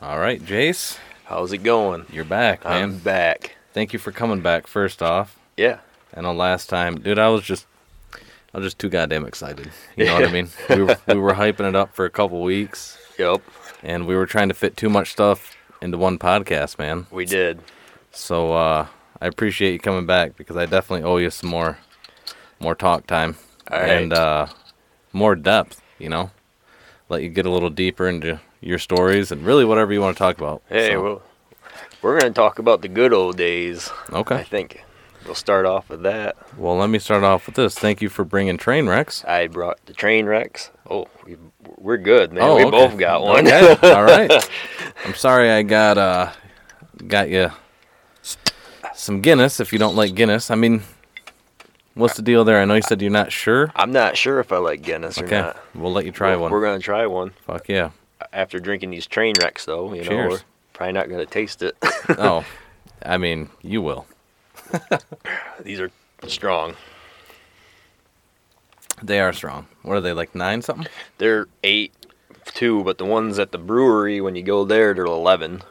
All right, Jace, How's it going? you're back, man. I'm back. Thank you for coming back. First off, Yeah. And know last time, dude, I was just, I was just too goddamn excited. You know what I mean? We were, we were hyping it up for a couple weeks, Yep. and we were trying to fit too much stuff into one podcast, man. We did. So uh, I appreciate you coming back because I definitely owe you some more, more talk time All right. and uh, more depth. You know, let you get a little deeper into your stories and really whatever you want to talk about. Hey, So, well, we're gonna talk about the good old days. Okay. I think we'll start off with that. Well, let me start off with this. Thank you for bringing train wrecks. I brought the train wrecks. Oh, we, we're good, man. Oh, we okay. both got one. Okay. All right. I'm sorry I got uh got you some Guinness if you don't like Guinness. I mean, what's the deal there? I know you said you're not sure. I'm not sure if I like Guinness or Okay. not. We'll let you try We're- one. We're gonna try one Fuck yeah. After drinking these train wrecks, though. You know, we're probably not gonna taste it. Oh, I mean, you will. these are strong. They are strong. What are they like nine something? They're eight two, but the ones at the brewery when you go there, they're eleven.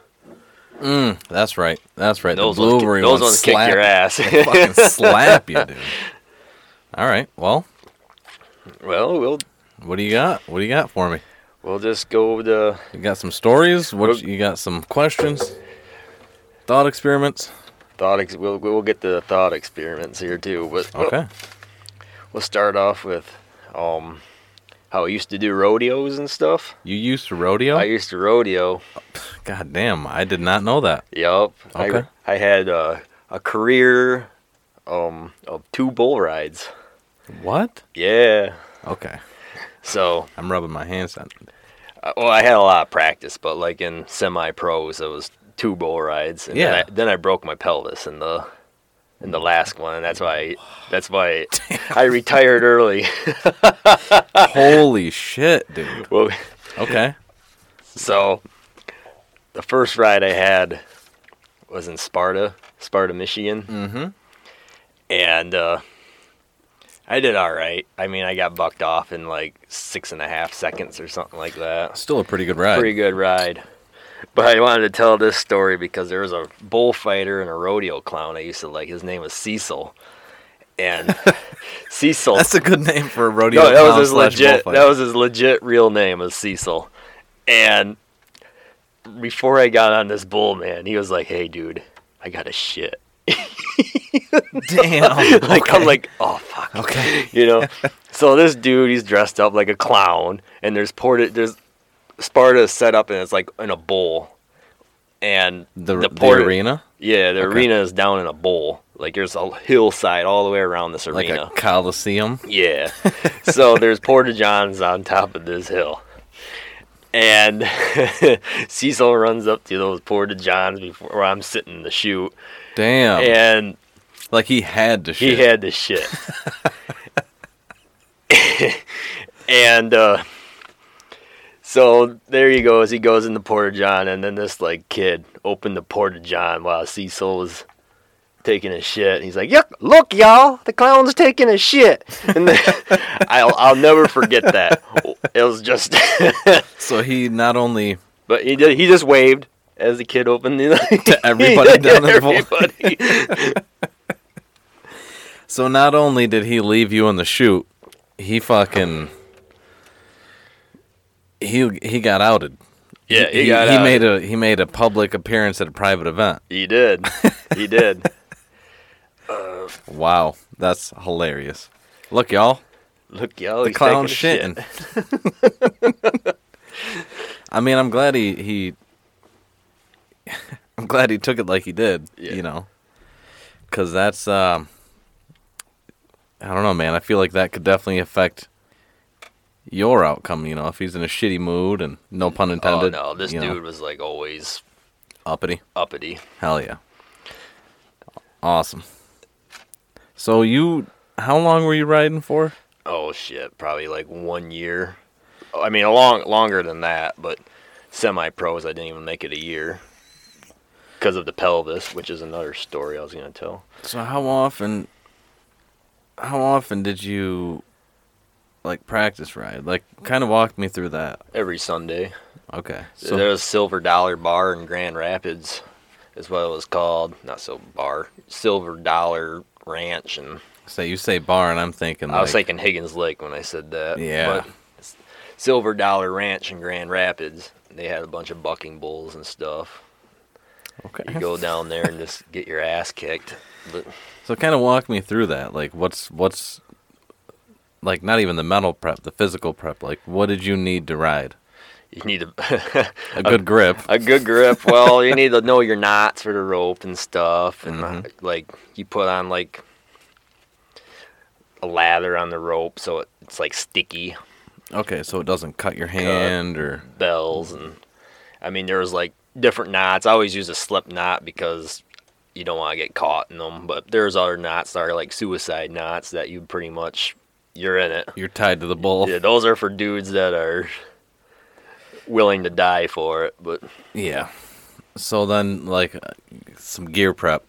Mm, that's right. That's right. Those the ones, blueberry those ones ones kick slap, your ass. they fucking slap you, dude. All right. Well, well, we'll what do you got? What do you got for me? We'll just go to You got some stories? What you got some questions? Thought experiments? thought. Ex- we'll we'll get to the thought experiments here too, but we'll- Okay. we'll start off with um how I used to do rodeos and stuff. You used to rodeo? I used to rodeo. God damn, I did not know that. Yep. Okay. I I had uh, a career um of two bull rides. What? Yeah. Okay. So I'm rubbing my hands on Uh, well, I had a lot of practice, but like in semi-pros, it was two bull rides, and Yeah. then, I, then I broke my pelvis in the in the last one, and that's why that's why I retired early. Holy shit, dude. well, Okay. so the first ride I had was in Sparta, Sparta, Michigan, Mm-hmm. and uh, I did all right. I mean, I got bucked off in like six and a half seconds or something like that. Still a pretty good ride. pretty good ride. But I wanted to tell this story because there was a bullfighter and a rodeo clown I used to like. His name was Cecil, and Cecil. That's a good name for a rodeo. no, that was clown his legit. bullfighter. That was his legit real name was Cecil, and before I got on this bull, man, he was like, "Hey, dude, I got a shit." Damn. like okay. I'm like, "Oh fuck." Okay. you know. so this dude, he's dressed up like a clown, and there's ported there's Sparta set up, and it's like in a bowl, and The, the, ported- arena? Yeah, the Okay. arena is down in a bowl. Like there's a hillside all the way around this Like arena. a coliseum? Yeah. so there's porta johns on top of this hill. And Cecil runs up to those porta johns before I'm sitting in the chute, Damn. and like he had to shit. he had the shit. and uh, so there he goes. He goes in the porta john, and then this like kid opened the porta john while Cecil was taking a shit. And he's like, "Yuck! Look, y'all, the clown's taking a shit." And then, I'll I'll never forget that. It was just, so he not only but he did. He just waved as the kid opened the to everybody down there. everybody. So not only did he leave you in the chute, he fucking he he got outed. Yeah, he, he, got he out. made a he made a public appearance at a private event. He did. He did. Wow, that's hilarious. Look, y'all, Look, y'all. the he's clown's taking a shitting. I mean, I'm glad he he. I'm glad he took it like he did. Yeah. You know, because that's um. I don't know, man. I feel like that could definitely affect your outcome. You know, if he's in a shitty mood and no pun Oh intended. no, this dude know, was like always uppity. uppity. Hell yeah. Awesome. So you, how long were you riding for? Oh shit, probably like one year. I mean, a long longer than that, but semi-pros, I didn't even make it a year because of the pelvis, which is another story I was gonna tell. So how often how often did you like practice ride? Like, kind of walk me through that. Every Sunday. Okay. So there's Silver Dollar Bar in Grand Rapids, is what it was called. Not Silver Bar, Silver Dollar Ranch, and say you say bar, and I'm thinking. I was thinking Higgins Lake when I said that. Yeah. But Silver Dollar Ranch in Grand Rapids. They had a bunch of bucking bulls and stuff. Okay. You go down there and just get your ass kicked. But So kind of walk me through that. Like, what's what's like not even the mental prep, the physical prep. Like, what did you need to ride? you need a A good grip. a good grip. Well, you need to know your knots for the rope and stuff, and uh, Mhm. like you put on like a lather on the rope so it, it's like sticky Okay, so it doesn't cut your hand or bells, and I mean there was like different knots. I always use a slip knot because you don't want to get caught in them. But there's other knots that are like suicide knots that you pretty much you're in it. you're tied to the bull. Yeah, those are for dudes that are willing to die for it. But Yeah. So then, like, uh, some gear prep.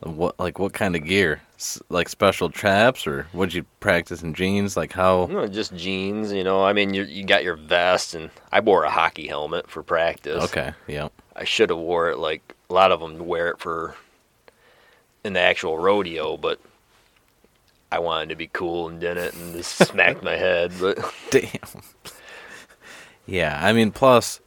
What, like, what kind of gear? Like special traps, or what'd you practice in jeans? Like how? No, just jeans, you know. I mean, you you got your vest, and I wore a hockey helmet for practice. Okay, yeah. I should have wore it like a lot of them wear it for in the actual rodeo, but I wanted to be cool and didn't, and just smacked my head. But Damn. Yeah, I mean, plus,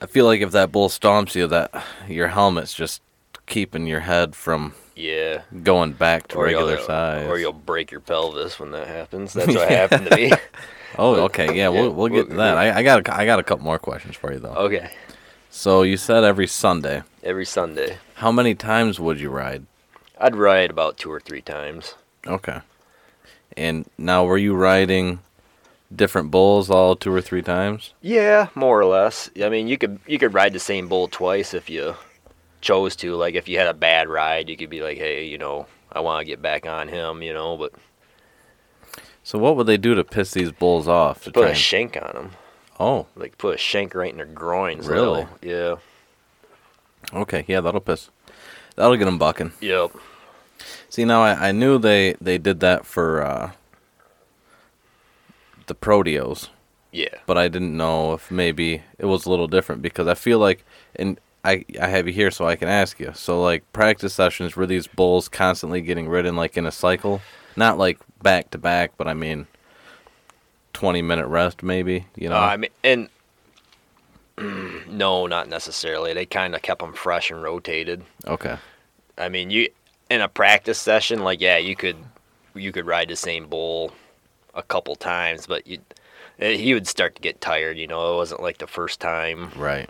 I feel like if that bull stomps you, that your helmet's just keeping your head from yeah, going back to or regular size. or you'll break your pelvis when that happens. That's what happened to me. oh, okay, yeah, we'll we'll get to that. I, I got a, I got a couple more questions for you though. Okay, So you said every Sunday. every Sunday How many times would you ride? I'd ride about two or three times. Okay. And now, were you riding different bulls all two or three times? Yeah, more or less. I mean, you could you could ride the same bull twice if you chose to. Like if you had a bad ride, you could be like, hey, you know, I want to get back on him, you know, but So what would they do to piss these bulls off? To put a and- shank on them. oh, Like put a shank right in their groins. Really? they'll- okay, yeah, that'll piss. That'll get them bucking. Yep. See, now I, I knew they they did that for uh, the proteos, Yeah. but I didn't know if maybe it was a little different because I feel like, and I I have you here so I can ask you. So like practice sessions were these bulls constantly getting ridden like in a cycle, not like back to back, but I mean. 20 minute rest maybe you know Uh, I mean, and no, not necessarily. They kind of kept them fresh and rotated. okay I mean, you in a practice session, like yeah, you could you could ride the same bull a couple times, but you eh, he would start to get tired. You know, it wasn't like the first time. Right.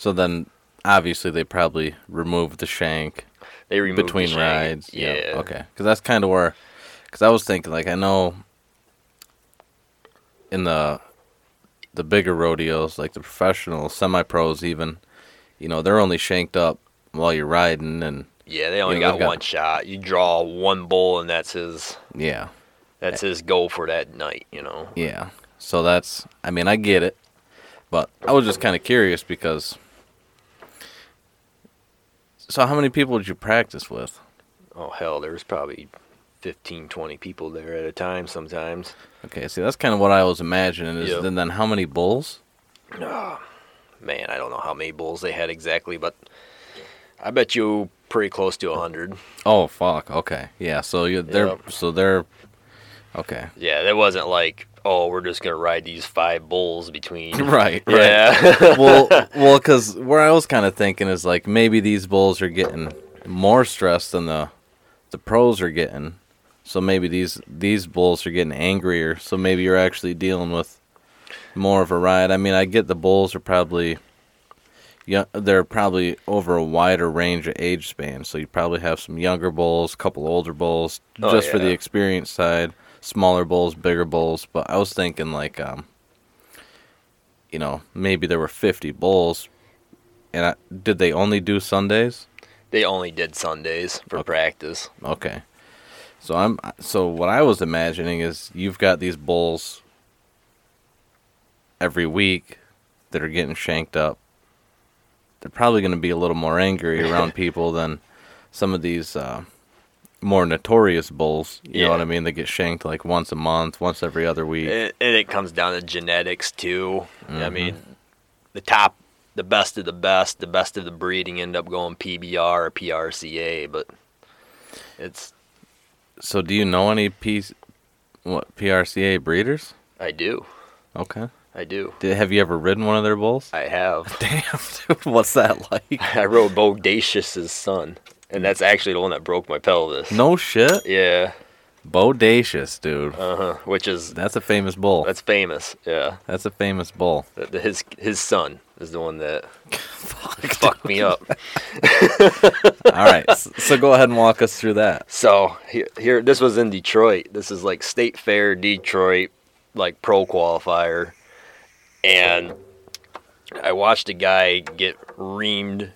So then, obviously, they probably removed the shank They removed the between shank. rides. Yeah. Okay. Because that's kind of where, because I was thinking, like, I know in the the bigger rodeos, like the professional, semi pros, even, you know, they're only shanked up while you're riding, and Yeah, they only You know, got- one shot. You draw one bull, and that's his yeah, that's his goal for that night. You know. yeah. So that's, I mean, I get it, but I was just kind of curious because. So how many people did you practice with? Oh hell, there was probably 15, 20 people there at a time sometimes. Okay, see, that's kind of what I was imagining. Is Yep. then, then how many bulls? Ah, man, I don't know how many bulls they had exactly, but I bet you pretty close to a hundred. Oh fuck. Okay, yeah. So you they're Yep. so they're okay. Yeah, that wasn't like, oh, we're just gonna ride these five bulls between. Right. Right. Yeah. well, well, because where I was kind of thinking is like maybe these bulls are getting more stressed than the the pros are getting. So maybe these these bulls are getting angrier. So maybe you're actually dealing with more of a ride. I mean, I get the bulls are probably yeah, they're probably over a wider range of age span. So you probably have some younger bulls, a couple older bulls, Oh, just for the experience side. Smaller bulls, bigger bulls. But I was thinking like, um, you know, maybe there were 50 bulls. And I, did they only do Sundays? they only did Sundays for Okay. practice. Okay. So I'm so what I was imagining is you've got these bulls every week that are getting shanked up. They're probably going to be a little more angry around people than some of these uh, more notorious bulls. You know what I mean? They get shanked like once a month, once every other week. and, and it comes down to genetics too. I Mhm. mean, the top, the best of the best, the best of the breeding end up going PBR or PRCA, but it's so, do you know any P, what PRCA breeders? I do, Okay. I do, Did, have you ever ridden one of their bulls? I have. Damn, dude, what's that like? I rode Bodacious's son, and that's actually the one that broke my pelvis. No shit. Yeah, Bodacious, dude. uh huh. Which is That's a famous bull. that's famous. Yeah, That's a famous bull. His his son is the one that fucked me up. All right, s- so go ahead and walk us through that. So here, here, this was in Detroit. This is like State Fair, Detroit, like pro qualifier, and I watched a guy get reamed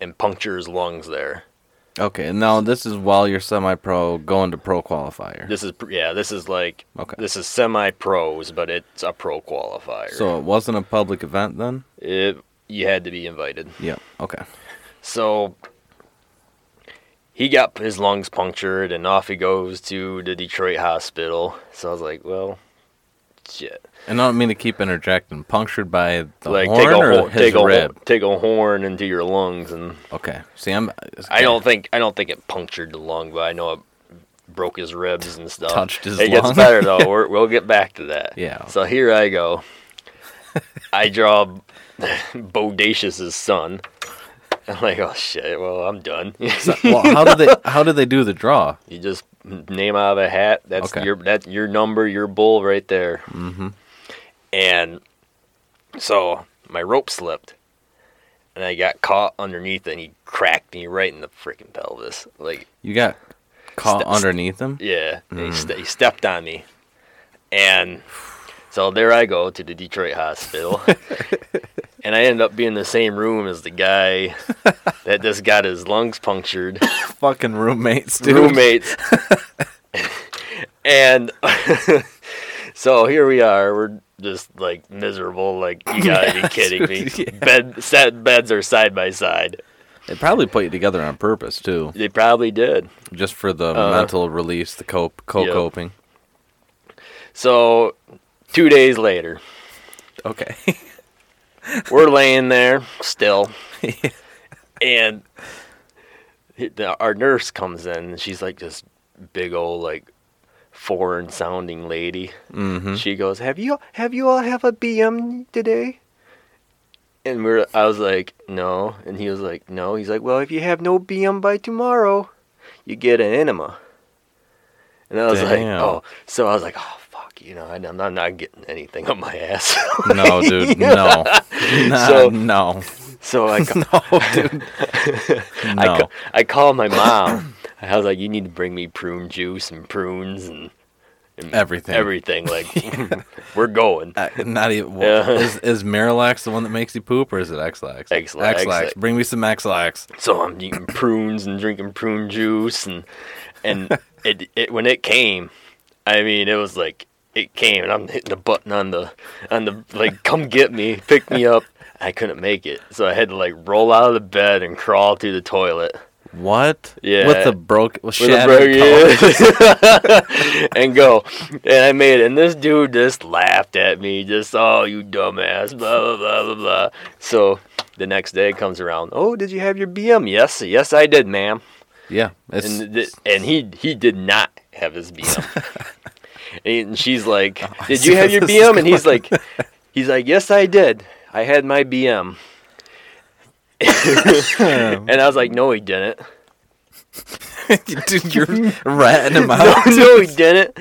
and puncture his lungs there. Okay, now this is while you're semi-pro going to pro qualifier. This is yeah, this is like Okay. this is semi pros, but it's a pro qualifier. So it wasn't a public event then? it you had to be invited. Yep. Okay. So he got his lungs punctured and off he goes to the Detroit hospital. So I was like, well, shit. And I don't mean to keep interjecting. Punctured by the like horn take a or hor- his take a rib? hor- take a horn into your lungs and Okay. See, I'm. I don't think I don't think it punctured the lung, but I know it broke his ribs and stuff. Touched his it lung. gets better though. We're, we'll get back to that. Yeah. So here I go. I draw Bodacious's son. I'm like, oh shit. Well, I'm done. well, how do they? How do they do the draw? you just name out of a hat. That's Okay. your that's your number, your bull right there. Mm-hmm. And so my rope slipped, and I got caught underneath, and he cracked me right in the freaking pelvis. Like, You got caught Ste- underneath him. yeah, and he, Mm. ste- he stepped on me, and so there I go to the Detroit hospital, and I end up being in the same room as the guy that just got his lungs punctured. Fucking roommates, dude. roommates. and so here we are. We're just like miserable. Like you gotta be kidding me. Yeah. Bed set beds are side by side. They probably put you together on purpose too, They probably did. just for the Uh, mental release, the cope, co Yep. coping. So two days later, Okay. we're laying there still, and our nurse comes in. and She's like this big old like foreign sounding lady. mm-hmm. She goes, "Have you have you all have a BM today?" And we're I was like, "No," and he was like, "No." He's like, "Well, if you have no BM by tomorrow, you get an enema." And I was like, "Oh," so I was like, "Oh fuck," you know, I'm, I'm not getting anything up my ass. No, dude. No. Nah, So- no. so I ca- No, dude. I, No. ca- I called my mom. I was like, "You need to bring me prune juice and prunes and." and Everything. Everything. Like, we're going. Uh, not even. Yeah. Is, is MiraLAX the one that makes you poop, or is it Ex-Lax? Ex-Lax. Ex-Lax. Bring me some Ex-Lax. So I'm eating prunes and drinking prune juice and and it, it when it came, I mean it was like it came and I'm hitting the button on the on the like come get me, pick me up. I couldn't make it. So I had to like roll out of the bed and crawl to the toilet. What? Yeah. With the broke, with shattered yeah. and go. And I made it. And this dude just laughed at me, just, oh, you dumbass, blah, blah, blah, blah, blah. So the next day comes around. Oh, did you have your BM? Yes, yes, I did, ma'am. Yeah. And th- and he he did not have his BM. and she's like, "Did you have your BM?" And he's like, "He's like, yes, I did. I had my BM." and I was like, "No, he didn't. dude, you're ratting him No, out. no, he didn't."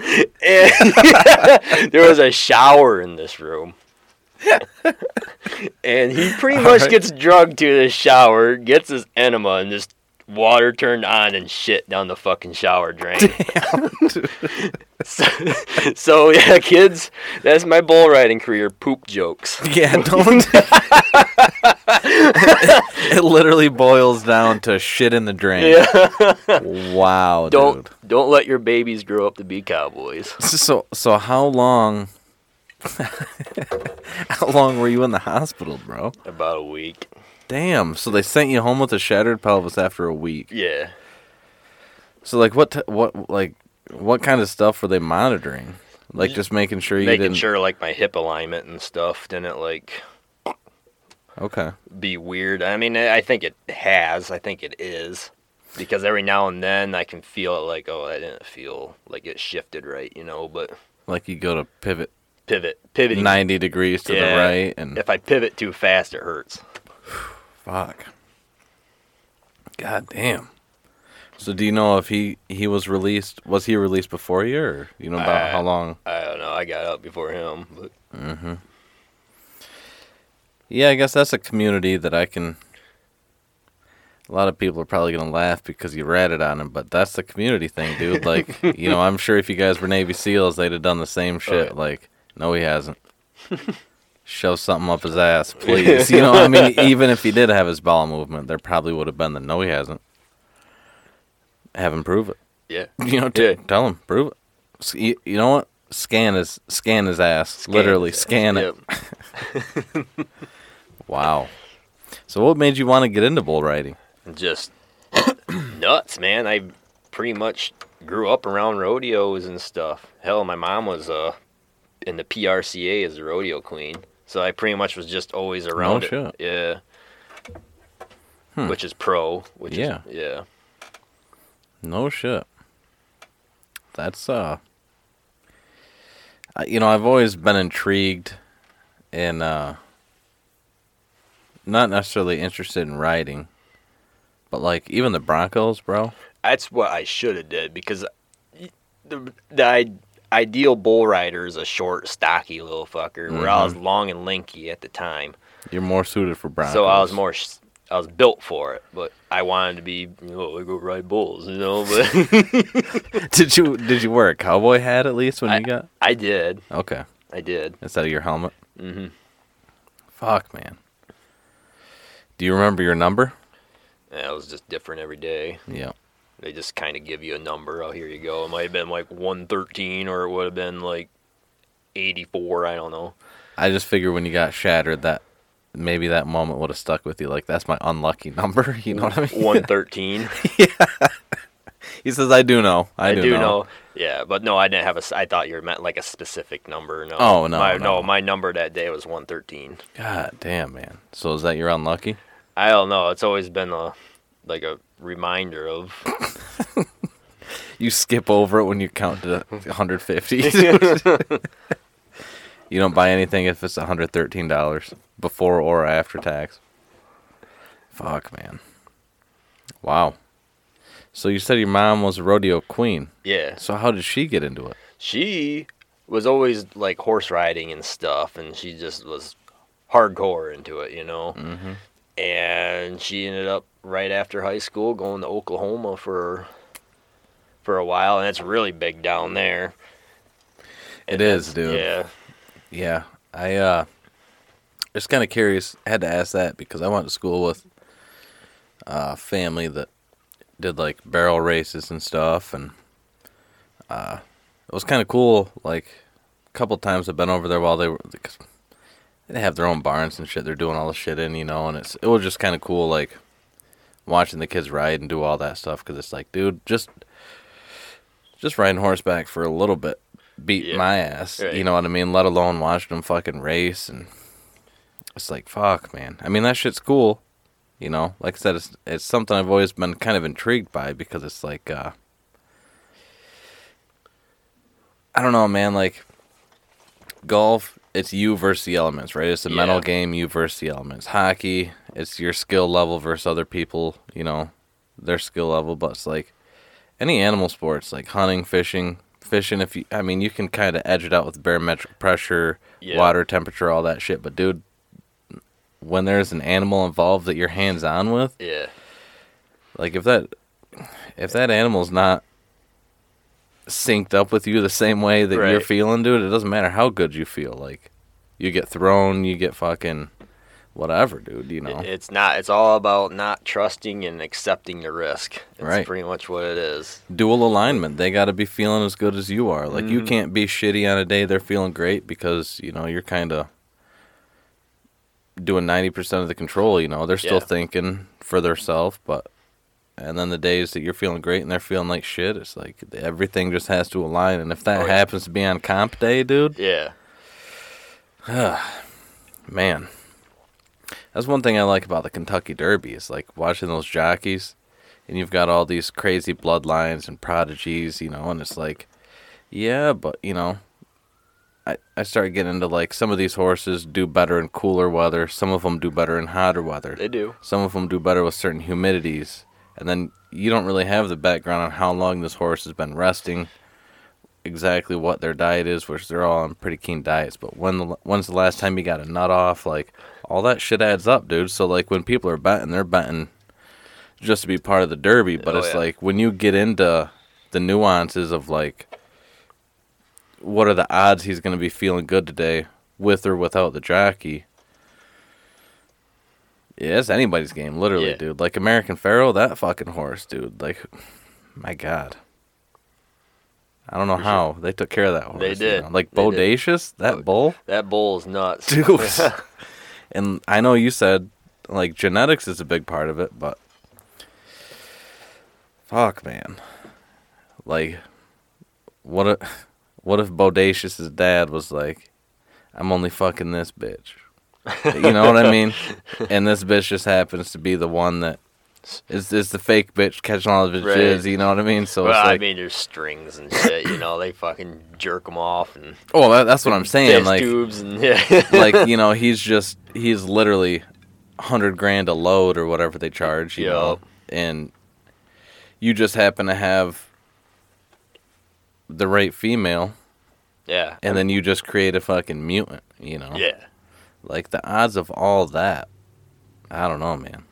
And there was a shower in this room. and he pretty much Alright. gets drugged to the shower, gets his enema, and just water turned on and shit down the fucking shower drain. so, so yeah, kids, that's my bull riding career. Poop jokes. Yeah, don't. it literally boils down to shit in the drain. Yeah. Wow, Don't dude. don't let your babies grow up to be cowboys. So, so how long? how long were you in the hospital, bro? About a week. Damn. So they sent you home with a shattered pelvis after a week. Yeah. So like what t- what like what kind of stuff were they monitoring? Like just making sure you Making didn't. sure like my hip alignment and stuff didn't like Okay. be weird. I mean, I think it has. I think it is. Because every now and then I can feel it like, oh, I didn't feel like it shifted right, you know, but Like you go to pivot pivot, pivot ninety degrees to the right and If I pivot too fast, it hurts. fuck. God damn. So do you know if he he was released? Was he released before you, or you know about I- how long? I don't know. I got out before him, but mm-hmm. Yeah, I guess that's a community that I can. A lot of people are probably gonna laugh because you ratted on him, but that's the community thing, dude. Like, you know, I'm sure if you guys were Navy SEALs, they'd have done the same oh, shit. yeah. Like, no, he hasn't. Shove something up his ass, please. You know, I mean, even if he did have his bowel movement, there probably would have been the no, he hasn't. Have him prove it. yeah. You know, t- Yeah. tell him, prove it. You, you know what? Scan his scan his ass. Scan Literally, his ass. scan it. Yep. Wow. So, what made you want to get into bull riding? Just nuts, man. I pretty much grew up around rodeos and stuff. Hell, my mom was uh in the PRCA as a rodeo queen, so I pretty much was just always around it. Yeah. Hmm. Which is pro. Which Yeah. is yeah. No shit. That's uh you know, I've always been intrigued in uh not necessarily interested in riding, but like even the Broncos, bro. That's what I should have did because the the I, ideal bull rider is a short, stocky little fucker. Where I was long and lanky at the time, You're more suited for Broncos. so I was more. I was built for it, but I wanted to be, you know, I go ride bulls, you know. But Did you did you wear a cowboy hat at least when I- you got? I did, Okay. I did. Instead of your helmet? Mm-hmm. Fuck, man. Do you remember your number? Yeah, it was just different every day. Yeah. They just kind of give you a number. Oh, here you go. It might have been like 113, or it would have been like 84. I don't know. I just figured when you got shattered that maybe that moment would have stuck with you. Like that's my unlucky number. You know what I mean? 113. yeah. He says, "I do know. I, I, do, do know. know. Yeah, but no, I didn't have a. I thought you meant like a specific number. No. Oh, no, My, no. My number that day was 113. God damn, man. So is that you're unlucky? I don't know. It's always been a like a reminder of. You skip over it when you count to 150. you don't buy anything if it's 113 dollars before or after tax. Fuck, man. Wow. So you said your mom was a rodeo queen. Yeah. So how did she get into it? She was always like horse riding and stuff, and she just was hardcore into it, you know. Mm-hmm. And she ended up right after high school going to Oklahoma for for a while, and it's really big down there. It And is, that's- dude. Yeah. Yeah, I uh, just kind of curious. I had to ask that because I went to school with a family that did like barrel races and stuff, and uh, it was kind of cool. Like a couple times I've been over there while they were. Cause they have their own barns and shit. They're doing all the shit in, you know, and it's it was just kind of cool, like watching the kids ride and do all that stuff. Because it's like, dude, just just riding horseback for a little bit beat Yeah. my ass. You know what I mean? Let alone watching them fucking race and it's like fuck, man. I mean that shit's cool. You know, like I said, it's it's something I've always been kind of intrigued by because it's like uh I don't know, man, like golf, it's you versus the elements, right? It's a mental game, you versus the elements. Hockey, it's your skill level versus other people, you know, their skill level, but it's like any animal sports like hunting, fishing, fishing if you I mean you can kind of edge it out with barometric pressure, Yeah. water temperature, all that shit, but dude when there's an animal involved that you're hands on with, Yeah. like if that if that animal's not synced up with you the same way that you're feeling, dude, it doesn't matter how good you feel. Like you get thrown, you get fucking whatever, dude, you know. It's not. It's all about not trusting and accepting the risk. That's Right. pretty much what it is. dual alignment. They got to be feeling as good as you are. Like you Mhm. can't be shitty on a day they're feeling great because you know you're kind of doing ninety percent of the control. You know they're still Yeah. thinking for themselves, but and then the days that you're feeling great and they're feeling like shit, it's like everything just has to align. And if that Oh, yeah. happens to be on comp day, dude, Yeah. man, that's one thing I like about the Kentucky Derby is like watching those jockeys, and you've got all these crazy bloodlines and prodigies, you know, and it's like, yeah, but you know, I I started getting into like some of these horses do better in cooler weather, some of them do better in hotter weather, They do. some of them do better with certain humidities, and then you don't really have the background on how long this horse has been resting. Exactly what their diet is, which they're all on pretty keen diets. But when the, when's the last time you got a nut off? Like all that shit adds up, dude. So like when people are betting, they're betting just to be part of the derby. But Oh, it's yeah. like when you get into the nuances of like what are the odds he's going to be feeling good today with or without the jockey. Yeah, it's anybody's game, literally, Yeah. dude. Like American Pharoah, that fucking horse, dude. Like, my God. I don't know For how they took care of that horse. They you did. know? Like They did. Bodacious, that Oh, bull, That bull is nuts. dude. and I know you said like genetics is a big part of it, but fuck, man. Like, what if what if Bodacious's dad was like, "I'm only fucking this bitch." you know what I mean? And this bitch just happens to be the one that is is the fake bitch catching all of his Right. jizz. You know what I mean? So well, it's I mean, there's strings and shit. You know, they fucking jerk them off and oh, that, that's what I'm saying. Like, tubes and yeah. like you know, he's just he's literally hundred grand a load or whatever they charge. You know, and you just happen to have the right female, yeah. and then you just create a fucking mutant. You know, yeah. like the odds of all that, I don't know, man.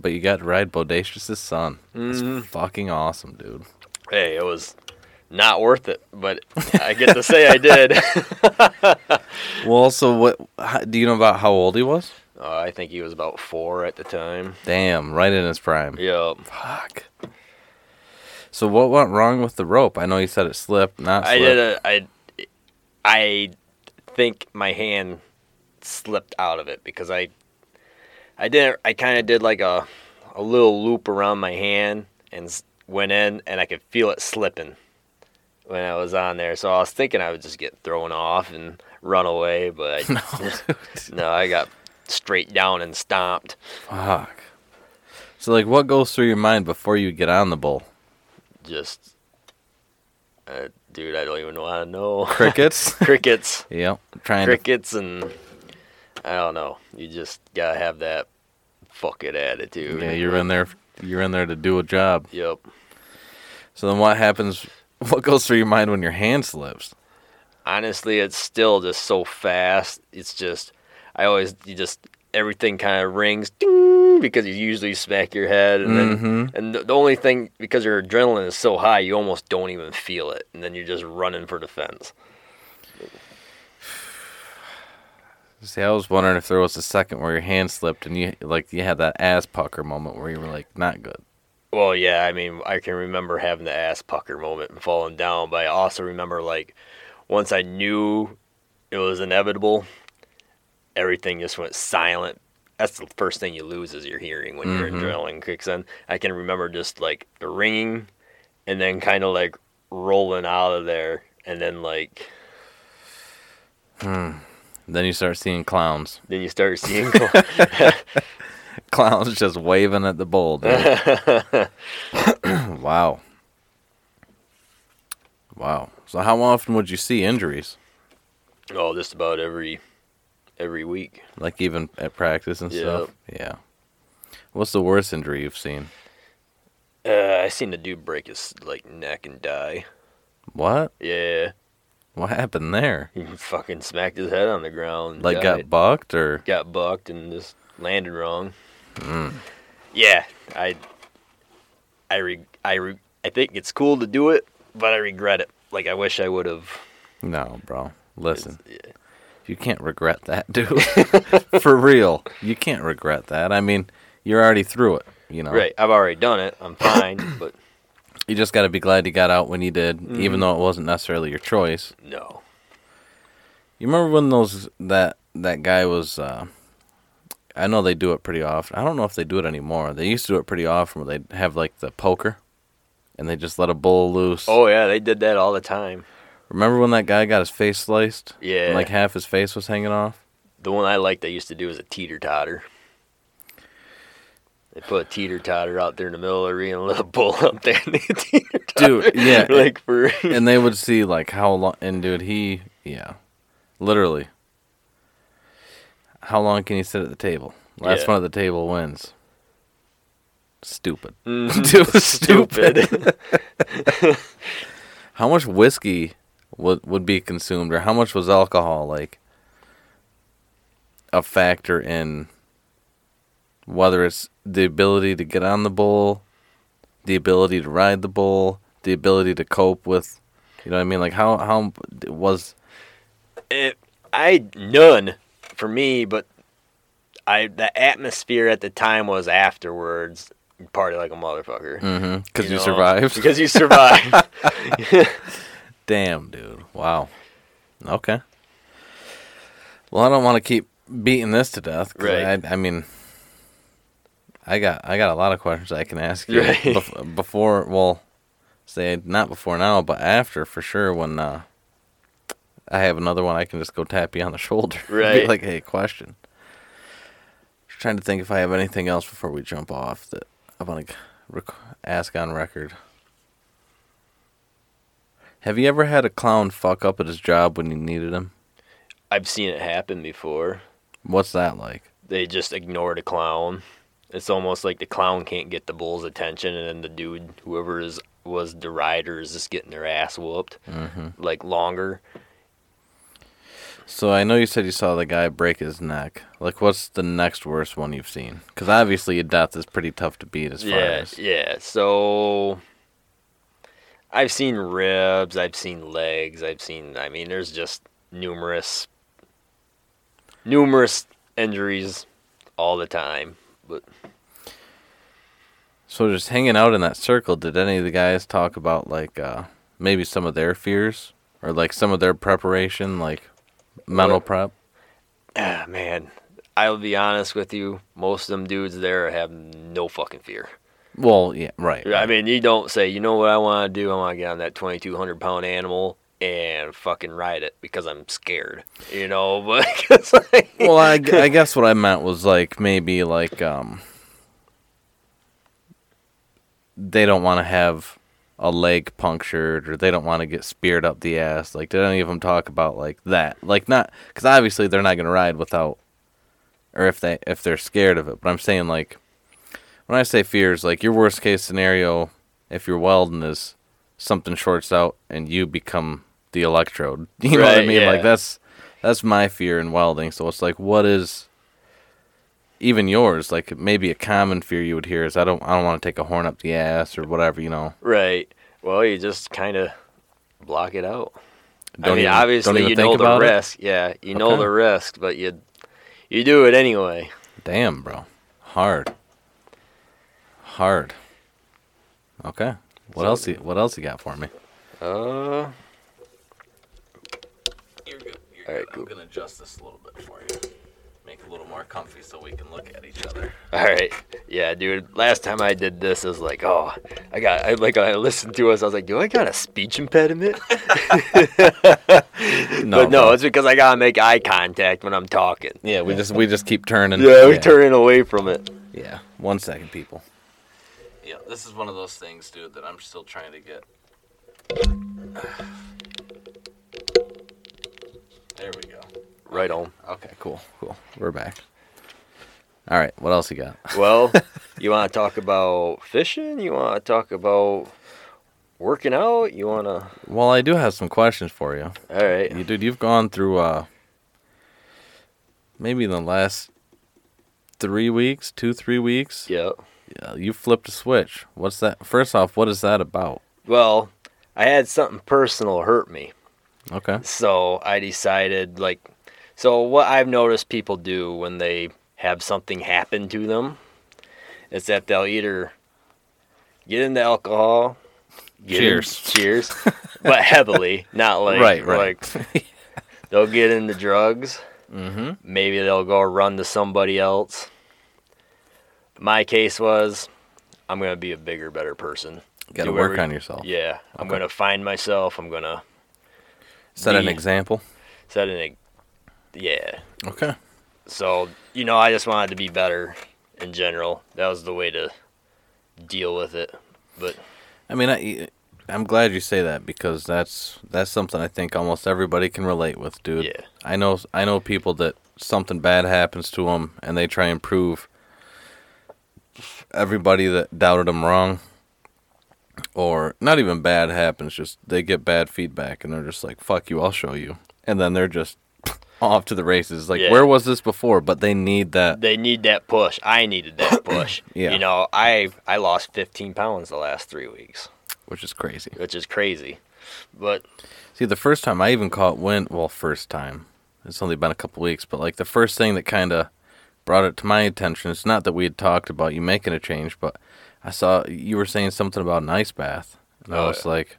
But you got to ride Bodacious's son. It's Mhm. fucking awesome, dude. Hey, it was not worth it, but I get to say I did. Well, so what? Do you know about how old he was? Uh, I think he was about four at the time. Damn, right in his prime. Yep. Fuck. So what went wrong with the rope? I know you said it slipped, not I did a, I, I think my hand slipped out of it because I, I didn't. I kind of did like a, a little loop around my hand and went in, and I could feel it slipping when I was on there. So I was thinking I would just get thrown off and run away, but I, No, no, I got straight down and stomped. Fuck. So like, what goes through your mind before you get on the bull? Just, uh, dude, I don't even want to know. Crickets. Crickets. yep. Trying crickets and I don't know. You just gotta have that fuck it attitude. Yeah, you're in there. You're in there to do a job. Yep. So then, what happens? What goes through your mind when your hand slips? Honestly, it's still just so fast. It's just I always you just everything kind of rings ding, because you usually smack your head and then Mhm. and the, the only thing because your adrenaline is so high, you almost don't even feel it, and then you're just running for defense. See, I was wondering if there was a second where your hand slipped and you like you had that ass pucker moment where you were like, not good. Well, yeah, I mean, I can remember having the ass pucker moment and falling down, but I also remember like once I knew it was inevitable, everything just went silent. That's the first thing you lose is your hearing when your Mhm. adrenaline kicks in. I can remember just like the ringing and then kind of like rolling out of there and then like Then you start seeing clowns. then you start seeing Clowns just waving at the bull. Wow. Wow. So how often would you see injuries? oh just about every every week. Like even at practice and stuff? Yeah. What's the worst injury you've seen? Uh, I seen the dude break his like neck and die. What? Yeah. What happened there? He fucking smacked his head on the ground. Like got bucked or got bucked and just landed wrong. Mm. Yeah, I, I re, I re, I think it's cool to do it, but I regret it. Like I wish I would have. No, bro. Listen. Yeah. You can't regret that, dude. For real. You can't regret that. I mean, you're already through it, you know. Right, I've already done it. I'm fine, but You just got to be glad you got out when you did, Mm-hmm. even though it wasn't necessarily your choice. no. You remember when those that that guy was uh I know they do it pretty often. I don't know if they do it anymore. They used to do it pretty often where they'd have like the poker and they just let a bull loose. Oh yeah, they did that all the time. Remember when that guy got his face sliced? Yeah. And like half his face was hanging off? The one I liked they used to do was a teeter totter. They put a teeter totter out there in the middle of the arena, let a bull up there, and they teeter Dude, yeah. like for and they would see like how long and dude he yeah. Literally. How long can you sit at the table? Last Yeah. one at the table wins. Stupid. Mm-hmm. Dude, stupid. stupid. How much whiskey would would be consumed, or how much was alcohol like a factor in whether it's the ability to get on the bull, the ability to ride the bull, the ability to cope with, you know what I mean? Like how how was it, I none for me, but I the atmosphere at the time was afterwards. you Party like a motherfucker. mm-hmm because you, know? survived? Because you survived. Damn, dude. Wow. Okay. Well, I don't want to keep beating this to death. Right. I, I mean, I got I got a lot of questions I can ask you Right. bef- before. Well, say not before now, but after for sure. When uh, I have another one, I can just go tap you on the shoulder. Be Right. like, hey, question. Just trying to think if I have anything else before we jump off that I want to rec- ask on record. Have you ever had a clown fuck up at his job when you needed him? I've seen it happen before. What's that like? They just ignored a clown. It's almost like the clown can't get the bull's attention, and then the dude, whoever is was the rider, is just getting their ass whooped, hmm like longer. So I know you said you saw the guy break his neck. Like, what's the next worst one you've seen? Because obviously, a death is pretty tough to beat as far yeah, as. yeah. So I've seen ribs, I've seen legs, I've seen. I mean, there's just numerous, numerous injuries all the time. But So just hanging out in that circle, did any of the guys talk about like uh, maybe some of their fears or like some of their preparation, like mental What? prep? ah, man, I'll be honest with you. Most of them dudes there have no fucking fear. Well, yeah, right. I mean, you don't say, you know what I want to do? I want to get on that 2,200 pound animal and fucking ride it because I'm scared. You know, But like, well, I, I guess what I meant was like maybe like um they don't want to have a leg punctured or they don't want to get speared up the ass. Like, did any of them talk about like that? Like, not because obviously they're not gonna ride without, or if they if they're scared of it. But I'm saying like when I say fears, like your worst case scenario, if you're welding is something shorts out and you become the electrode. You know what I mean? Like that's that's my fear in welding. So it's like, what is even yours? Like maybe a common fear you would hear is I don't I don't want to take a horn up the ass or whatever. You know. Right. Well, you just kind of block it out. I Don't mean, even- obviously you know the about it? risk. Yeah, you know the risk, but you you do it anyway. Damn, bro. Hard. Hard. Okay. What So- else? You, what else you got for me? Uh, You're good. You're All right, cool. I'm gonna adjust this a little bit for you. Make it a little more comfy so we can look at each other. all right. Yeah, dude. Last time I did this, I was like, oh, I got. I like I listened to us. I was like, do I got a speech impediment? No, but no, bro. it's because I gotta make eye contact when I'm talking. Yeah, we just we just keep turning. Yeah, we turning away from it. Yeah. One second, people. Yeah, this is one of those things, dude, that I'm still trying to get. There we go. Right on. Okay, cool, cool. We're back. All right, what else you got? Well, you want to talk about fishing? You want to talk about working out? You want to? Well, I do have some questions for you. All right. You dude, you've gone through uh maybe in the last three weeks, two, three weeks. Yeah. Yeah, you flipped a switch. What's that? First off, what is that about? Well, I had something personal hurt me. Okay. So I decided, like, so what I've noticed people do when they have something happen to them is that they'll either get into alcohol, get in- Cheers. cheers, but heavily, not like Right, right. like they'll get into drugs, Mm-hmm. Maybe they'll go run to somebody else. My case was, I'm gonna be a bigger, better person. Got to work every- on yourself. Yeah, I'm gonna find myself. I'm gonna Set an example. set an. Yeah. Okay. So you know, I just wanted to be better in general. That was the way to deal with it. But I mean, I, I'm glad you say that because that's that's something I think almost everybody can relate with, dude. Yeah. I know I know people that something bad happens to them and they try and prove everybody that doubted them wrong. Or not even bad happens, just they get bad feedback and they're just like, "Fuck you, I'll show you," and then they're just off to the races. Like, Yeah. where was this before? But they need that. they need that push. I needed that push. Yeah. You know, I I lost 15 pounds the last three weeks, which is crazy. which is crazy. But See, the first time I even caught wind, well, first time, it's only been a couple weeks, but like the first thing that kind of brought it to my attention, it's not that we had talked about you making a change, but I saw you were saying something about an ice bath. And I Oh, was yeah. like,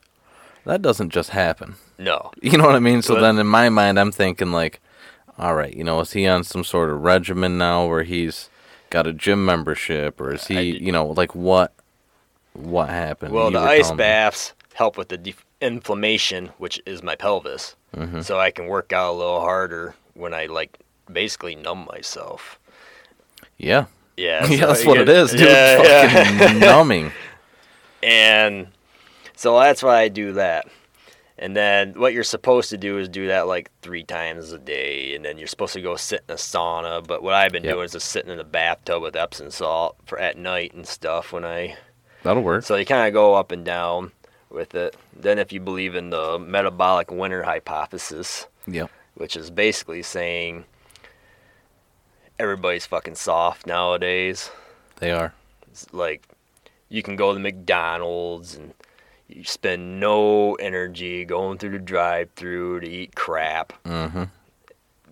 that doesn't just happen. no, You know what I mean? So But- then in my mind, I'm thinking, like, all right, you know, is he on some sort of regimen now where he's got a gym membership or is he, you know, like what? What happened? well, You the ice telling me. baths help with the def- inflammation, which is my pelvis, Mhm. so I can work out a little harder when I like basically numb myself. Yeah. Yeah, yeah, so that's what it get- is, dude. Yeah, yeah. Fucking numbing. And so that's why I do that. And then what you're supposed to do is do that like three times a day. And then you're supposed to go sit in a sauna. But what I've been Yep. doing is just sitting in a bathtub with Epsom salt for at night and stuff when I. That'll work. So you kind of go up and down with it. Then if you believe in the metabolic winter hypothesis, Yep. which is basically saying everybody's fucking soft nowadays. They are. It's like you can go to McDonald's and you spend no energy going through the drive-through to eat crap. Mm-hmm.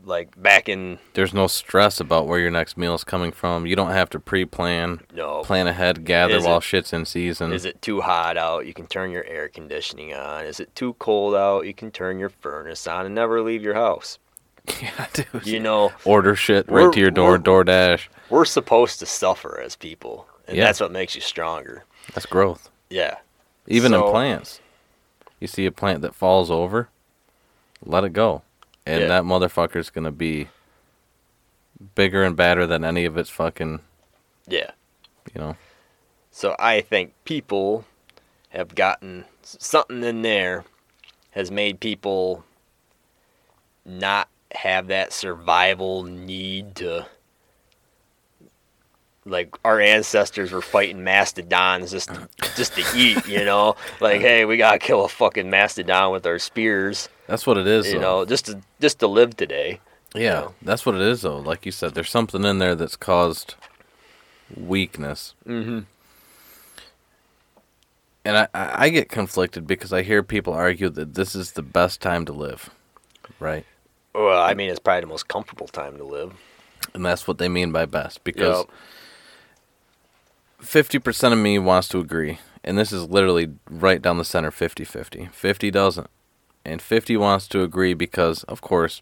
Like back in There's no stress about where your next meal is coming from. You don't have to pre-plan, no, plan ahead, gather Is while it- shit's in season. is it too hot out? You can turn your air conditioning on. Is it too cold out? You can turn your furnace on and never leave your house. yeah, dude. You know, Order shit right to your door, we're- DoorDash. we're supposed to suffer as people, and Yeah. that's what makes you stronger. That's growth. Yeah. Even in plants. You see a plant that falls over, let it go. And Yeah. that motherfucker's going to be bigger and badder than any of its fucking, Yeah. you know. So I think people have gotten something in there has made people not have that survival need to like our ancestors were fighting mastodons just to, just to eat, you know? Like, hey, we gotta kill a fucking mastodon with our spears, That's what it is. you though. know, just to just to live today. Yeah, know? that's what it is, though. Like you said, there's something in there that's caused weakness. Mm-hmm. And I I get conflicted because I hear people argue that this is the best time to live, right? Well, I mean, it's probably the most comfortable time to live. And that's what they mean by best because fifty percent of me wants to agree, and this is literally right down the center, 50-50. Fifty doesn't, and fifty wants to agree because, of course,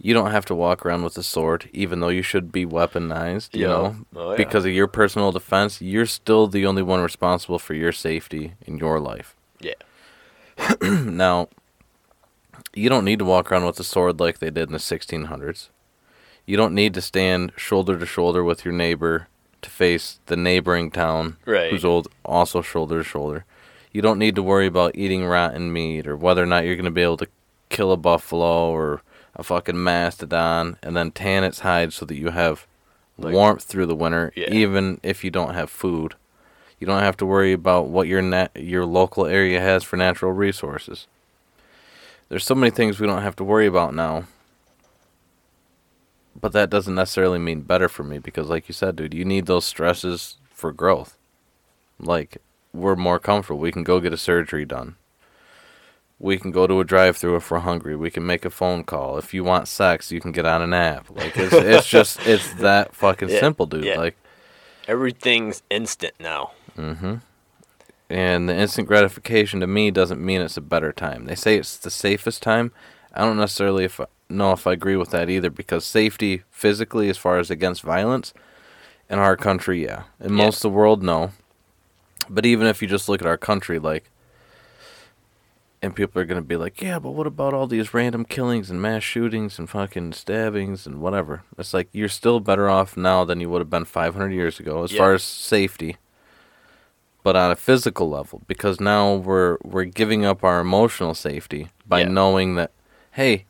you don't have to walk around with a sword, even though you should be weaponized. You Yeah. know, Oh, yeah. because of your personal defense, you're still the only one responsible for your safety in your life. Yeah. now, you don't need to walk around with a sword like they did in the 1600s. You don't need to stand shoulder to shoulder with your neighbor to face the neighboring town, Right. who's old, also shoulder to shoulder. You don't need to worry about eating rotten meat or whether or not you're going to be able to kill a buffalo or a fucking mastodon and then tan its hide so that you have Like- warmth through the winter, Yeah. even if you don't have food. You don't have to worry about what your nat- your local area has for natural resources. There's so many things we don't have to worry about now. But that doesn't necessarily mean better for me because like you said, dude, you need those stresses for growth. Like we're more comfortable. We can go get a surgery done. We can go to a drive-through if we're hungry. We can make a phone call. If you want sex, you can get on an app. Like it's, it's just it's that fucking Yeah, simple, dude. yeah. Like Everything's instant now. Mm-hmm. And the instant gratification to me doesn't mean it's a better time. They say it's the safest time. I don't necessarily if know if I agree with that either because safety physically, as far as against violence, in our country, yeah. In Yeah. most of the world, no. But even if you just look at our country, like, and people are going to be like, yeah, but what about all these random killings and mass shootings and fucking stabbings and whatever? It's like you're still better off now than you would have been 500 years ago as Yeah. far as safety. But on a physical level, because now we're we're giving up our emotional safety by Yeah. knowing that, hey,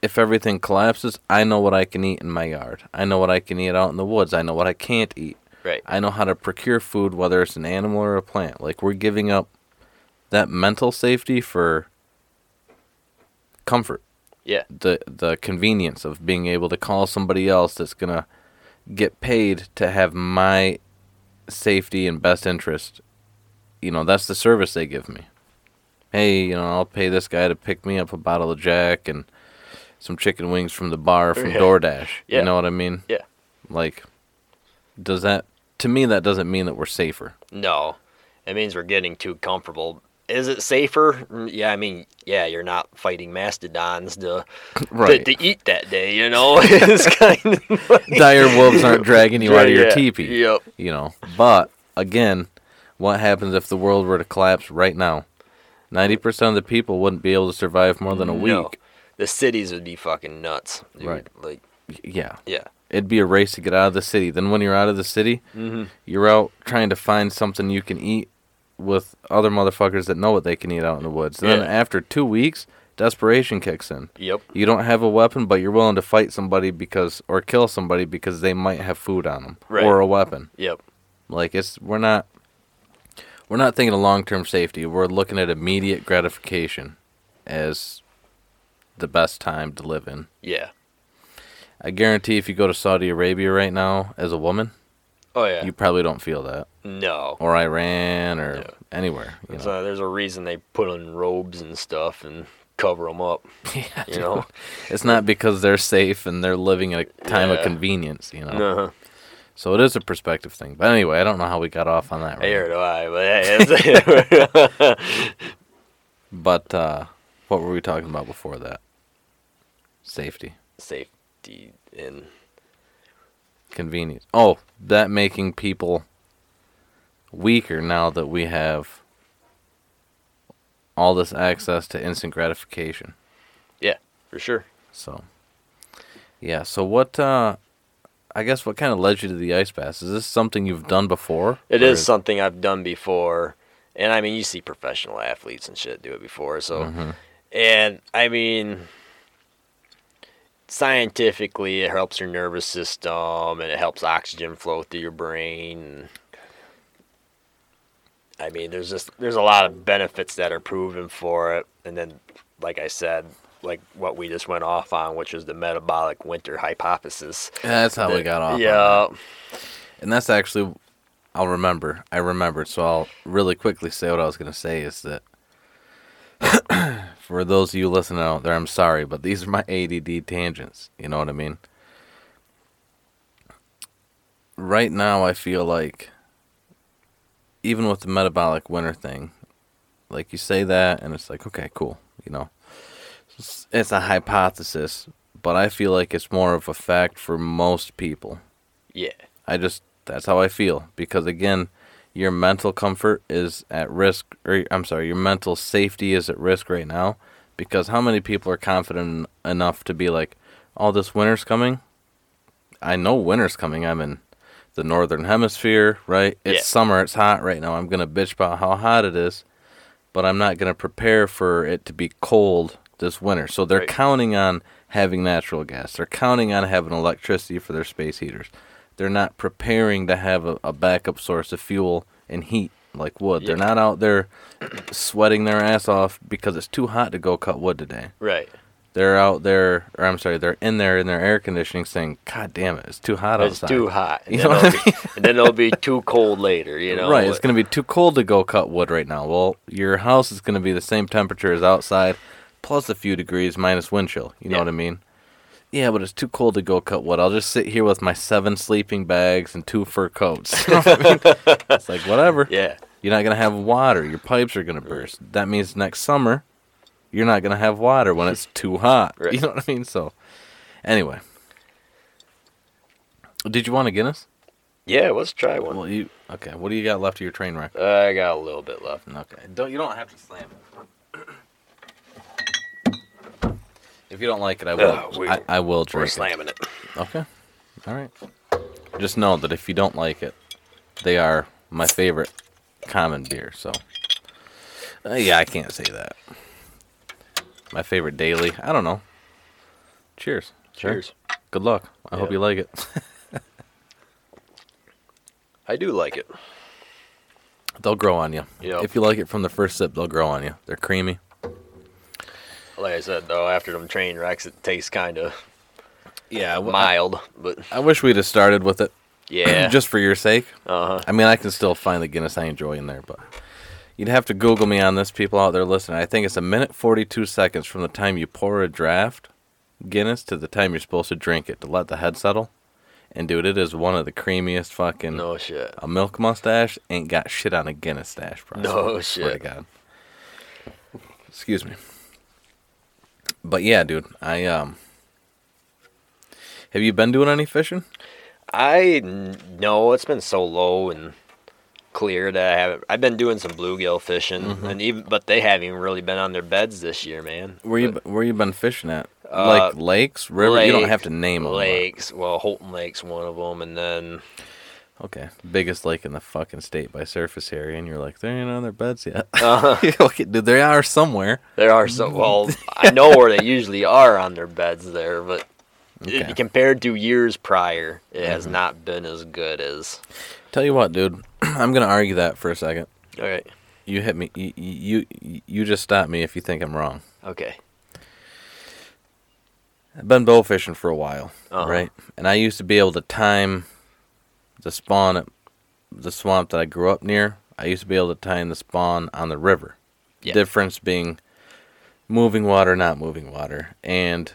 if everything collapses, I know what I can eat in my yard. I know what I can eat out in the woods. I know what I can't eat. Right. I know how to procure food, whether it's an animal or a plant. Like we're giving up that mental safety for comfort, Yeah. the the convenience of being able to call somebody else that's gonna get paid to have my safety and best interest. You know, that's the service they give me. Hey, you know, I'll pay this guy to pick me up a bottle of Jack and some chicken wings from the bar from Yeah. DoorDash. Yeah. You know what I mean? Yeah. Like, does that to me that doesn't mean that we're safer. No, it means we're getting too comfortable. Is it safer? Mm, Yeah, I mean, yeah, you're not fighting mastodons to Right. to, to eat that day. You know, it's kind of like, Dire wolves aren't dragging you out of your Yeah, teepee. Yep. You know. But again, what happens if the world were to collapse right now? Ninety percent of the people wouldn't be able to survive more than a week. No. The cities would be fucking nuts. dude. Right. Like, Yeah. yeah. It'd be a race to get out of the city. Then when you're out of the city, Mm-hmm. you're out trying to find something you can eat with other motherfuckers that know what they can eat out in the woods. And Yeah. then after two weeks, desperation kicks in. Yep. You don't have a weapon, but you're willing to fight somebody because or kill somebody because they might have food on them Right. or a weapon. Yep. Like it's we're not we're not thinking of long term safety. We're looking at immediate gratification as the best time to live in. Yeah. I guarantee if you go to Saudi Arabia right now as a woman, Oh yeah. you probably don't feel that. no. Or Iran or Yeah. anywhere. You know? So there's a reason they put on robes and stuff and cover them up. yeah, You know. it's not because they're safe and they're living in a time of convenience, you know. Uh-huh. So it is a perspective thing. But anyway, I don't know how we got off on that. Right? Here do I, but hey, But uh, what were we talking about before that? Safety, safety and convenience. Oh, that making people weaker now that we have all this access to instant gratification. yeah, for sure. So, yeah. So what? Uh, I guess what kind of led you to the ice baths? Is this something you've done before? It is something I've done before, and I mean, you see professional athletes and shit do it before. So, Mhm. and I mean, scientifically, it helps your nervous system and it helps oxygen flow through your brain. I mean, there's just there's a lot of benefits that are proven for it, and then, like I said, like what we just went off on, which is the metabolic winter hypothesis. That's how we got off. Yeah. that. And that's actually, I'll remember. I remembered, so I'll really quickly say what I was going to say is that for those of you listening out there, I'm sorry, but these are my ADD tangents. You know what I mean? Right now, I feel like, even with the metabolic winter thing, like you say that, and it's like, okay, cool, you know, it's, it's a hypothesis, but I feel like it's more of a fact for most people. Yeah. I just that's how I feel because again, your mental comfort is at risk or I'm sorry, your mental safety is at risk right now because how many people are confident enough to be like, "Oh, this winter's coming." I know winter's coming. I'm in the northern hemisphere, right? It's Yeah. summer, it's hot right now. I'm going to bitch about how hot it is, but I'm not going to prepare for it to be cold this winter. So they're Right. counting on having natural gas. They're counting on having electricity for their space heaters. They're not preparing to have a, a backup source of fuel and heat like wood. They're not out there sweating their ass off because it's too hot to go cut wood today. Right. They're out there, or I'm sorry, they're in there in their air conditioning saying, God damn it, it's too hot It's outside. It's too hot. And You know what I be, and then it'll be too cold later, you know. right, it's going to be too cold to go cut wood right now. Well, your house is going to be the same temperature as outside, plus a few degrees minus wind chill. You know Yeah. what I mean? Yeah, but it's too cold to go cut wood. I'll just sit here with my seven sleeping bags and two fur coats. You know I mean? It's like, whatever. Yeah. You're not going to have water. Your pipes are going to burst. That means next summer, you're not gonna have water when it's too hot. Right. You know what I mean? So, anyway, did you want a Guinness? Yeah, let's try one. Well, you okay? What do you got left of your train wreck? I got a little bit left. Okay, don't you don't have to slam it. If you don't like it, I will. Oh, we- I, I will We're drink it. slamming it. Okay. All right. Just know that if you don't like it, they are my favorite common beer. So, uh, yeah, I can't say that. My favorite daily. I don't know. Cheers. Sure. Cheers. Good luck. I hope you like it. I do like it. they'll grow on you. Yep. If you like it from the first sip, they'll grow on you. They're creamy. Like I said, though, after them train wrecks, it tastes kind of Yeah. mild. But I wish we'd have started with it. yeah, Just for your sake. uh huh. I mean, I can still find the Guinness I enjoy in there, but you'd have to Google me on this, people out there listening. I think it's a minute 42 seconds from the time you pour a draft Guinness to the time you're supposed to drink it to let the head settle. And dude, it is one of the creamiest fucking. No shit. A milk mustache ain't got shit on a Guinness stash, bro. No swear- Swear to. God. Excuse me. But yeah, dude, I um. Have you been doing any fishing? I no, it's been so low and clear that I haven't. I've been doing some bluegill fishing, Mm-hmm. and even but they haven't even really been on their beds this year, man. Where you where you been fishing at? Uh, like lakes, river. you don't have to name them. lakes. Well, Houghton Lake's one of them, and then Okay, biggest lake in the fucking state by surface area, and you're like, they ain't on their beds yet. uh, okay, dude, they are somewhere. there are some. Well, I know where they usually are on their beds there, but it- compared to years prior, it has Mhm. not been as good as. Tell you what, dude, I'm gonna argue that for a second. All right. You hit me. You you you, you just stop me if you think I'm wrong. Okay. I've been bow fishing for a while, Uh-huh. right? And I used to be able to time the spawn at the swamp that I grew up near. I used to be able to time the spawn on the river. Yeah. Difference being moving water, not moving water. And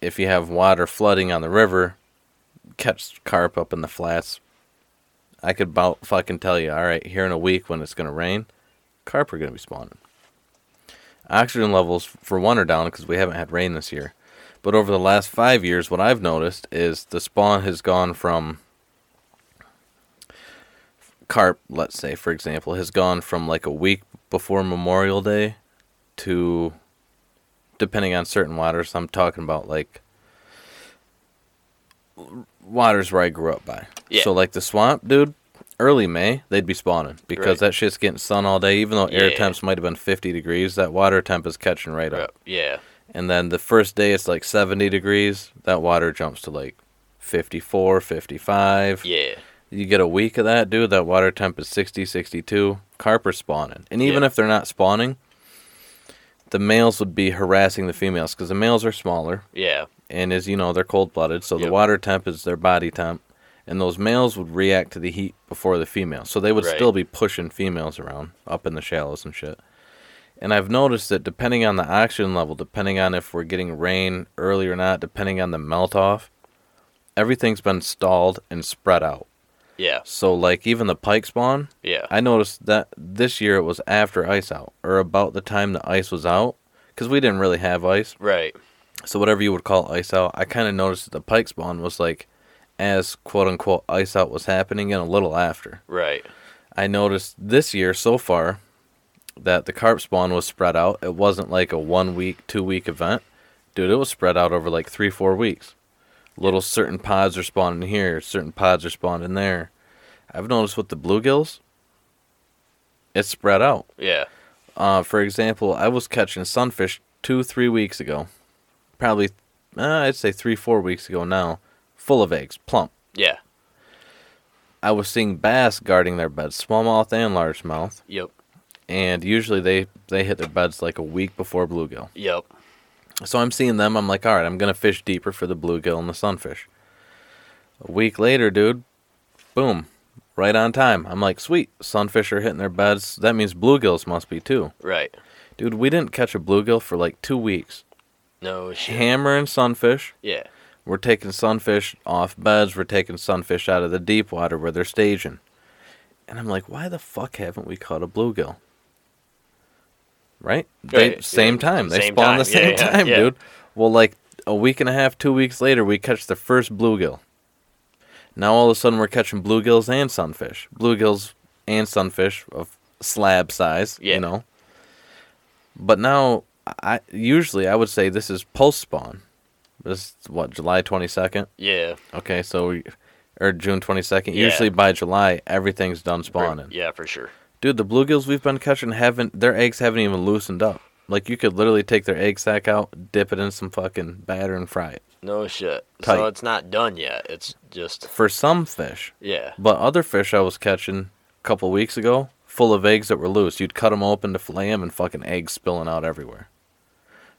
if you have water flooding on the river, catch carp up in the flats. I could about fucking tell you, all right, here in a week when it's going to rain, carp are going to be spawning. Oxygen levels, for one, are down because we haven't had rain this year. But over the last five years, what I've noticed is the spawn has gone from carp, let's say, for example, has gone from like a week before Memorial Day to, depending on certain waters, I'm talking about like waters where I grew up by. Yeah. So, like the swamp, dude, early May, they'd be spawning because Right. that shit's getting sun all day. Even though air Yeah. temps might have been 50 degrees, that water temp is catching right up. Yeah. And then the first day it's like 70 degrees, that water jumps to like 54, 55. Yeah. You get a week of that, dude, that water temp is 60, 62. Carp are spawning. And even Yeah. if they're not spawning, the males would be harassing the females because the males are smaller. Yeah. And as you know, they're cold blooded. So the water temp is their body temp. And those males would react to the heat before the females. So they would Right. still be pushing females around up in the shallows and shit. And I've noticed that depending on the oxygen level, depending on if we're getting rain early or not, depending on the melt off, everything's been stalled and spread out. Yeah. So like even the pike spawn, Yeah. I noticed that this year it was after ice out or about the time the ice was out because we didn't really have ice. Right. So whatever you would call ice out, I kind of noticed that the pike spawn was like as quote unquote ice out was happening and a little after. Right. I noticed this year so far that the carp spawn was spread out. It wasn't like a one week, two week event. Dude, it was spread out over like three, four weeks. Little certain pods are spawning here, certain pods are spawning there. I've noticed with the bluegills, it's spread out. Yeah. Uh, for example, I was catching sunfish two, three weeks ago. Probably, uh, I'd say three, four weeks ago now, full of eggs, plump. Yeah. I was seeing bass guarding their beds, smallmouth and largemouth. Yep. and usually they they hit their beds like a week before bluegill. Yep. So I'm seeing them. I'm like, all right, I'm gonna fish deeper for the bluegill and the sunfish. A week later, dude, boom, right on time. I'm like, sweet, sunfish are hitting their beds. That means bluegills must be too, Right. dude. We didn't catch a bluegill for like two weeks. No shit. Hammering sunfish. Yeah. We're taking sunfish off beds. We're taking sunfish out of the deep water where they're staging. And I'm like, why the fuck haven't we caught a bluegill? Right? They same yeah, time. They same spawn the time. Yeah, same yeah, time, dude. Well, like a week and a half, two weeks later, we catch the first bluegill. Now all of a sudden we're catching bluegills and sunfish. Bluegills and sunfish of slab size, Yeah. you know. But now, I usually I would say this is post spawn. This is what July twenty second. Yeah. Okay, so we, or June twenty second. Yeah. Usually by July everything's done spawning. Yeah, for sure. Dude, the bluegills we've been catching haven't their eggs haven't even loosened up. Like you could literally take their egg sac out, dip it in some fucking batter, and fry it. No shit. Tight. So it's not done yet. It's just For some fish, yeah. but other fish I was catching a couple weeks ago, full of eggs that were loose. You'd cut them open to fillet them, and fucking eggs spilling out everywhere.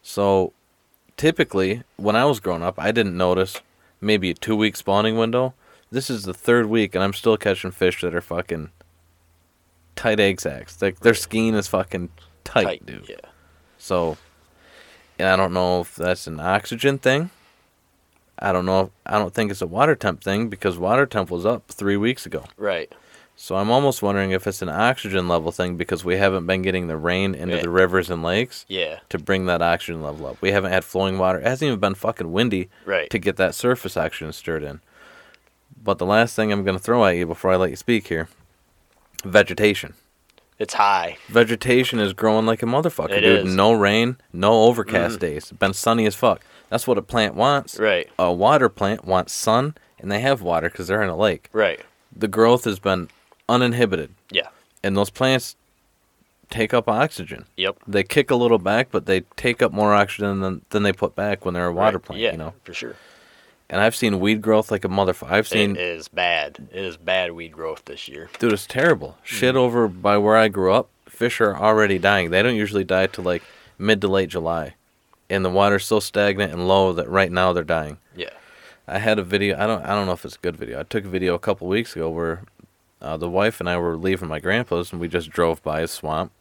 So, typically, when I was growing up, I didn't notice maybe a two week spawning window. This is the third week, and I'm still catching fish that are fucking tight egg sacs. Like their skein is fucking tight, Tight, dude. Yeah. So, and I don't know if that's an oxygen thing. I don't know. If, I don't think it's a water temp thing because water temp was up three weeks ago. Right. So I'm almost wondering if it's an oxygen level thing because we haven't been getting the rain into Yeah. the rivers and lakes Yeah. to bring that oxygen level up. We haven't had flowing water. It hasn't even been fucking windy Right. to get that surface oxygen stirred in. But the last thing I'm going to throw at you before I let you speak here vegetation. It's high. Vegetation is growing like a motherfucker, It dude. is. No rain, no overcast Mhm. days. Been sunny as fuck. That's what a plant wants. Right. A water plant wants sun, and they have water because they're in a lake. Right. The growth has been uninhibited, Yeah. and those plants take up oxygen. Yep. They kick a little back, but they take up more oxygen than, than they put back when they're a water Right. plant. Yeah. You know. For sure. And I've seen weed growth like a motherfucker. I've seen it is bad. It is bad weed growth this year. Dude, it's terrible. Mm-hmm. Shit over by where I grew up, fish are already dying. They don't usually die till like mid to late July. And the water's so stagnant and low that right now they're dying. Yeah. I had a video, I don't I don't know if it's a good video. I took a video a couple weeks ago where uh, the wife and I were leaving my grandpa's and we just drove by a swamp.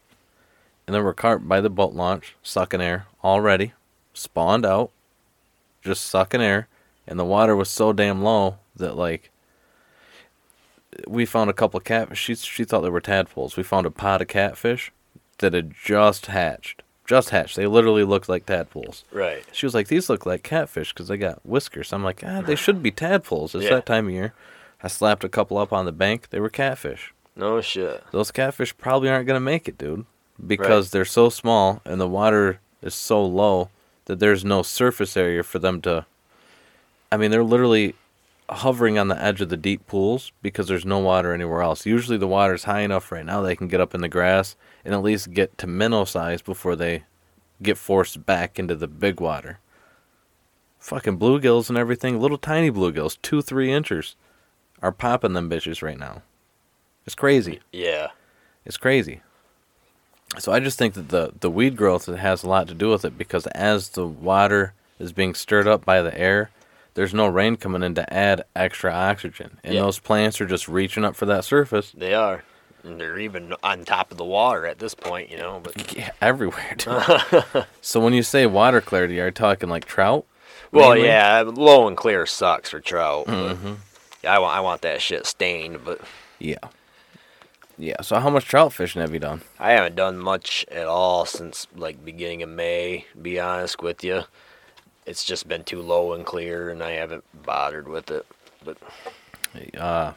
And there were carp by the boat launch, sucking air already, spawned out, just sucking air, and the water was so damn low that like we found a couple of catfish. She she thought they were tadpoles. We found a pod of catfish that had just hatched, just hatched. They literally looked like tadpoles. Right. She was like, "These look like catfish because they got whiskers." I'm like, "Ah, they should be tadpoles. It's Yeah. that time of year." I slapped a couple up on the bank. They were catfish. No shit. Those catfish probably aren't gonna make it, dude, because they're so small and the water is so low that there's no surface area for them to. I mean, they're literally hovering on the edge of the deep pools because there's no water anywhere else. Usually, the water's high enough right now they can get up in the grass and at least get to minnow size before they get forced back into the big water. Fucking bluegills and everything, little tiny bluegills, two, three inches, are popping them bitches right now. It's crazy. Yeah. It's crazy. So I just think that the the weed growth has a lot to do with it because as the water is being stirred up by the air, there's no rain coming in to add extra oxygen, and Yeah. those plants are just reaching up for that surface. They are. And they're even on top of the water at this point, you know. But Yeah, everywhere. So when you say water clarity, are you talking like trout? well, mainly? yeah, low and clear sucks for trout. Mhm. yeah, I want I want that shit stained, but Yeah. Yeah. So how much trout fishing have you done? I haven't done much at all since like beginning of May. To be honest with you, it's just been too low and clear, and I haven't bothered with it. But Uh,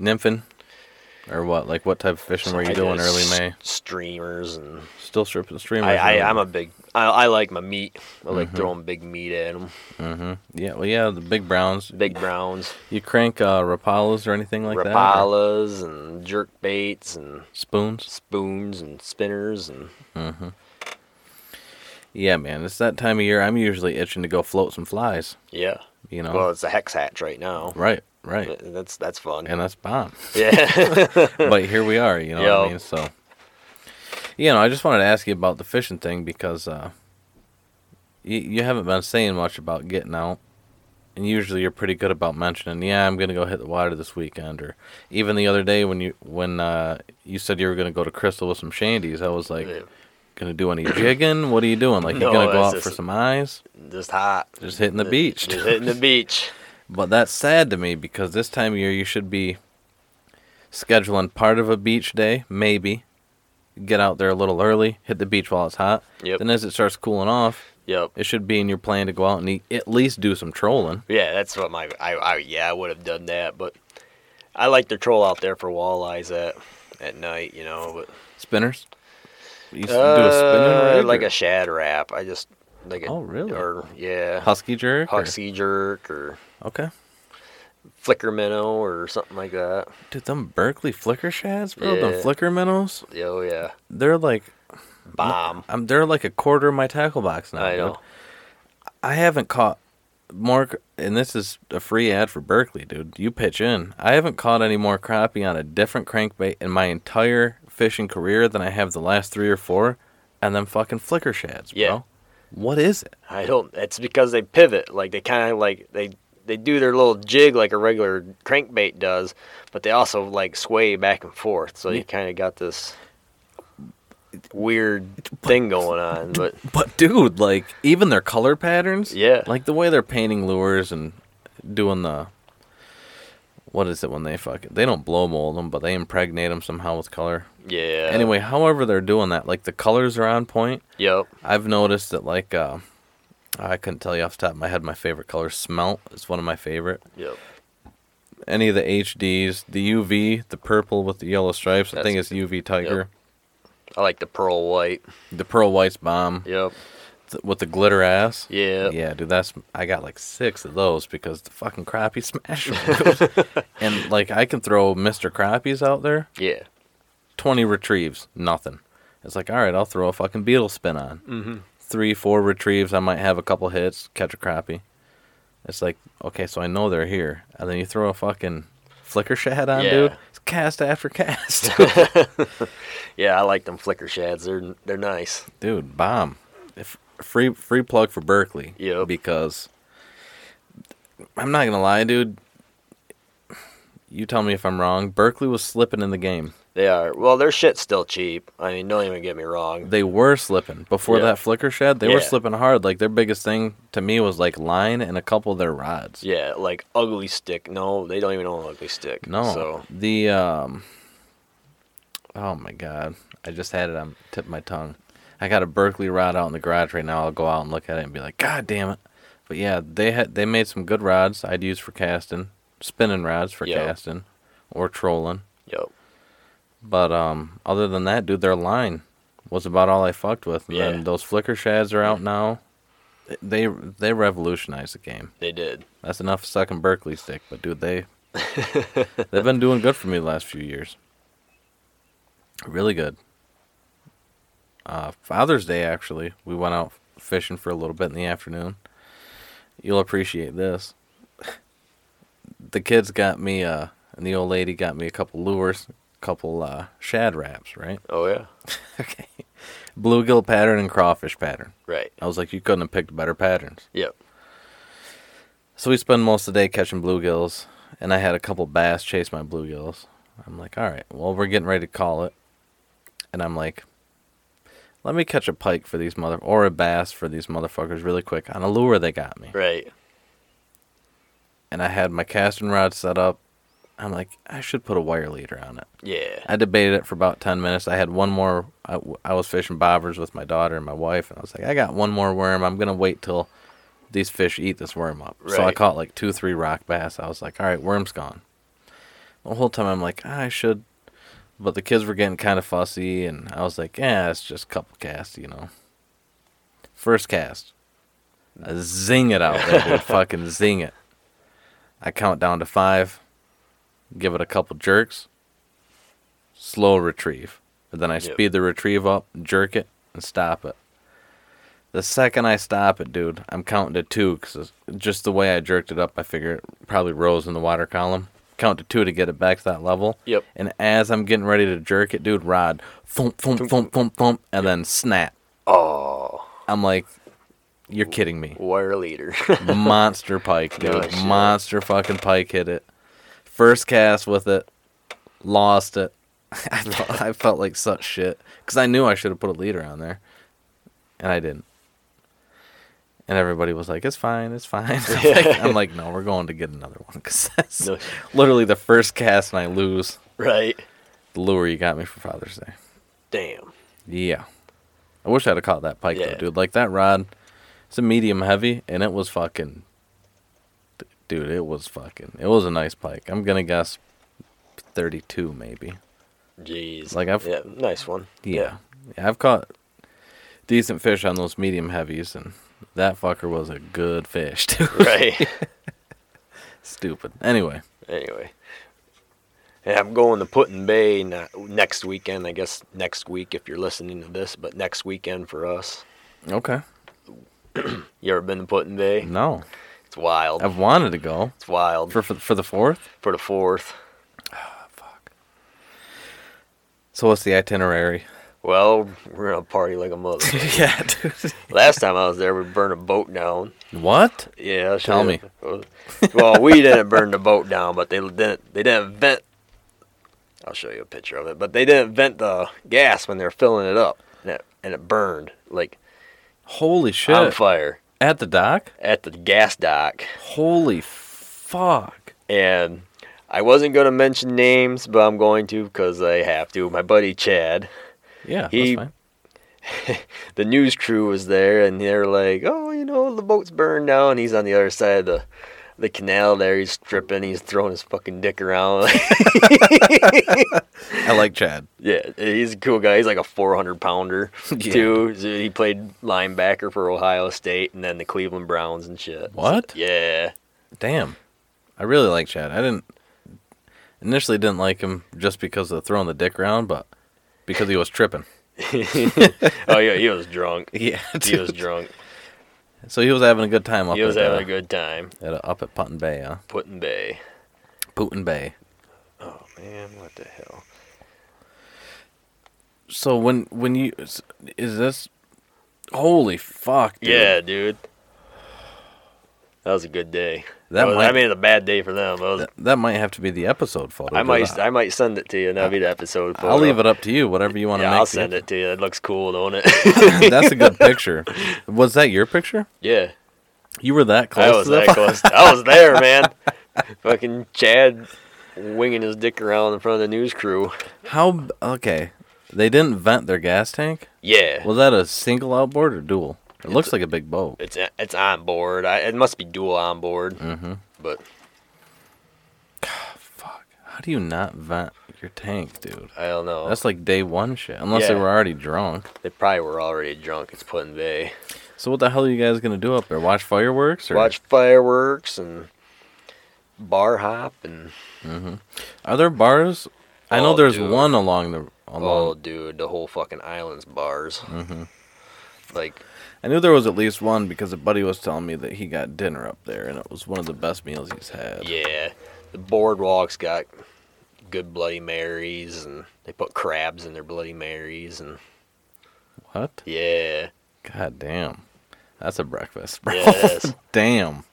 nymphing, or what? Like what type of fishing were you I doing early May? Streamers and Still stripping streamers. I, I I'm a big I, I like my meat. I like Mhm. throwing big meat at them. Mm-hmm. Yeah. Well, yeah. The big browns. Big browns, You crank uh, rapalas or anything like that? or rapalas, and jerk baits, and Spoons. spoons, and spinners, and Mm-hmm. Yeah, man. It's that time of year. I'm usually itching to go float some flies. yeah. You know. Well, it's a hex hatch right now. right. Right. That's that's fun. And that's bomb. yeah. but here we are. You know what I mean? So. You know, I just wanted to ask you about the fishing thing because uh, you you haven't been saying much about getting out, and usually you're pretty good about mentioning, yeah, I'm gonna go hit the water this weekend, or even the other day when you when uh, you said you were gonna go to Crystal with some shandies, I was like, Yeah. Gonna do any jigging? What are you doing? Like you're gonna go out for some eyes? just hot. Just hitting the beach. Just hitting the beach. But that's sad to me because this time of year you should be scheduling part of a beach day, maybe, get out there a little early, hit the beach while it's hot. Yep. Then as it starts cooling off, Yep. it should be in your plan to go out and eat, at least do some trolling. Yeah, that's what my I, I yeah I would have done that, but I like to troll out there for walleyes at at night, you know. But Spinners. You used to do a spinning Uh, rig like or a Shad Rap. I just like a, Oh, really? Or yeah, husky jerk. or- husky jerk or Okay. flicker minnow or something like that. Dude, them Berkley flicker shads, bro. Them flicker minnows. Yeah, Oh yeah, They're like, bomb. I'm. They're like a quarter of my tackle box now. I dude. know. I haven't caught more, and this is a free ad for Berkley, dude. You pitch in. I haven't caught any more crappie on a different crankbait in my entire fishing career than I have the last three or four, and them fucking flicker shads, bro. Yeah. What is it? I don't. It's because they pivot. Like they kind of like they they do their little jig like a regular crankbait does, but they also like sway back and forth. So Yeah. you kind of got this weird thing going on. But But dude, like even their color patterns, Yeah. like the way they're painting lures and doing the what is it when they fuck it? They don't blow mold them, but they impregnate them somehow with color. Yeah. Anyway, however they're doing that, like the colors are on point. Yep. I've noticed that like uh I couldn't tell you off the top of my head my favorite color. Smelt is one of my favorite. Yep. Any of the HDs, the UV, the purple with the yellow stripes, I think it's UV Tiger. I like the pearl white. The pearl white's bomb Yep. th- with the glitter ass. Yeah. Yeah, dude, that's I got like six of those because the fucking crappie smash. and like I can throw Mr. Crappies out there, Yeah. Twenty retrieves, nothing. It's like all right, I'll throw a fucking beetle spin on. Mm-hmm. Three, four retrieves, I might have a couple hits, catch a crappie. It's like okay, so I know they're here, and then you throw a fucking flicker shad on, Yeah. dude. It's cast after cast, Yeah, I like them flicker shads. They're they're nice. dude. Bomb. If free free plug for Berkley. Yep. Because I'm not gonna lie, dude. You tell me if I'm wrong. Berkley was slipping in the game. They are. Well, their shit's still cheap. I mean, don't even get me wrong. They were slipping before Yeah. that flicker shad. They were Yeah. slipping hard. Like their biggest thing to me was like line and a couple of their rods. Yeah, like Ugly Stik. No, they don't even own Ugly Stik. No, So the um. Oh my god! I just had it on tip of my tongue. I got a Berkley rod out in the garage right now. I'll go out and look at it and be like, God damn it! But yeah, they had they made some good rods. I'd use for casting, spinning rods for Yep. casting, or trolling. But um, other than that, dude, their line was about all I fucked with. And Yeah. those flicker shads are out now. They they revolutionized the game. They did. That's enough sucking Berkley stick, but dude, they they've been doing good for me the last few years. Really good. Uh, Father's Day, actually, we went out fishing for a little bit in the afternoon. You'll appreciate this. The kids got me, uh, and the old lady got me a couple lures, couple uh, Shad Raps, right? Oh yeah. okay. Bluegill pattern and crawfish pattern. Right. I was like, you couldn't have picked better patterns. Yep. So we spend most of the day catching bluegills, and I had a couple bass chase my bluegills. I'm like, all right, well, we're getting ready to call it, and I'm like, let me catch a pike for these mother or a bass for these motherfuckers really quick on a lure they got me. Right. And I had my casting rod set up. I'm like, I should put a wire leader on it. Yeah. I debated it for about 10 minutes. I had one more. I, I was fishing bobbers with my daughter and my wife, and I was like, I got one more worm. I'm going to wait till these fish eat this worm up. Right. So I caught like two, three rock bass. I was like, all right, worm's gone. The whole time I'm like, I should. But the kids were getting kind of fussy, and I was like, yeah, it's just a couple casts, you know. First cast. I zing it out there, dude. Fucking zing it. I count down to five, give it a couple jerks, slow retrieve. And then I Yep. speed the retrieve up, jerk it, and stop it. The second I stop it, dude, I'm counting to two because just the way I jerked it up, I figure it probably rose in the water column. Count to two to get it back to that level. Yep. And as I'm getting ready to jerk it, dude, rod, thump, thump, thump, thump, thump, and then snap. Oh, I'm like, you're kidding me. wire leader. Monster pike, dude. Monster fucking pike hit it. First cast with it, lost it. I felt, I felt like such shit because I knew I should have put a leader on there, and I didn't. And everybody was like, "It's fine, it's fine." I'm, like, I'm like, "No, we're going to get another one because that's No. literally the first cast, and I lose right. the lure you got me for Father's Day." Damn. Yeah. I wish I'd have caught that pike Yeah. though, dude. Like that rod, it's a medium heavy, and it was fucking, dude. It was fucking. It was a nice pike. I'm gonna guess thirty-two, maybe. Jeez. Like, I've- yeah, nice one. Yeah. yeah. I've caught decent fish on those medium heavies, and that fucker was a good fish, too. Right. Stupid. Anyway, anyway. Yeah, I'm going to Put-in-Bay next weekend. I guess next week if you're listening to this, but next weekend for us. okay. You ever been to Put-in-Bay? No, It's wild. I've wanted to go It's wild for for, for the fourth. for the fourth. Ah, so what's the itinerary? Well, we're gonna party like a mother. yeah, dude. Last time I was there, we burned a boat down. What? Yeah, Tell you. Well, we didn't burn the boat down, but they didn't. They didn't vent. I'll show you a picture of it. But they didn't vent the gas when they were filling it up, and it, and it burned like Holy shit! on fire At the dock? at the gas dock. Holy fuck! And I wasn't gonna mention names, but I'm going to because I have to. My buddy Chad, Yeah, He- that's fine. the news crew was there, and they're like, "Oh, you know, the boat's burned down." He's on the other side of the the canal there. He's stripping. He's throwing his fucking dick around. I like Chad. yeah, he's a cool guy. He's like a 400 pounder Yeah. too. So he played linebacker for Ohio State and then the Cleveland Browns and shit. What? Yeah. Damn. I really like Chad. I didn't initially didn't like him just because of throwing the dick around, but because he was tripping. oh yeah, he was drunk. Yeah. He was drunk. So he was having a good time up He was at, having uh, a good time. at, uh, up at Put-in-Bay, huh? Put-in-Bay. Putin Bay. Oh man, what the hell? So when when you is is this holy fuck, dude. Yeah, dude. That was a good day. That was- might- I mean, it's a bad day for them. Was- That, that might have to be the episode photo. I might, 'cause I might send it to you. and That'll be the episode. I'll leave it up to you, whatever you want to Yeah, make. I'll send it to you. It looks cool, don't it? That's a good picture. Was that your picture? yeah. You were that close I was to that that. close. I was there, man. Fucking Chad winging his dick around in front of the news crew. How okay? They didn't vent their gas tank. Yeah, Was that a single outboard or dual? It looks like a big boat. it's it's on board. I, it must be dual on board, Mm-hmm. but Fuck. How do you not vent your tank, dude? I don't know. That's like day one shit. Unless they were already drunk. they probably were already drunk. It's Put-in-Bay. So what the hell are you guys gonna do up there? Watch fireworks or Watch fireworks and bar hop and Mm-hmm. Are there bars? I know Oh, there's dude. one along the oh, dude, the whole fucking island's bars. Mm-hmm. Like I knew there was at least one because a buddy was telling me that he got dinner up there and it was one of the best meals he's had. Yeah, the boardwalk's got good Bloody Marys, and they put crabs in their Bloody Marys, and What? yeah, God damn. That's a breakfast, bro. Yes. damn.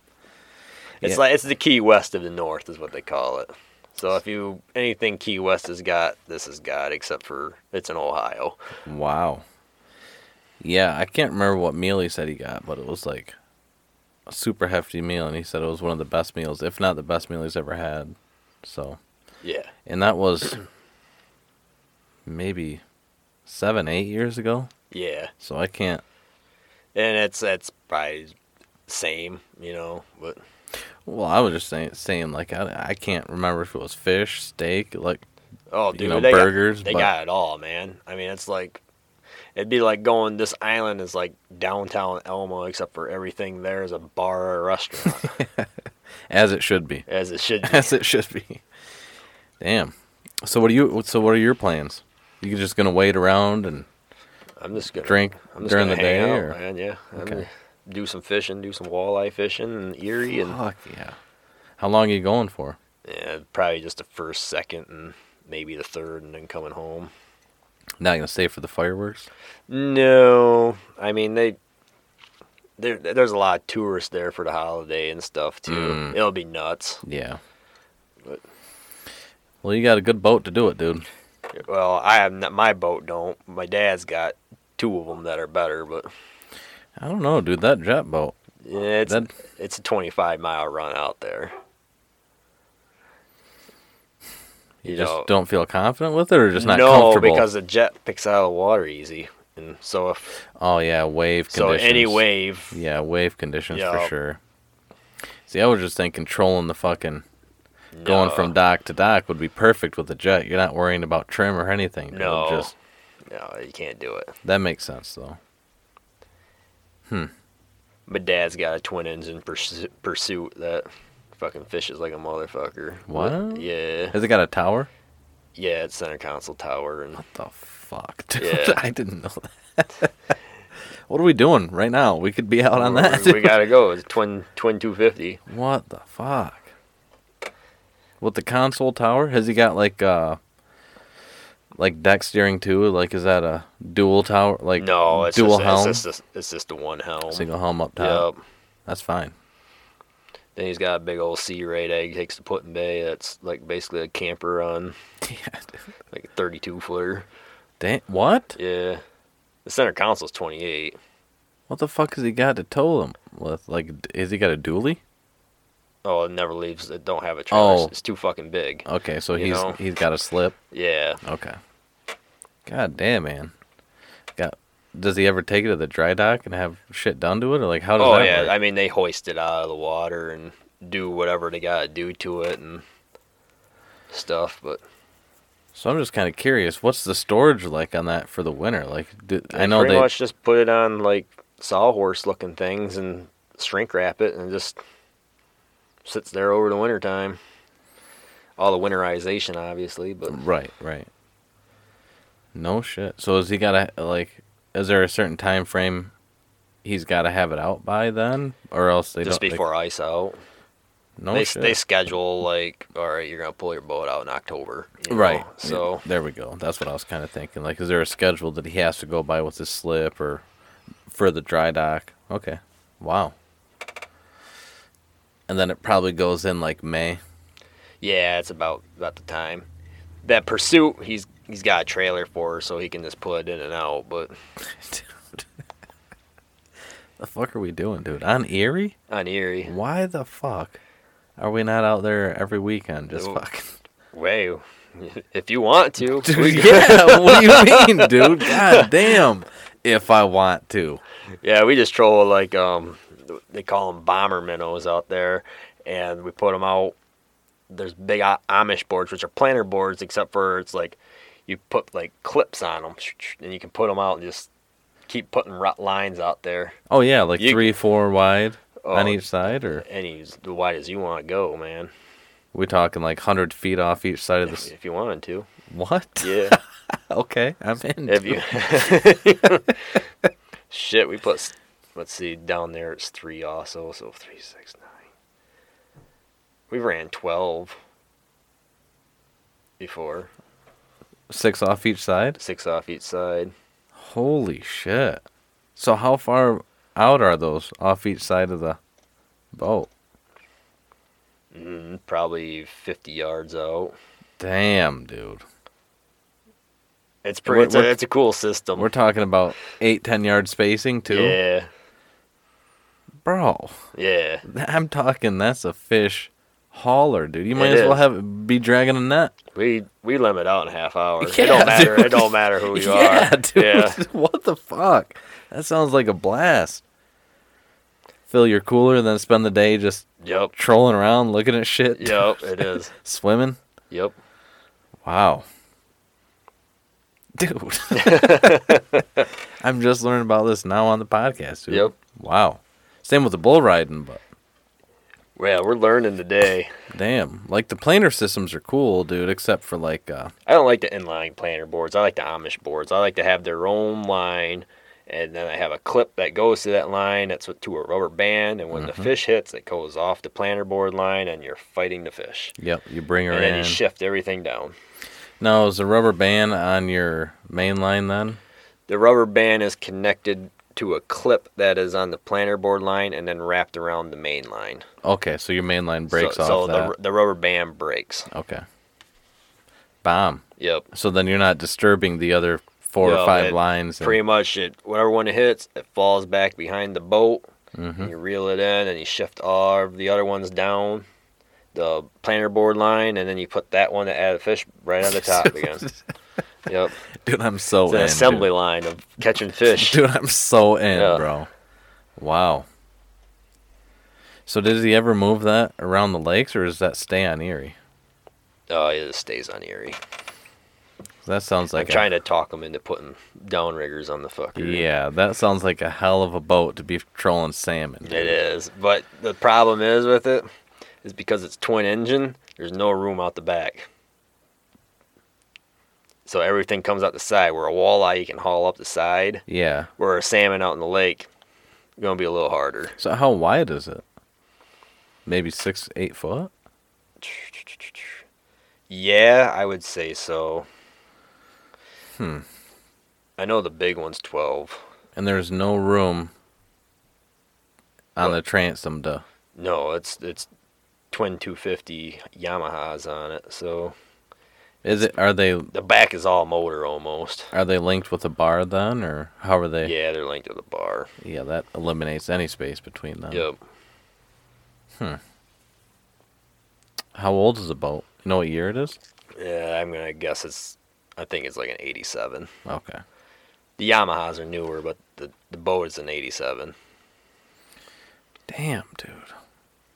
it's Yeah. like it's the Key West of the North, is what they call it. So if you anything Key West has got, this has got, except for it's in Ohio. Wow. Yeah, I can't remember what meal he said he got, but it was like a super hefty meal, and he said it was one of the best meals, if not the best meal he's ever had. So, Yeah, and that was maybe seven, eight years ago. yeah, So I can't. and it's it's probably same, you know, but Well, I was just saying, saying like I, I can't remember if it was fish, steak, like oh, You dude, know, they burgers, got, they but- got it all, man. I mean, it's like. It'd be like going. This island is like downtown Elmo, except for everything there is a bar or a restaurant, as it should be, as it should be. as it should be. Damn. So what do you? So what are your plans? You just gonna wait around and I'm just gonna drink I'm just during gonna the day, out, or man. Yeah, I'm Okay. do some fishing, do some walleye fishing in Erie, and fuck yeah. How long are you going for? yeah, probably just the first, second, and maybe the third, and then coming home. Not gonna stay for the fireworks. No, I mean they. There, there's a lot of tourists there for the holiday and stuff too. Mm. It'll be nuts. Yeah. But- Well, you got a good boat to do it, dude. Well, I have not, my boat don't. My dad's got two of them that are better, but I don't know, dude. That jet boat. yeah, it's That- it's a 25 mile run out there. You, You just know- don't feel confident with it, or just not no, comfortable. because the jet picks out of water easy, and so if oh yeah, wave so conditions. any wave, Yeah, wave conditions for sure. See, I was just thinking controlling the fucking going from dock to dock would be perfect with the jet. You're not worrying about trim or anything. No. just no, you can't do it. that makes sense though. Hmm. My dad's got a twin engine pursu- pursuit that fucking fishes like a motherfucker. What? Yeah, Has it got a tower? yeah, it's center console tower, and What the fuck, dude? Yeah. I didn't know that. what are we doing right now? We could be out on that. we, we gotta go. It's twin twin two fifty. What the fuck? With the console tower, has he got like uh like deck steering too? Like is that a dual tower? Like No, it's dual just, helm, It's just, a, it's just a one helm. single helm up top. Yep. That's fine. Then he's got a big old Sea Ray that he takes to Put-in-Bay. That's like basically a camper on Yeah. like a 32 footer. Damn, what? Yeah. The center console's 28. What the fuck has he got to tow him with? Like, has he got a dually? Oh, it never leaves. It don't have a trailer. Oh. It's too fucking big. Okay, so You he's know? he's got a slip. Yeah. Okay. God damn, man. Got. Does he ever take it to the dry dock and have shit done to it, or like how does Oh that yeah. work? I mean, they hoist it out of the water and do whatever they gotta do to it and stuff. But So I'm just kind of curious, what's the storage like on that for the winter? Like, do, I know pretty they. much just put it on like sawhorse looking things and shrink wrap it and just sits there over the winter time. All the winterization, obviously, but Right, right. No shit. So has he got to like? Is there a certain time frame he's got to have it out by then, or else they just don't? they- before ice out. no they shit. they schedule like, all right, you're gonna pull your boat out in October. you know, right. So there we go. That's what I was kind of thinking. Like, is there a schedule that he has to go by with his slip or for the dry dock? Okay. Wow. And then it probably goes in like May. yeah, it's about about the time. That pursuit, he's he's got a trailer for, her, so he can just put it in and out. But dude. the fuck are we doing, dude? On Erie? on Erie, Why the fuck are we not out there every weekend just Oh. fucking way, if you want to, Dude, yeah, what do you mean, dude? God damn. If I want to. Yeah, we just troll like um, they call them bomber minnows out there, and we put them out. There's big Amish boards, which are planer boards, except for it's like you put like clips on them, and you can put them out and just keep putting lines out there. Oh yeah, like You- three, four wide oh, on Oh, each side, or Any as wide as you want to go, man. We're talking like hundred feet off each side of If, the? if you wanted to, What? yeah. okay, I'm in. if you shit, we put let's see down there it's three also, so three six nine. We ran twelve before, Six off each side. six off each side. Holy shit! So how far out are those off each side of the boat? Mm, probably fifty yards out. Damn, dude. It's pretty. It's, a, it's a cool system. We're talking about eight, ten yard spacing too, Yeah, bro. yeah. I'm talking. That's a fish hauler, dude. You might It as well is. have be dragging a net. We we limit out in half hour. it Yeah, don't matter. dude. It don't matter who you yeah, are. dude. Yeah. What the fuck? That sounds like a blast. Fill your cooler, and then spend the day just Yep. trolling around, looking at shit, Yep. It is. swimming. Yep. Wow, dude. I'm just learning about this now on the podcast. Dude. Yep. Wow. Same with the bull riding, but Yeah, we're learning today. damn, like the planer systems are cool, dude. Except for like, uh, I don't like the inline planer boards. I like the Amish boards. I like to have their own line, and then I have a clip that goes to that line. That's to a rubber band, and when Mm-hmm. the fish hits, it goes off the planer board line, and you're fighting the fish. yep, you bring her in And then you shift everything down. now, is the rubber band on your main line then? The rubber band is connected to a clip that is on the planer board line, and then wrapped around the main line. Okay, so your main line breaks so, off so that. the the rubber band breaks. Okay. Bomb. Yep. So then you're not disturbing the other four or five lines. and- Pretty much, it whatever one it hits, it falls back behind the boat. Mm-hmm. You reel it in, and you shift all of the other ones down, the planer board line, and then you put that one that added fish right on the top again. Yep, Dude, I'm so in. it's an in. assembly dude. line of catching fish. Dude, I'm so in, Yeah. bro. Wow. So does he ever move that around the lakes, or does that stay on Erie? Oh, it stays on Erie. That sounds like I'm trying to talk him into putting downriggers on the fucker. yeah, that sounds like a hell of a boat to be trolling salmon. It is, but the problem is with it is because it's twin engine. There's no room out the back, so everything comes out the side. Where a walleye you can haul up the side, Yeah. where a salmon out in the lake gonna be a little harder. So how wide is it? Maybe six, eight foot. Yeah, I would say so. Hmm. I know the big one's twelve. And there's no room on What? the transom to. No, it's it's twin 250 Yamahas on it, so Is it? Are they? the back is all motor almost. Are they linked with a bar then, or how are they? Yeah, they're linked to the bar. Yeah, that eliminates any space between them. Yep. Hmm. How old is the boat? You know what year it is? Yeah, I'm gonna guess it's. I think it's like an 87. Okay. The Yamahas are newer, but the the boat is an 87. Damn, dude.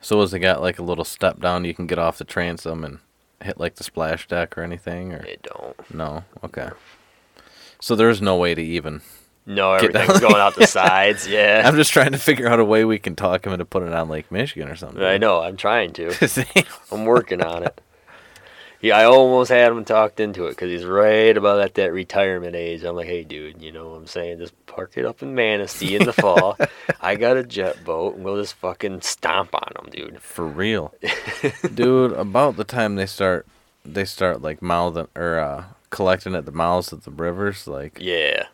So has it got like a little step down you can get off the transom and hit like the splash deck or anything, or It don't. no? Okay. So there's no way to even. No, everything's going out the sides. Yeah, I'm just trying to figure out a way we can talk him into putting it on Lake Michigan or something. I know. I'm trying to. I'm working on it. Yeah, I almost had him talked into it because he's right about at that retirement age. I'm like, hey, dude, you know what I'm saying? Just park it up in Manistee in the fall. I got a jet boat, and we'll just fucking stomp on them, dude. For real, dude. About the time they start, they start like mouthing or uh, collecting at the mouths of the rivers. Like Yeah,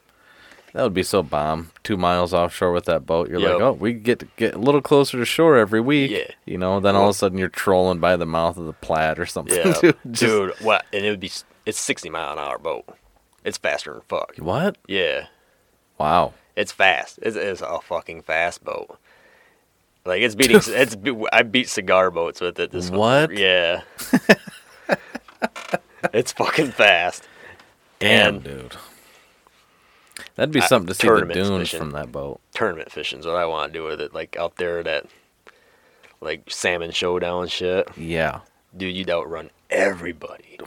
that would be so bomb. Two miles offshore with that boat, you're like, oh, we get to get a little closer to shore every week. Yeah. You know, then all of a sudden you're trolling by the mouth of the Platte or something. yeah, dude. dude. What? And it would be. It's 60 mile an hour boat. It's faster than fuck. What? Yeah, Wow. it's fast. It's, it's a fucking fast boat. Like it's beating. it's. I beat cigar boats with it. This What? Yeah. it's fucking fast. Damn, And- dude. That'd be something to see the dunes fishing. from that boat. tournament fishing's what I want to do with it. Like out there, that like salmon showdown shit. Yeah. Dude, you'd outrun everybody.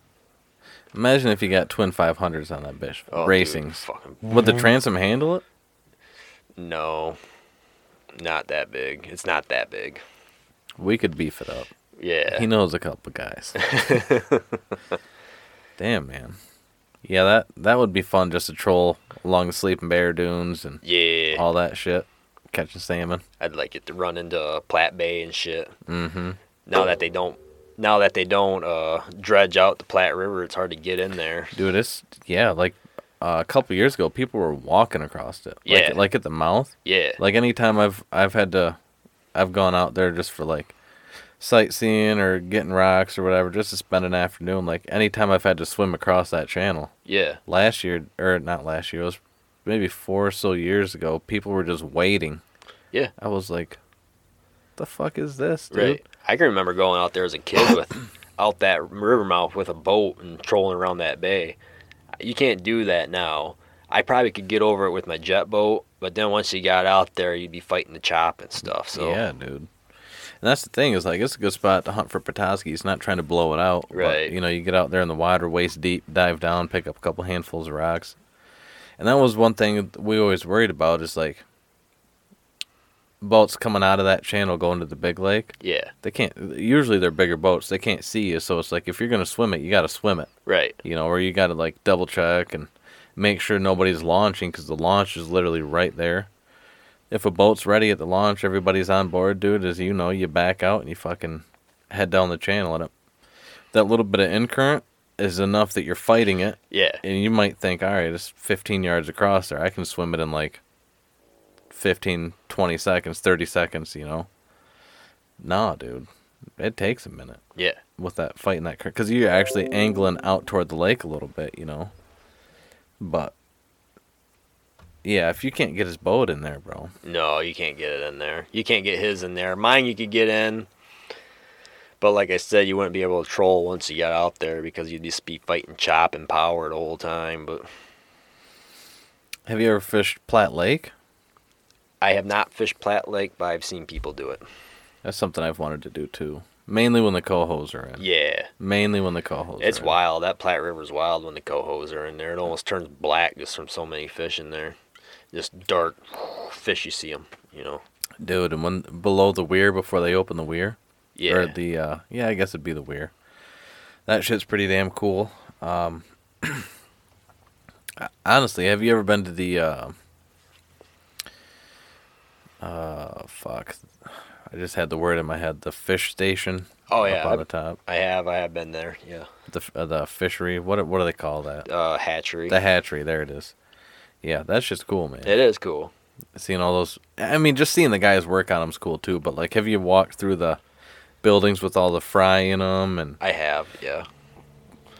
Imagine if you got twin 500s on that bitch. Oh, dude, Racings. fucking Would the transom handle it? no, not that big. It's not that big. We could beef it up. Yeah. He knows a couple guys. Damn, man. Yeah, that that would be fun just to troll along the Sleeping Bear dunes and yeah. all that shit, catching salmon. I'd like it to run into Platte Bay and shit. Mm-hmm. Now that they don't, now that they don't uh, dredge out the Platte River, it's hard to get in there. Dude, it's yeah, like uh, a couple years ago, people were walking across it. Yeah. Like, like at the mouth. Yeah. Like anytime I've I've had to, I've gone out there just for like sightseeing or getting rocks or whatever, just to spend an afternoon. Like anytime I've had to swim across that channel. Yeah. Last year, or not last year, it was maybe four or so years ago. People were just waiting. Yeah. I was like, "The fuck is this, dude?" Right. I can remember going out there as a kid with out that river mouth with a boat and trolling around that bay. You can't do that now. I probably could get over it with my jet boat, but then once you got out there, you'd be fighting the chop and stuff. So Yeah, dude. And that's the thing is like it's a good spot to hunt for Petoskey. not trying to blow it out. but, Right. you know, you get out there in the water, waist deep, dive down, pick up a couple handfuls of rocks. And that was one thing that we always worried about is like boats coming out of that channel going to the big lake. yeah, They can't. Usually they're bigger boats. They can't see you, so it's like if you're gonna swim it, you got to swim it. right. You know, or you got to like double check and make sure nobody's launching because the launch is literally right there. If a boat's ready at the launch, everybody's on board, dude. As you know, you back out and you fucking head down the channel, and it, that little bit of in current is enough that you're fighting it, Yeah, and you might think, all right, it's 15 yards across there. I can swim it in like 15, 20 seconds, 30 seconds. You know? Nah, dude, it takes a minute yeah, with that fighting that current because you're actually angling out toward the lake a little bit, you know. But yeah, if you can't get his boat in there, bro. no, you can't get it in there. You can't get his in there. Mine, you could get in. But like I said, you wouldn't be able to troll once you got out there because you'd just be fighting chop and power the whole time. But Have you ever fished Platte Lake? I have not fished Platte Lake, but I've seen people do it. That's something I've wanted to do too. Mainly when the cohos are in. Yeah, Mainly when the cohos. it's are in. wild. That Platte River's wild when the cohos are in there. It almost turns black just from so many fish in there. Just dark fish. You see them, you know. dude. And when below the weir before they open the weir, Yeah. or the uh, yeah, I guess it'd be the weir. That shit's pretty damn cool. Um, honestly, have you ever been to the? Uh, uh, fuck, I just had the word in my head. The fish station. Oh, up yeah, on I've- the top. I have. I have been there. Yeah. The uh, the fishery. What what do they call that? Uh, hatchery. The hatchery. There it is. Yeah, that's just cool, man. it is cool. seeing all those i mean just seeing the guys work on them's cool too but like have you walked through the buildings with all the fry in them and I have. Yeah.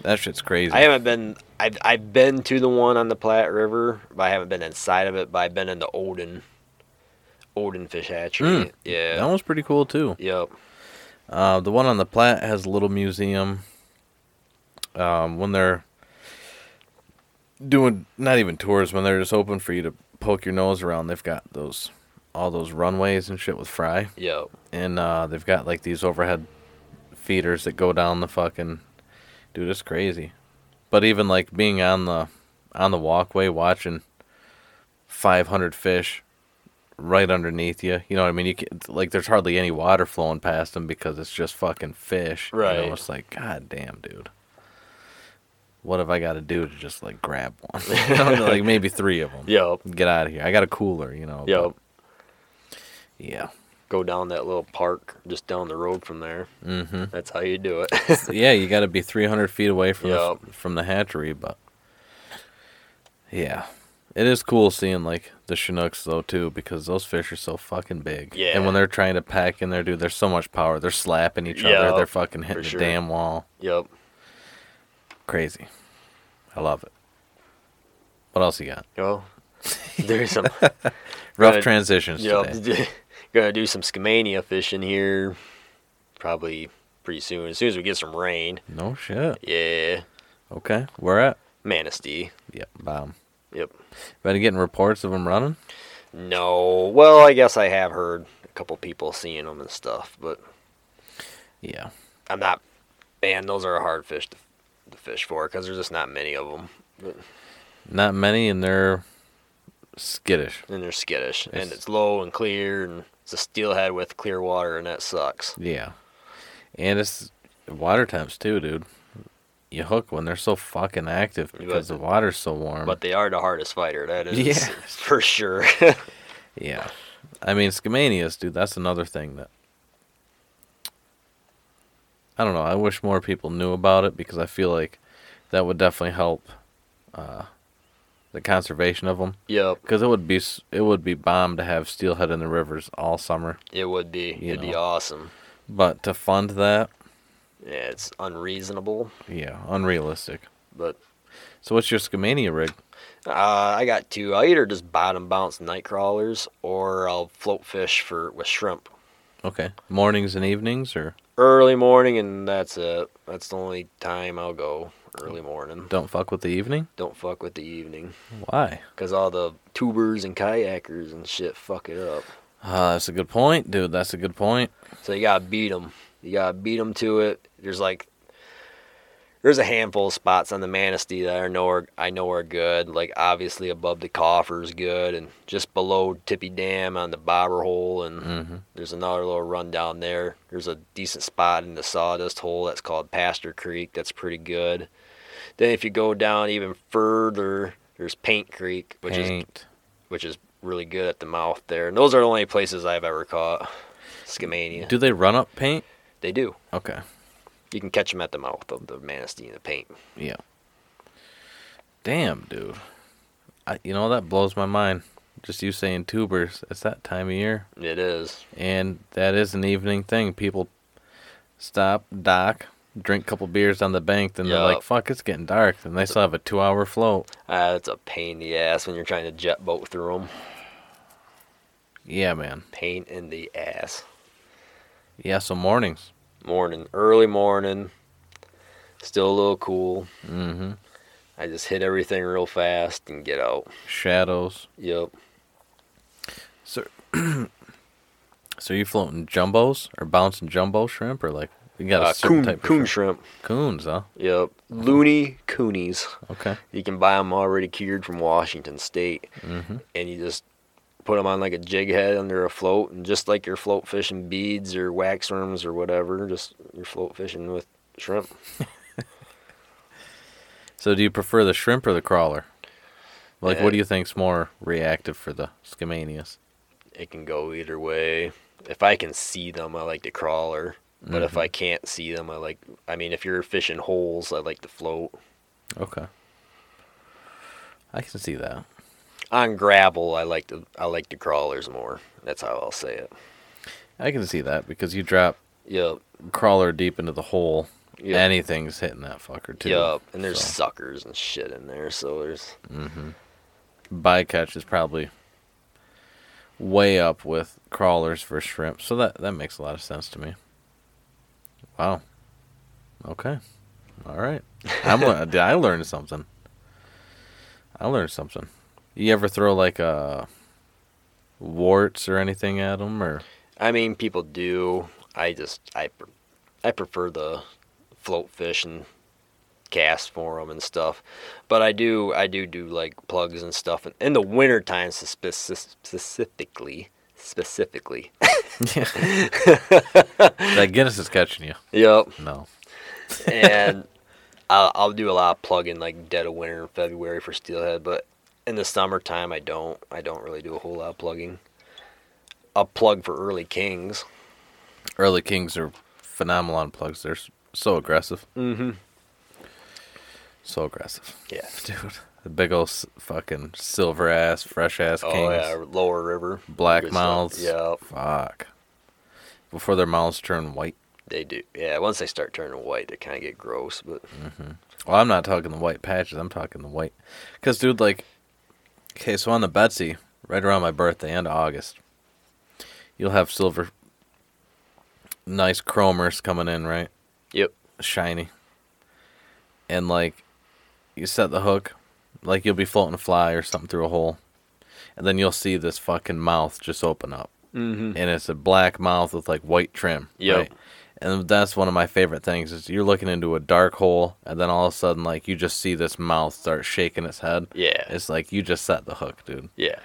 that shit's crazy I haven't been. I've I've been to the one on the Platte River, but I haven't been inside of it. But I've been in the Olden, Oden Fish Hatchery. Mm. Yeah. that one's pretty cool too Yep. uh, the one on the Platte has a little museum um, when they're doing not even tours when they're just open for you to poke your nose around they've got those all those runways and shit with fry Yep. and uh, they've got like these overhead feeders that go down the fucking dude it's crazy but even like being on the on the walkway watching 500 fish right underneath you you know what i mean you can, like there's hardly any water flowing past them because it's just fucking fish you know? Right. it's like god damn dude what have i got to do to just like grab one like maybe three of them Yep. get out of here i got a cooler you know Yep. yeah Go down that little park just down the road from there. mm-hmm That's how you do it. yeah, you got to be 300 feet away from Yup. the, from the hatchery, but yeah, it is cool seeing like the Chinooks though too because those fish are so fucking big. Yeah. and when they're trying to pack in there, dude, there's so much power. They're slapping each other. Yup, They're fucking hitting for the damn wall. yep. Crazy. I love it. What else you got? Well, there's some. Rough Good. transitions Yep. today. Gonna do some Skamania fishing here, probably pretty soon. As soon as we get some rain. No shit. Yeah. Okay, where at? Manistee. Yep, bomb. Yep. Been getting reports of them running. No. Well, I guess I have heard a couple people seeing them and stuff, but Yeah. I'm not. Man, those are a hard fish to, to fish for because there's just not many of them. But, Not many, and they're skittish. and they're skittish, and It's- it's low and clear, and it's a steelhead with clear water, and that sucks. Yeah. And it's water temps too, dude. You hook when they're so fucking active because the water's so warm. But they are the hardest fighter. That is Yeah. for sure. yeah. I mean, Skamanias, dude, that's another thing that. I don't know. I wish more people knew about it because I feel like that would definitely help uh, the conservation of them. yep, Because it would be it would be bomb to have steelhead in the rivers all summer. it would be. It'd be awesome. But to fund that, Yeah, it's unreasonable, yeah, unrealistic. but So what's your Skamania rig? uh, I got two. I either just bottom bounce night crawlers or I'll float fish for with shrimp Okay. Mornings and evenings or early morning, and that's it. That's the only time I'll go early morning. don't fuck with the evening? Don't fuck with the evening, Why? cause all the tubers and kayakers and shit fuck it up. Uh, that's a good point, dude. That's a good point. So you gotta beat them. You gotta beat them to it. There's like, there's a handful of spots on the Manistee that I know are I know are good. Like obviously above the coffer's good, and just below Tippy Dam on the bobber hole, and hmm there's another little run down there. There's a decent spot in the Sawdust hole that's called Pastor Creek. That's pretty good. Then if you go down even further, there's Paint Creek, which is which is really good at the mouth there. And those are the only places I've ever caught Skamania. Do they run up paint? They do. Okay. You can catch them at the mouth of the Manistee in the paint. Yeah. Damn, dude. I, you know that blows my mind. Just you saying tubers. It's that time of year, It is. and that is an evening thing. People stop, dock, drink a couple beers on the bank, then they're like, "Fuck, it's getting dark," and they still have a two-hour float. Ah, that's a pain in the ass when you're trying to jet boat through them. Yeah, man. Pain in the ass. Yeah, so mornings. Morning, early morning. Still a little cool. Mm-hmm. I just hit everything real fast and get out. Shadows. Yep. So, so you floating jumbos or bouncing jumbo shrimp or like you got a Uh, certain coon, type of coon shrimp? shrimp. Coons, huh? Yep. Loony coonies. Okay. You can buy them already cured from Washington State, Mm-hmm. and you just put them on like a jig head under a float, and just like you're float fishing beads or wax worms or whatever, just you're float fishing with shrimp. So do you prefer the shrimp or the crawler? Like, what Uh, do you think's more reactive for the Skamanias? It can go either way. If I can see them, I like the crawler. But if I can't see them, I like. I mean, if you're fishing holes, I like the float. Okay. I can see that. On gravel, I like the I like the crawlers more. That's how I'll say it. I can see that because you drop Yep. crawler deep into the hole, Yep. anything's hitting that fucker too. Yep. And there's So, suckers and shit in there, so there's mm-hmm. bycatch is probably way up with crawlers for shrimp, so that that makes a lot of sense to me. Wow. Okay. All right. I'm I learned something. I learned something. You ever throw like uh warts or anything at them or I mean, people do. I just I I prefer the float fish and cast for them and stuff. But I do I do do like plugs and stuff in, in the winter time spec- specifically specifically. that Guinness is catching you? yep. No. And I'll, I'll do a lot of plugging like dead of winter in February for steelhead, but in the summertime I don't. I don't really do a whole lot of plugging. I'll plug for early kings. Early Kings are phenomenal on plugs. They're so aggressive. Mm-hmm. So aggressive. Yeah. Dude. The big old fucking silver ass, fresh ass Oh kings. yeah, lower river. Black Good stuff. mouths. Yeah, Fuck. Before their mouths turn white. they do. Yeah, once they start turning white, they kind of get gross. But Well, I'm not talking the white patches. I'm talking the white. Because, dude, like, okay, so on the Betsie, right around my birthday, end of August, you'll have silver, nice chromers coming in, right? yep, Shiny. And, like, you set the hook, like you'll be floating a fly or something through a hole, and then you'll see this fucking mouth just open up. mm-hmm. and it's a black mouth with like white trim. Yep. Right? And that's one of my favorite things is you're looking into a dark hole and then all of a sudden like you just see this mouth start shaking its head. yeah, It's like you just set the hook, dude. yeah,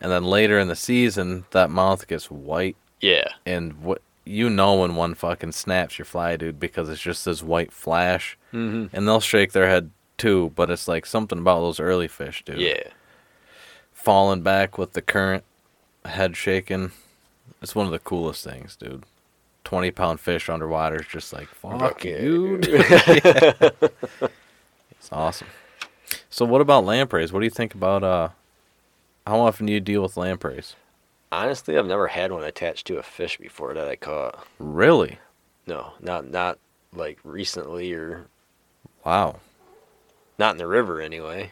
And then later in the season, that mouth gets white yeah, and what you know when one fucking snaps your fly, dude, because it's just this white flash. mm-hmm. And they'll shake their head too, but it's like something about those early fish, dude. yeah, Falling back with the current, head shaking. It's one of the coolest things, dude. Twenty pound fish underwater is just like fuck you. it's awesome. So what about lampreys? What do you think about uh how often do you deal with lampreys? Honestly, I've never had one attached to a fish before that I caught. Really? No, not not like recently or Wow. not in the river anyway.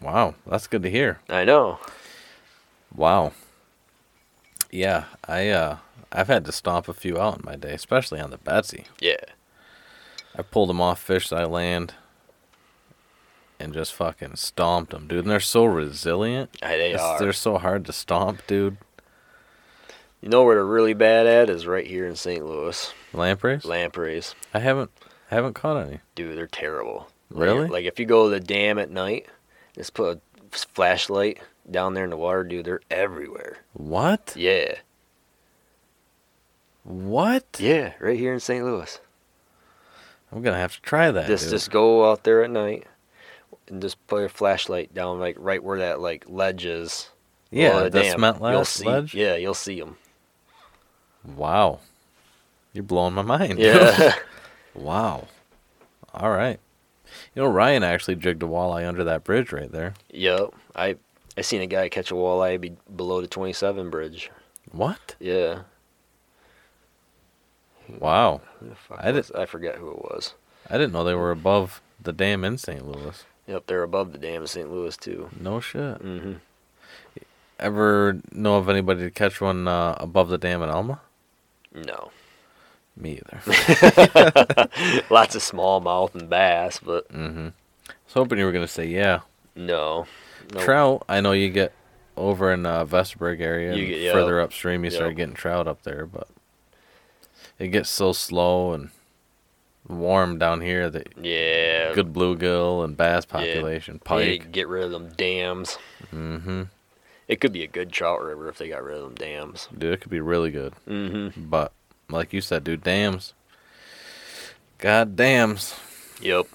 Wow. That's good to hear. I know. Wow. Yeah, I uh I've had to stomp a few out in my day, especially on the Betsie. Yeah, I pulled them off fish I land and just fucking stomped them, dude. And they're so resilient. I- they It's- are. They're so hard to stomp, dude. You know where they're really bad at is right here in St. Louis. Lampreys? Lampreys. I haven't haven't caught any. Dude, they're terrible. Really? Like, if you go to the dam at night, just put a flashlight down there in the water, dude, they're everywhere. What? Yeah. What? Yeah, right here in St. Louis. I'm gonna have to try that. Just dude. just go out there at night and just put your flashlight down like right where that like ledge is. yeah, the dam. cement You'll see, ledge? Yeah, you'll see them. Wow. You're blowing my mind. Yeah. wow. All right. You know, Ryan actually jigged a walleye under that bridge right there. yep. I I seen a guy catch a walleye be below the 27 bridge. What? Yeah. Wow. Who the fuck I did- I forget who it was. I didn't know they were above the dam in St. Louis. Yep, they're above the dam in St. Louis too. No shit. hmm Ever know of anybody to catch one uh, above the dam in Alma? No. Me either. Lots of smallmouth and bass, but mm-hmm. I was hoping you were gonna say yeah. no. Nope. Trout, I know you get over in uh, Vestaburg area, You get- yeah. further upstream, you Yeah. start getting trout up there, but it gets so slow and warm down here that Yeah. good bluegill and bass population, need pike. get rid of them dams. Mm-hmm. It could be a good trout river if they got rid of them dams. Dude, it could be really good, Mm-hmm. but like you said, dude, dams. God dams. Yep.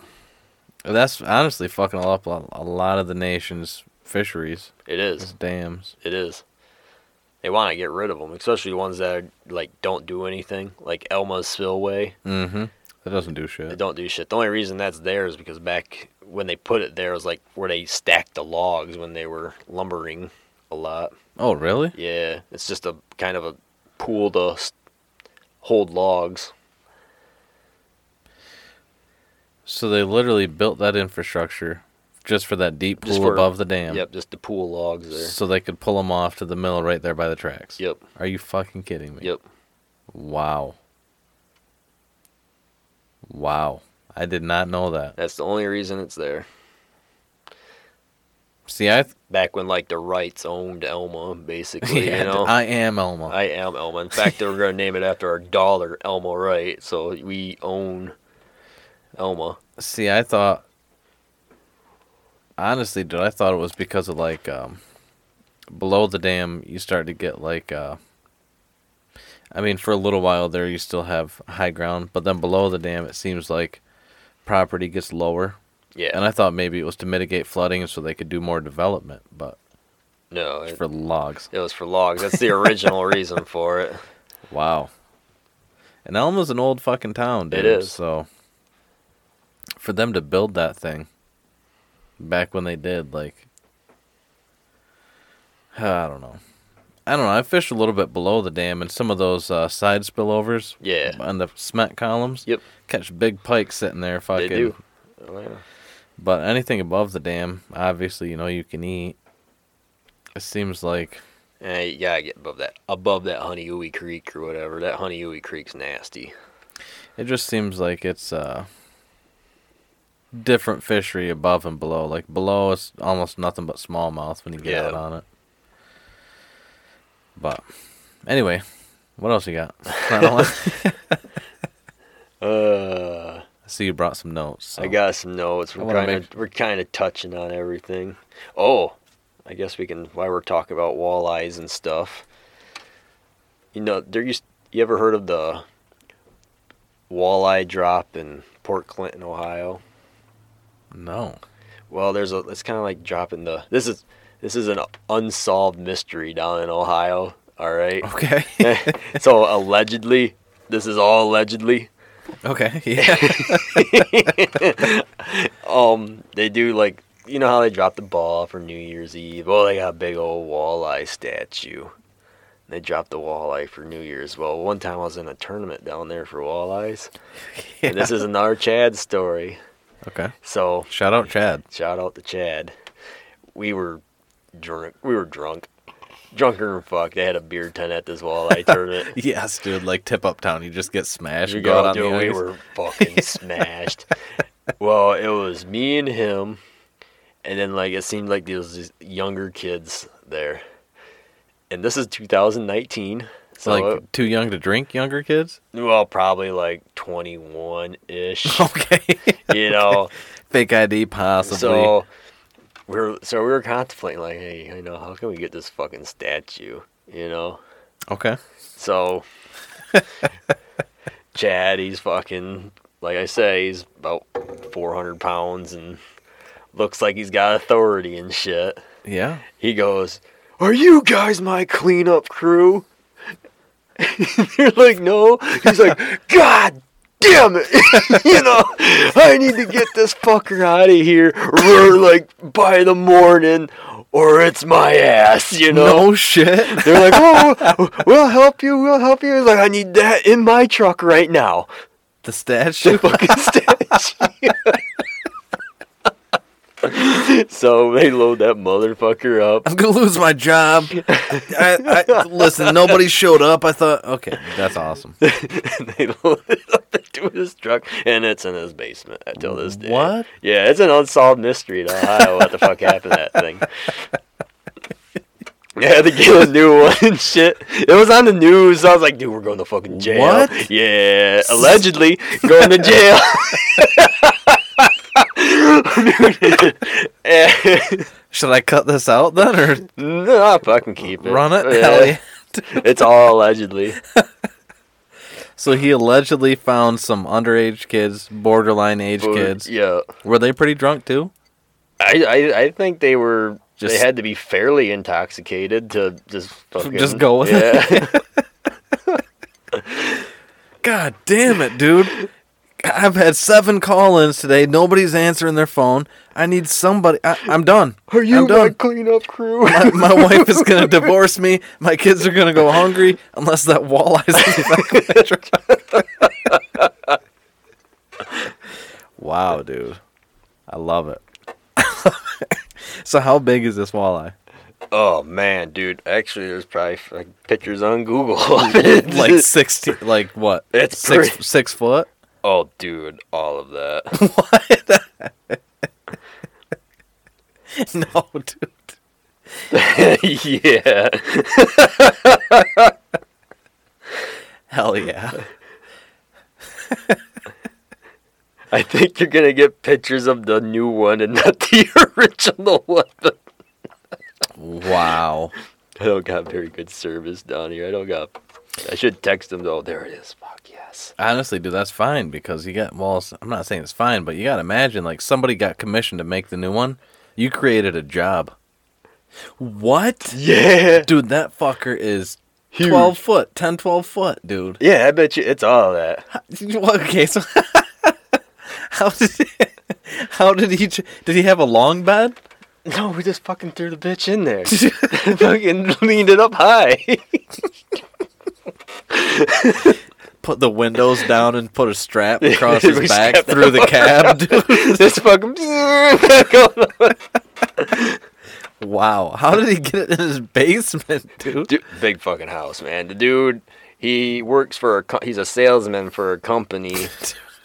That's honestly fucking up a a lot of the nation's fisheries. It Is is. dams. It is. They want to get rid of them, especially ones that are, like don't do anything, like Alma's Spillway. Mm-hmm. That doesn't do shit. They don't do shit. The only reason that's there is because back when they put it there was like where they stacked the logs when they were lumbering a lot. Oh, really? Yeah, it's just a kind of a pool to hold logs. So they literally built that infrastructure just for that deep pool for- above the dam. Yep, just to pool logs there. So they could pull them off to the mill right there by the tracks. Yep, Are you fucking kidding me? yep. Wow. Wow. I did not know that. That's the only reason it's there. See, I th- Back when like the Wrights owned Alma, basically, yeah, you know. I am Alma. I am Alma. In fact, they were going to name it after our daughter, Alma Wright. So we own Alma. See, I thought honestly, dude, I thought it was because of like um below the dam you start to get like uh I mean, for a little while there you still have high ground, but then below the dam it seems like property gets lower. Yeah. And I thought maybe it was to mitigate flooding so they could do more development, but no, it's it, for logs. it was for logs. That's the original reason for it. Wow. And Alma's an old fucking town, dude. It is. So for them to build that thing back when they did, like I don't know. I don't know. I fished a little bit below the dam and some of those uh, side spillovers Yeah. on the cement columns. Yep. Catch big pike sitting there fucking They do. Oh, yeah. But anything above the dam, obviously, you know you can eat. It seems like Eh, you gotta get above that, above that Honeyoey Creek or whatever. That Honeyoey Creek's nasty. It just seems like it's uh different fishery above and below. Like below it's almost nothing but smallmouth when you get Yeah. out on it. But anyway, what else you got? I Uh, I see you brought some notes. so- I got some notes. We're kind make- of we're kind of touching on everything. Oh, I guess we can while we're talking about walleyes and stuff. You know, there used you ever heard of the walleye drop in Port Clinton, Ohio? No. Well, there's a it's kind of like dropping the this is this is an unsolved mystery down in Ohio. All right. Okay. so allegedly, this is all allegedly. okay. Yeah. Um, they do like you know how they drop the ball for New Year's Eve. Well, they got a big old walleye statue. They dropped the walleye for New Year's. Well, one time I was in a tournament down there for walleyes, and this is another Chad story. Okay. So Shout out Chad. shout out to Chad. We were drunk. We were drunk, drunker than fuck. They had a beer tent at this walleye tournament. Yes, dude. Like tip up town, you just get smashed. We go out go, on dude, the we ice. were fucking smashed. well, it was me and him, and then like it seemed like there was these younger kids there, and this is 2019. So like too young to drink. Younger kids. well, probably like 21 ish. Okay. you know, Fake ID possibly. so we are so we were contemplating like, hey, you know, how can we get this fucking statue? You know, okay. So Chad, he's fucking like I say, he's about four hundred pounds and looks like he's got authority and shit. Yeah. He goes, Are you guys my cleanup crew? They're like, No. He's like, God damn it. you know, I need to get this fucker out of here. Like by the morning or it's my ass, you know. No shit. They're like, oh, we'll help you, we'll help you. He's like, I need that in my truck right now. The statue. The fucking statue. So they load that motherfucker up. I'm gonna lose my job. I, I, listen, nobody showed up. I thought, okay, that's awesome. they load it up into his truck, and it's in his basement until this day. What? Yeah, it's an unsolved mystery in Ohio. what the fuck happened to that thing? Yeah, to get a new one and shit. It was on the news. I was like, dude, we're going to fucking jail. What? Yeah, allegedly going to jail. Should I cut this out then, or no, I'll fucking keep it. run it? Yeah. Hell yeah. It's all allegedly. So he allegedly found some underage kids, borderline age kids. Yeah. Were they pretty drunk too? I, I, I think they were. Just- they had to be fairly intoxicated to just fucking, Just go with yeah. God damn it, dude. I've had seven call-ins today. Nobody's answering their phone. I need somebody. I, I'm done. Are you I'm my done. cleanup crew? My, my wife is gonna divorce me. My kids are gonna go hungry unless that walleye's in the back of my truck. Wow, dude, I love it. so, how big is this walleye? oh man, dude! Actually, there's probably like pictures on Google. Like sixty? Like what? It's six pretty- six foot. Oh, dude, all of that. What? no, dude. yeah. Hell yeah. I think you're gonna get pictures of the new one and not the original one. Wow. I don't got very good service down here. I don't got. I should text him though. There it is. Fuck yes. Honestly, dude, that's fine because you got well. I'm not saying it's fine, but you got to imagine like somebody got commissioned to make the new one. You created a job. What? Yeah. Dude, that fucker is Huge. 12 foot, 10, 12 foot, dude. Yeah, I bet you it's all that. Okay, so how did he, how did he did he have a long bed? No, we just fucking threw the bitch in there. fucking leaned it up high. Put the windows down and put a strap across his back through the cab. This fucking. Wow, how did he get it in his basement, dude? Dude, big fucking house, man. The dude, he works for a. Co- he's a salesman for a company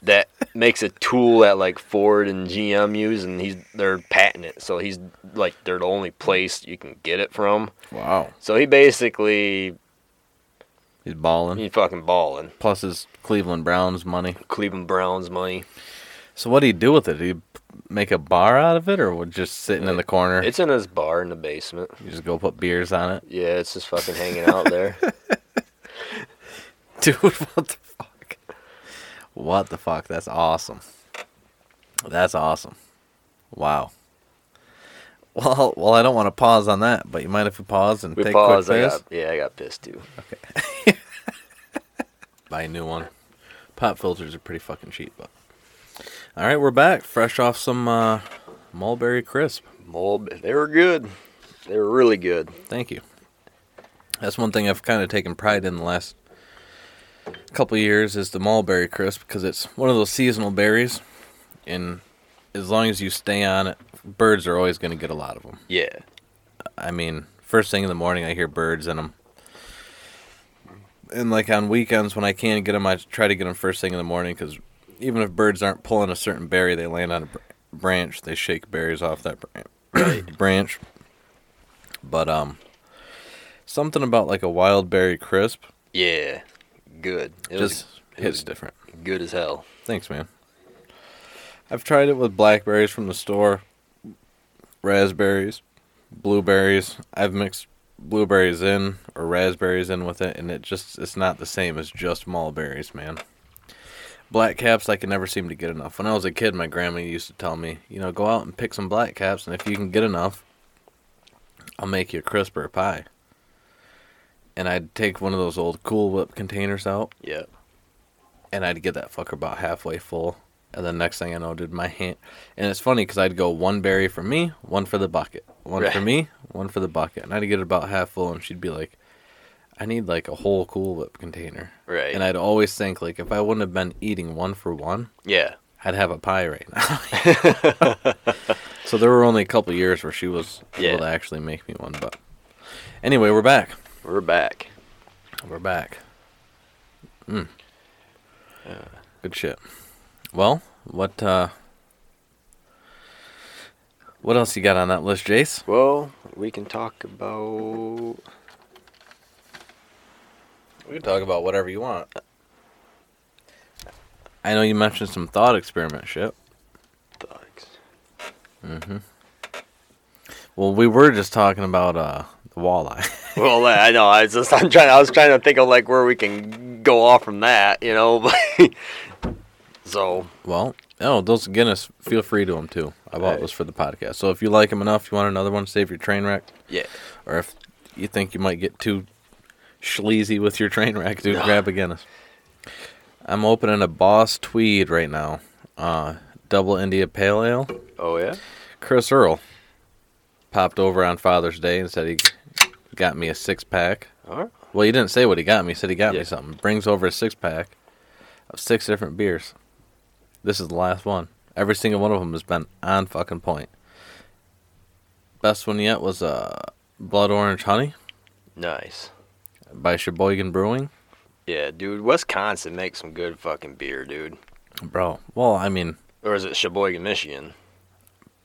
that makes a tool that like Ford and GM use, and he's they're patenting it. So he's like they're the only place you can get it from. Wow, So he basically he's balling. he's fucking balling. Plus his Cleveland Browns money. Cleveland Browns money. So what do you do with it? Do you make a bar out of it, or just sitting in the corner? It's in his bar in the basement. you just go put beers on it, Yeah, it's just fucking hanging out there. dude. What the fuck? What the fuck? That's awesome. That's awesome. Wow. Well, well, I don't want to pause on that, but you mind if we pause and We take paused. a I quick piss? got, yeah, I got pissed too. Buy a new one. Pop filters are pretty fucking cheap, but. All right, we're back, fresh off some uh, mulberry crisp. Mold, they were good. They were really good. Thank you. That's one thing I've kind of taken pride in the last couple of years is the mulberry crisp because it's one of those seasonal berries, and as long as you stay on it, birds are always going to get a lot of them. Yeah. I mean, first thing in the morning, I hear birds in them. And like on weekends when I can't get them, I try to get them first thing in the morning because even if birds aren't pulling a certain berry, they land on a br- branch, they shake berries off that br- branch. But um, something about like a wild berry crisp Yeah. Good. It just was, it hits was different. good as hell. Thanks, man. I've tried it with blackberries from the store, raspberries, blueberries. I've mixed blueberries in or raspberries in with it, and it just it's not the same as just mulberries, man. Black caps, I can never seem to get enough. When I was a kid, my grandma used to tell me, you know, go out and pick some black caps, and if you can get enough, I'll make you a crisp or a pie. And I'd take one of those old Cool Whip containers out, Yep. and I'd get that fucker about halfway full. And then next thing I know, dude, my hand. And it's funny because I'd go one berry for me, one for the bucket, one for me, one for the bucket, and I'd get it about half full, and she'd be like, "I need like a whole Cool Whip container." Right. And I'd always think like, if I wouldn't have been eating one for one, yeah. I'd have a pie right now. So there were only a couple years where she was Yeah. able to actually make me one. But anyway, we're back. We're back. We're back. Mm. Good shit. Well, what uh what else you got on that list, Jace? Well, we can talk about. We can talk about whatever you want. I know you mentioned some thought experiment shit. Thugs. Mm-hmm. Well, we were just talking about uh the walleye. Well, I know. I was just I'm trying. I was trying to think of like where we can go off from that, you know. so well, oh, those Guinness, feel free to them too. I bought Right. those for the podcast. So if you like them enough, you want another one, save your train wreck. yeah, or if you think you might get too sleazy with your train wreck, dude, grab a Guinness. I'm opening a Boss Tweed right now. Uh, double India Pale Ale. oh yeah, Chris Earl popped over on Father's Day and said he got me a six pack. all right. Well, he didn't say what he got me. He said he got Yeah. me something. Brings over a six pack of six different beers. This is the last one. Every single one of them has been on fucking point. Best one yet was uh, Blood Orange Honey nice. by Sheboygan Brewing. Yeah, dude. Wisconsin makes some good fucking beer, dude. Bro, well, I mean, Or is it Sheboygan, Michigan?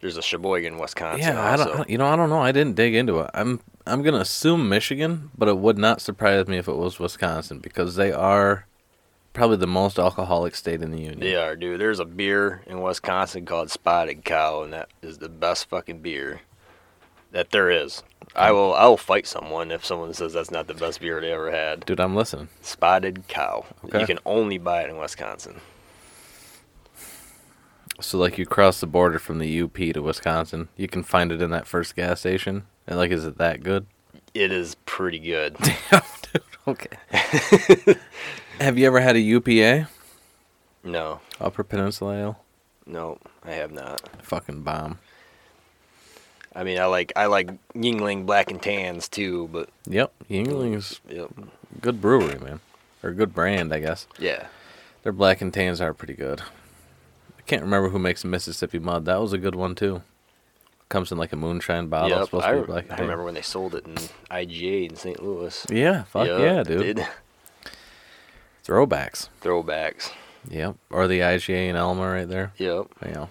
There's a Sheboygan, Wisconsin. yeah, I also. don't, you know, I don't know. I didn't dig into it. I'm, I'm gonna assume Michigan, but it would not surprise me if it was Wisconsin because they are probably the most alcoholic state in the union. They are, dude. There's a beer in Wisconsin called Spotted Cow, and that is the best fucking beer that there is. I mm. will, I will fight someone if someone says that's not the best beer they ever had. Dude, I'm listening. Spotted Cow. Okay. You can only buy it in Wisconsin. So, like, you cross the border from the UP to Wisconsin, you can find it in that first gas station. And like, is it that good? It is pretty good. Damn, Dude, okay. Have you ever had a UPA? no, Upper Peninsula Ale? no, I have not. Fucking bomb. I mean, I like, I like Yuengling Black and Tans too, but Yep, Yuengling's yep. good brewery, man, or good brand, I guess. yeah. Their black and tans are pretty good. I can't remember who makes Mississippi Mud. That was a good one too. Comes in like a moonshine bottle. Yep, supposed I, to be black I remember when they sold it in IGA in St. Louis. Yeah, fuck Yep, yeah, dude. Throwbacks. Throwbacks. Yep, or the IGA and Alma right there. Yep. Yeah.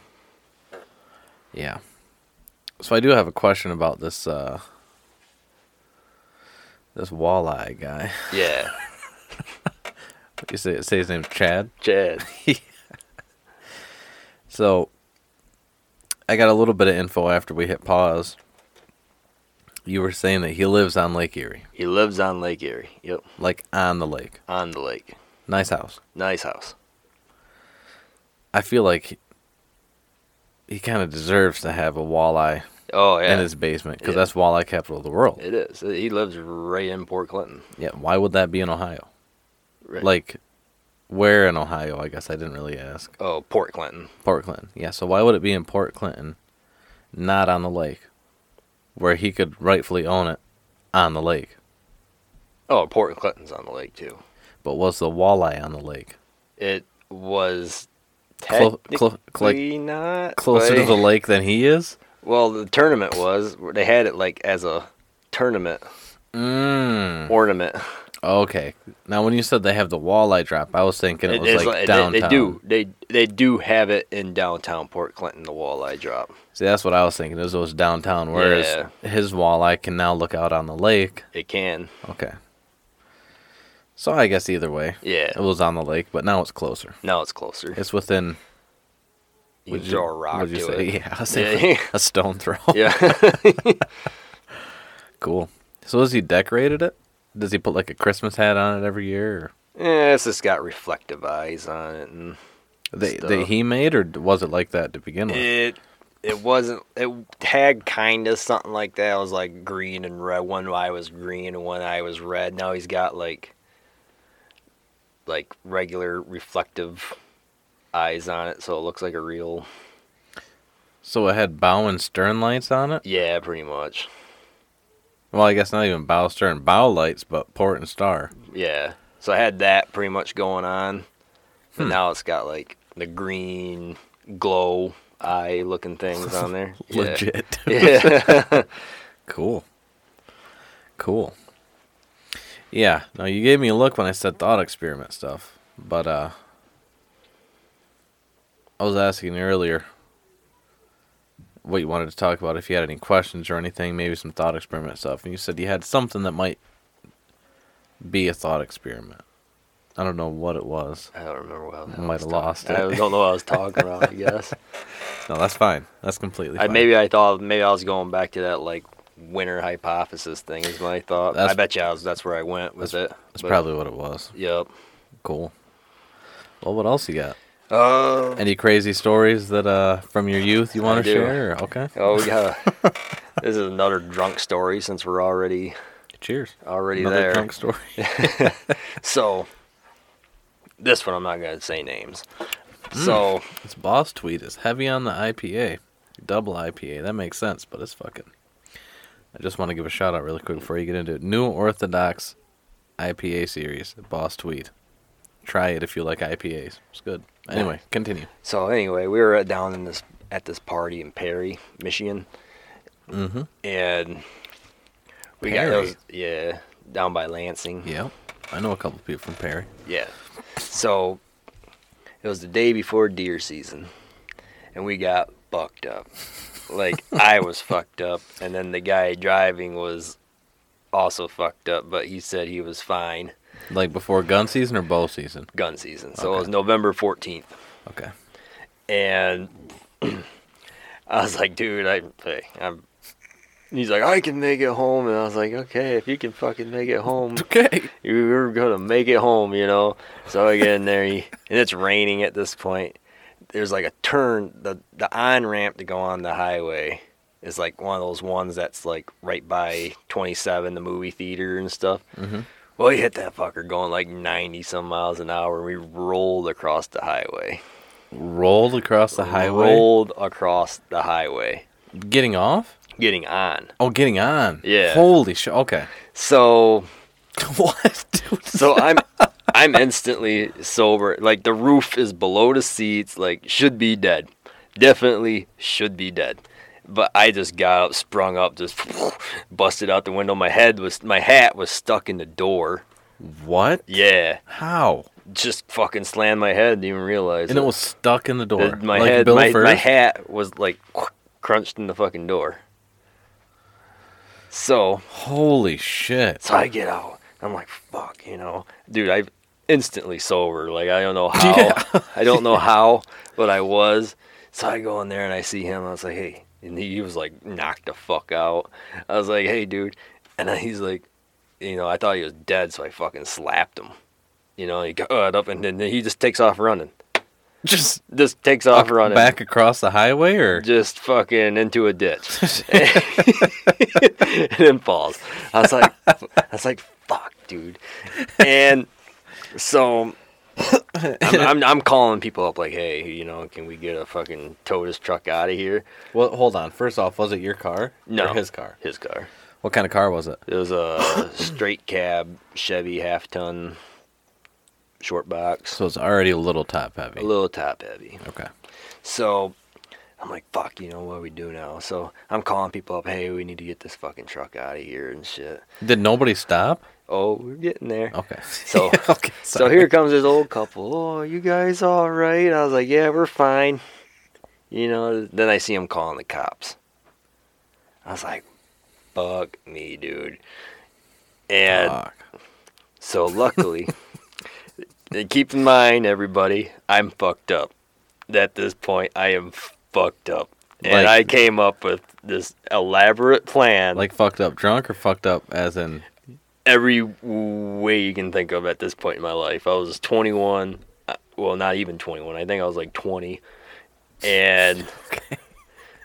Yeah. So I do have a question about this uh this walleye guy. Yeah. You say say his name's Chad. Chad. So I got a little bit of info after we hit pause. You were saying that he lives on Lake Erie, He lives on Lake Erie. Yep. like on the lake. On the lake. Nice house. Nice house. I feel like he, kind of deserves to have a walleye Oh yeah. in his basement because Yeah. that's walleye capital of the world. It is. He lives right in Port Clinton. Yeah, why would that be in Ohio? Right. Like, where in Ohio? I guess I didn't really ask. oh, Port Clinton. Port Clinton. Yeah, so why would it be in Port Clinton, not on the lake, where he could rightfully own it on the lake? Oh, Port Clinton's on the lake too. But was the walleye on the lake It was Clo- like, not closer to the lake than he is? Well, the tournament was. They had it like as a tournament Mm. ornament. Okay. Now, when you said they have the walleye drop, I was thinking it, was is like they- downtown. They, do. They they do have it in downtown Port Clinton. The walleye drop. See, that's what I was thinking. Is it was downtown, whereas Yeah. his walleye can now look out on the lake. It can. Okay. So I guess either way, Yeah. it was on the lake, but now it's closer. Now it's closer. It's within. You would throw a rock would you to say? it. Yeah, I saying Yeah. a stone throw. Yeah. Cool. So has he decorated it? Does he put like a Christmas hat on it every year? Or yeah, it's just got reflective eyes on it, and that, that he made, or was it like that to begin with? it it wasn't. It had kind of something like that. It was like green and red. One eye was green and one eye was red. Now he's got like like regular reflective eyes on it, so it looks like a real. So it had bow and stern lights on it. Yeah, pretty much. Well, I guess not even bow stern, bow lights, but port and star. Yeah. So I had that pretty much going on. But Hmm. now it's got like the green glow eye looking things on there. Legit. Yeah. Cool. Cool. Yeah. No, you gave me a look when I said thought experiment stuff, but uh I was asking earlier what you wanted to talk about if you had any questions or anything, maybe some thought experiment stuff, and you said you had something that might be a thought experiment. I don't know what it was. I don't remember what I Might have lost I don't know what I was talking about. I guess. No, that's fine. That's completely I, fine. maybe I thought maybe I was going back to that like winter hypothesis thing. Is my thought. I That's- bet you I was. That's where I went with it. that's but- probably what it was. Yep. Cool. Well, what else you got? Uh, Any crazy stories that uh from your youth you want to share? Or, okay. oh, we got. this is another drunk story since we're already Cheers. already Another there. drunk story. So, this one I'm not gonna say names. Hmm. So This boss tweet is heavy on the IPA, double IPA. That makes sense, but it's fucking. I just want to give a shout out really quick before you get into it. New Orthodox IPA series, boss tweet. Try it if you like IPAs. It's good. Anyway, continue. so anyway, we were down in this at this party in Perry, Michigan, Mm-hmm. and we got those yeah down by Lansing. Yeah, I know a couple people from Perry. Yeah. So it was the day before deer season, and we got bucked up. Like I was fucked up, and then the guy driving was also fucked up, but he said he was fine. Like before gun season or bow season. Gun season. So it was November fourteenth, Okay. and I was like, dude, I, hey, I'm. He's like, I can make it home, and I was like, okay, if you can fucking make it home, Okay. you were gonna make it home, you know. So I get in there, he- and it's raining at this point. There's like a turn, the the on ramp to go on the highway is like one of those ones that's like right by 27, the movie theater and stuff. Mhm. Well, he hit that fucker going like 90 some miles an hour. and We rolled across the highway. Rolled across the highway. Rolled across the highway, Getting off? getting on. Oh, getting on. Yeah. Holy shit. Okay. So what, dude? So I'm I'm instantly sober. Like the roof is below the seats, like should be dead. Definitely should be dead. But I just got up, sprung up, just busted out the window. My head was my hat was stuck in the door. What? Yeah. How? Just fucking slammed my head, didn't even realize And it was stuck in the door. The- my like head Bill my, my hat was like crunched in the fucking door. So Holy shit. So I get out. I'm like, fuck, you know, dude. I instantly sober. Like I don't know how. Yeah. I don't know how, but I was. So I go in there and I see him. I was like, hey, and he, he was like knocked the fuck out. I was like, hey, dude, and then he's like, you know, I thought he was dead, so I fucking slapped him. You know, he got up and then he just takes off running. Just Just takes off running. back across the highway or Just fucking into a ditch. and then falls. I was like, I was like, fuck, dude. And so I'm, I'm, I'm calling people up like, hey, you know, can we get a fucking tow this truck out of here? Well, hold on. First off, was it your car? No, Or his car. His car. What kind of car was it? It was a straight cab Chevy half ton short box, So it's already a little top heavy. a little top heavy. Okay. So I'm like, fuck, you know, what do we do now? So I'm calling people up, hey, we need to get this fucking truck out of here and shit. Did nobody stop? Oh, we're getting there. Okay. So- okay. So here comes this old couple. Oh, you guys all right? I was like, yeah, we're fine. You know, then I see him calling the cops. I was like, fuck me, dude. And Fuck. so luckily, keep in mind, everybody, I'm fucked up. At this point, I am fucked up. And Like- I came up with this elaborate plan. Like fucked up drunk or fucked up as in every way you can think of at this point in my life. I was 21, uh, well, not even 21. I think I was like 20, and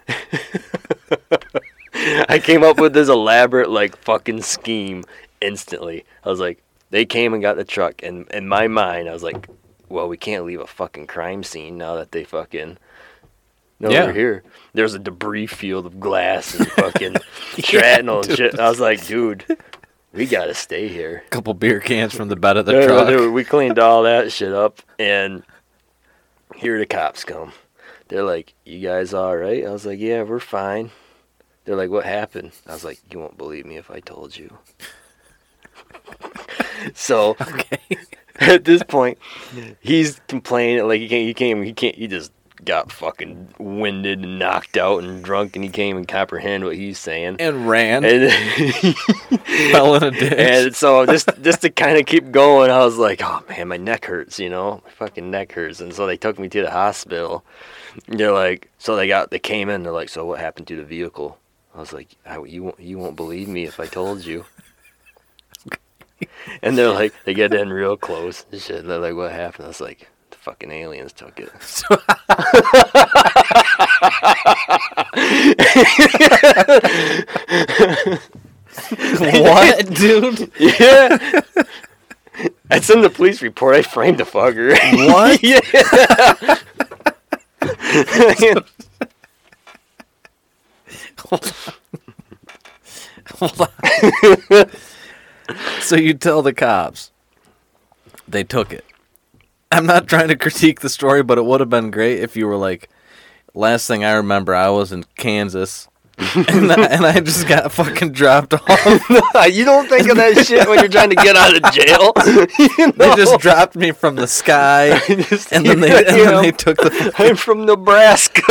I came up with this elaborate like fucking scheme instantly. I was like, they came and got the truck, and in my mind, I was like, well, we can't leave a fucking crime scene now that they fucking. No, Yeah. we're here. There's a debris field of glass and fucking shrapnel and shit. I was like, dude, we gotta stay here. a couple beer cans from the bed of the Yeah, truck. we cleaned all that shit up, and here the cops come. They're like, "You guys all right?" I was like, "Yeah, we're fine." They're like, "What happened?" I was like, "You won't believe me if I told you." So Okay. at this point, he's complaining like he can't, he came, he can't, he just got fucking winded and knocked out and drunk, and he can't even comprehend what he's saying. and ran. And, fell in a ditch. and so just just to kind of keep going, I was like, oh man, my neck hurts, you know, my fucking neck hurts, and so they took me to the hospital. They're like, so they got, they came in, they're like, so what happened to the vehicle? I was like, I, you won't, you won't believe me if I told you. And they're like, they get in real close and shit. And they're like, what happened? I was like, the fucking aliens took it. what, dude? Yeah. It's in the police report. I framed the fucker. What? yeah. Hold on. so you tell the cops they took it. I'm not trying to critique the story, but it would have been great if you were like, last thing I remember, I was in Kansas. and, I, and I just got fucking dropped off. you don't think of that shit when you're trying to get out of jail. you They just dropped me from the sky, Just- and then they and then know, they took the. I'm from Nebraska.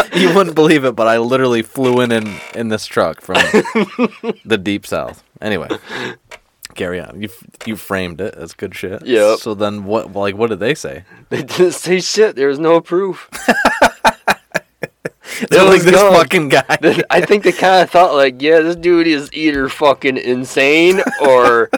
You wouldn't believe it, but I literally flew in in, in this truck from the deep south. Anyway, carry on. You you framed it. That's good shit. Yeah. So then what? Like, what did they say? they didn't say shit. There was no proof. They're like this gone. fucking guy. I think they kind of thought like, yeah, this dude is either fucking insane or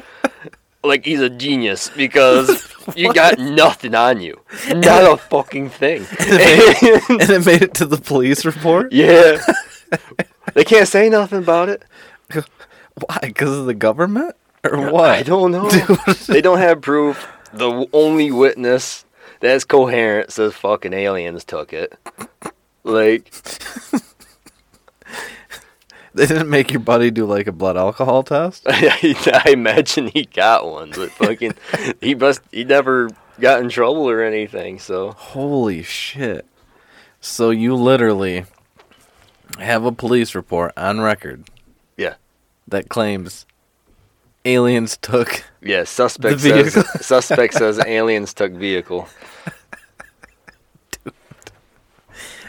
like he's a genius because you got nothing on you, not a fucking thing. and it made it to the police report. yeah, they can't say nothing about it. Why? Because of the government or what? I don't know. they don't have proof. The only witness that's coherent says fucking aliens took it. Like, They didn't make your buddy do like a blood alcohol test. I, imagine he got one, but fucking, he must, he never got in trouble or anything. So Holy shit! So you literally have a police report on record yeah, that claims aliens took yeah. Suspect says suspect says aliens took vehicle. Dude,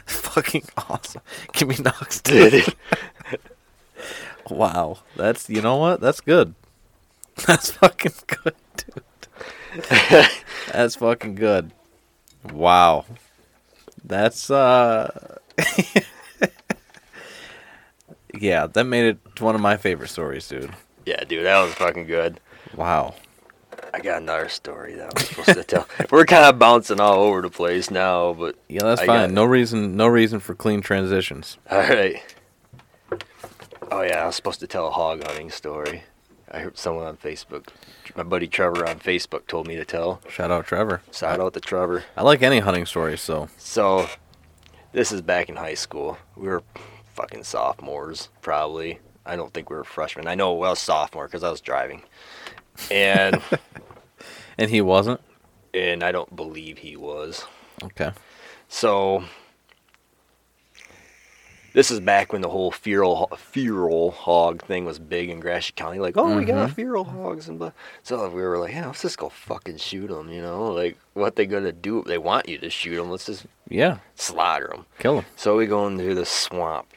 fucking awesome. Give me knocks, Did dude. Wow, that's you know what? That's good. That's fucking good, dude. That's fucking good. Wow. That's uh Yeah, that made it one of my favorite stories, dude. Yeah, dude, that was fucking good. Wow. I got another story that I'm supposed to tell. We're kind of bouncing all over the place now, but Yeah, that's I fine. No reason no reason for clean transitions. All right. Oh yeah, I was supposed to tell a hog hunting story. I heard someone on Facebook, my buddy Trevor on Facebook, told me to tell. Shout out Trevor. Shout out to Trevor. I like any hunting story, so So, this is back in high school. We were fucking sophomores, probably. I don't think we were freshmen. I know well sophomore because I was driving, and and he wasn't? and I don't believe he was. Okay. So this is back when the whole feral feral hog thing was big in Gratiot County. Like, oh, we got mm-hmm. feral hogs and blah. So we were like, yeah, let's just go fucking shoot them. You know, like what they gonna do? They want you to shoot them. Let's just Yeah. slaughter them. Kill them. So we go into the swamp,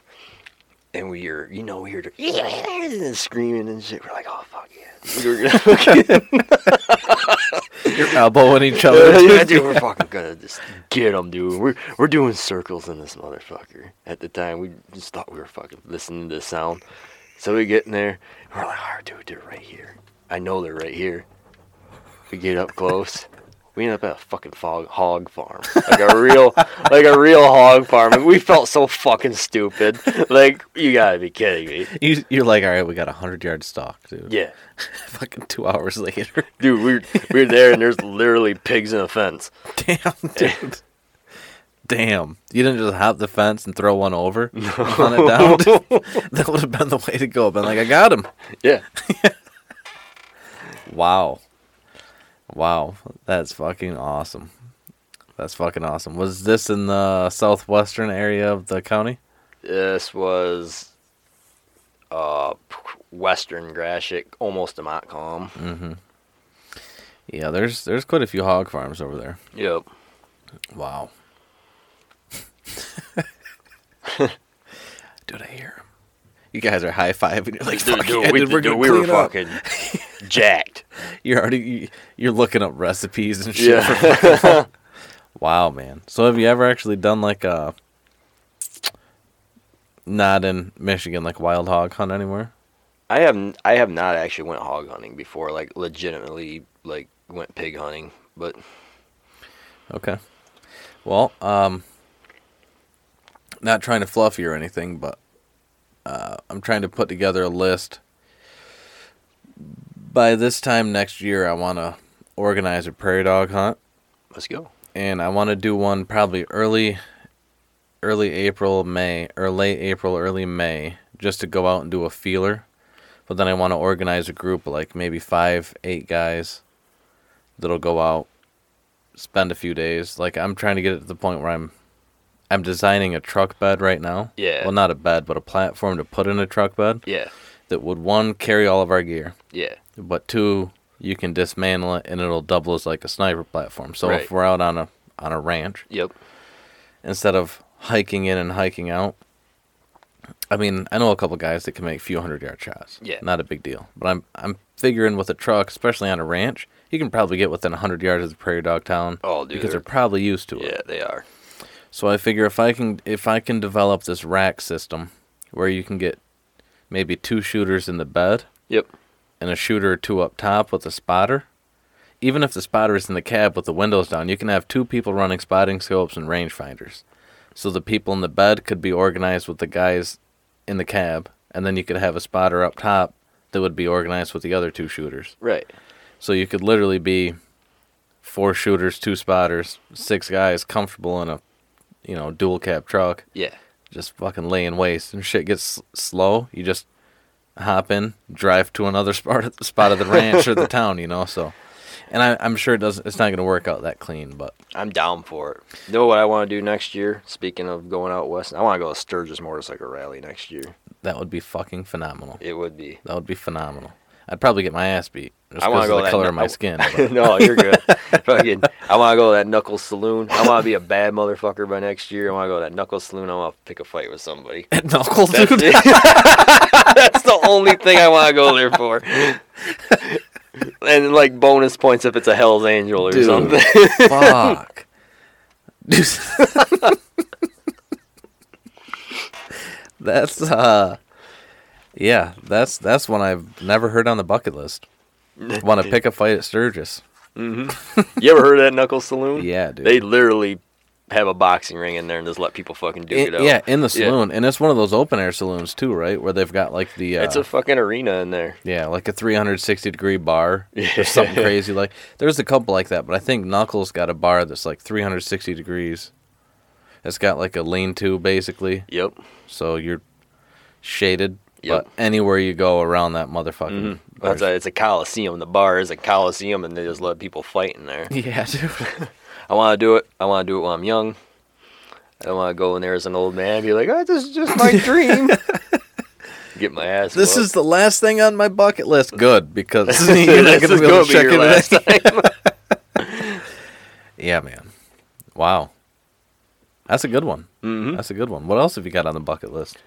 and we hear, you know, we hear the screaming and shit. We're like, oh fuck yeah. We were gonna You're elbowing each other. yeah, dude, we're fucking gonna just get them, dude. We're we're doing circles in this motherfucker. At the time, we just thought we were fucking listening to the sound. So we get in there. We're like, oh, dude, they're right here. I know they're right here. We get up close. We end up at a fucking fog, hog farm, like a real, like a real hog farm, and we felt so fucking stupid. Like you gotta be kidding me. You, you're like, all right, we got a hundred yard stalk, dude. Yeah, Fucking two hours later. dude, we're we're there, and there's literally pigs in a fence. Damn, dude. Damn. You didn't just hop the fence and throw one over? Hunt it down? that would have been the way to go. Been like, I got him. Yeah. Wow. Wow, that's fucking awesome. That's fucking awesome. Was this in the southwestern area of the county? This was uh western Gratiot, almost to Montcalm. Mm-hmm. Yeah, there's there's quite a few hog farms over there. Yep. Wow. Dude, I hear. You guys are high fiving. You're like, Dude, dude, we, dude, we were fucking jacked. You're already you're looking up recipes and shit. Yeah. wow, man. So have you ever actually done like a not in Michigan, like wild hog hunt anywhere? I have I have not actually went hog hunting before, like legitimately like went pig hunting, but Okay. Well, um, not trying to fluff you or anything, but uh, I'm trying to put together a list. By this time next year, I want to organize a prairie dog hunt, let's go. and I want to do one probably early, early April, May, or late April, early May, just to go out and do a feeler. But then I want to organize a group like maybe five, eight guys that'll go out, spend a few days. Like I'm trying to get it to the point where I'm I'm designing a truck bed right now. Yeah. Well, not a bed, but a platform to put in a truck bed Yeah. that would one carry all of our gear, Yeah. But two you can dismantle it and it'll double as like a sniper platform. So Right. if we're out on a on a ranch, Yep. instead of hiking in and hiking out. I mean, I know a couple guys that can make a few hundred yard shots. Yeah. Not a big deal. But I'm I'm figuring with a truck, especially on a ranch, you can probably get within hundred yards of the prairie dog town. Oh, dude, because they're- they're probably used to it. Yeah, they are. So I figure if I can if I can develop this rack system where you can get maybe two shooters in the bed Yep. And a shooter or two up top with a spotter. Even if the spotter is in the cab with the windows down, you can have two people running spotting scopes and rangefinders. So the people in the bed could be organized with the guys in the cab, and then you could have a spotter up top that would be organized with the other two shooters. Right. So you could literally be four shooters, two spotters, six guys comfortable in a you know dual cab truck, Yeah. just fucking laying waste. And shit gets slow, you just hop in, drive to another spot spot of the ranch or the town, you know. So, and I, I'm sure it doesn't. It's not going to work out that clean, but I'm down for it. You know what I want to do next year? Speaking of going out west, I want to go to Sturgis Motorcycle Rally next year. that would be fucking phenomenal. It would be. That would be phenomenal. I'd probably get my ass beat just I want to go the that color of my I- skin. no, you're good. Fucking, I want to go to that Knuckles Saloon. I want to be a bad motherfucker by next year. I want to go to that Knuckles Saloon. I want to pick a fight with somebody. Knuckles, That's, dude. That's the only thing I want to go there for. and like bonus points if it's a Hell's Angel or Dude. something. Fuck. That's uh yeah, that's that's one I've never heard on the bucket list. Want to pick a fight at Sturgis? You ever heard of that Knuckles Saloon? Yeah, dude. They literally have a boxing ring in there and just let people fucking duke In- it out. yeah, in the Yeah. saloon, and it's one of those open air saloons too, right? Where they've got like the uh, It's a fucking arena in there. yeah, like a 360 degree bar Yeah. or something crazy. Like there's a couple like that, but I think Knuckles got a bar that's like 360 degrees. It's got like a lean-to basically, Yep. so you're shaded. Yep. But anywhere you go around that motherfucking, That's a, it's a coliseum. The bar is a coliseum, and they just let people fight in there. yeah, dude. I want to do it. I want to do it while I'm young. I don't want to go in there as an old man and be like, oh, this is just my dream. Get my ass. this whooped. is the last thing on my bucket list. Good because you're not This gonna is be able be check your last time. Yeah, man. Wow. That's a good one. Mhm. That's a good one. What else have you got on the bucket list?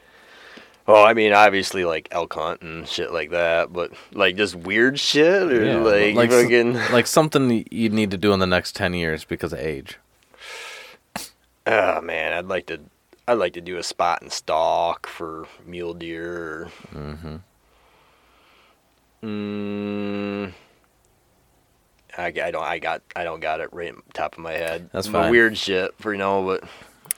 Oh, I mean, obviously, like elk hunt and shit like that, but like just weird shit or Yeah, like, like fucking. Like something you need to do in the next 10 years because of age. Oh man, I'd like to. I'd like to do a spot and stalk for mule deer. Or, Mm-hmm. mm, I, I don't. I got. I don't got it right top of my head. That's fine. Weird shit for you know, but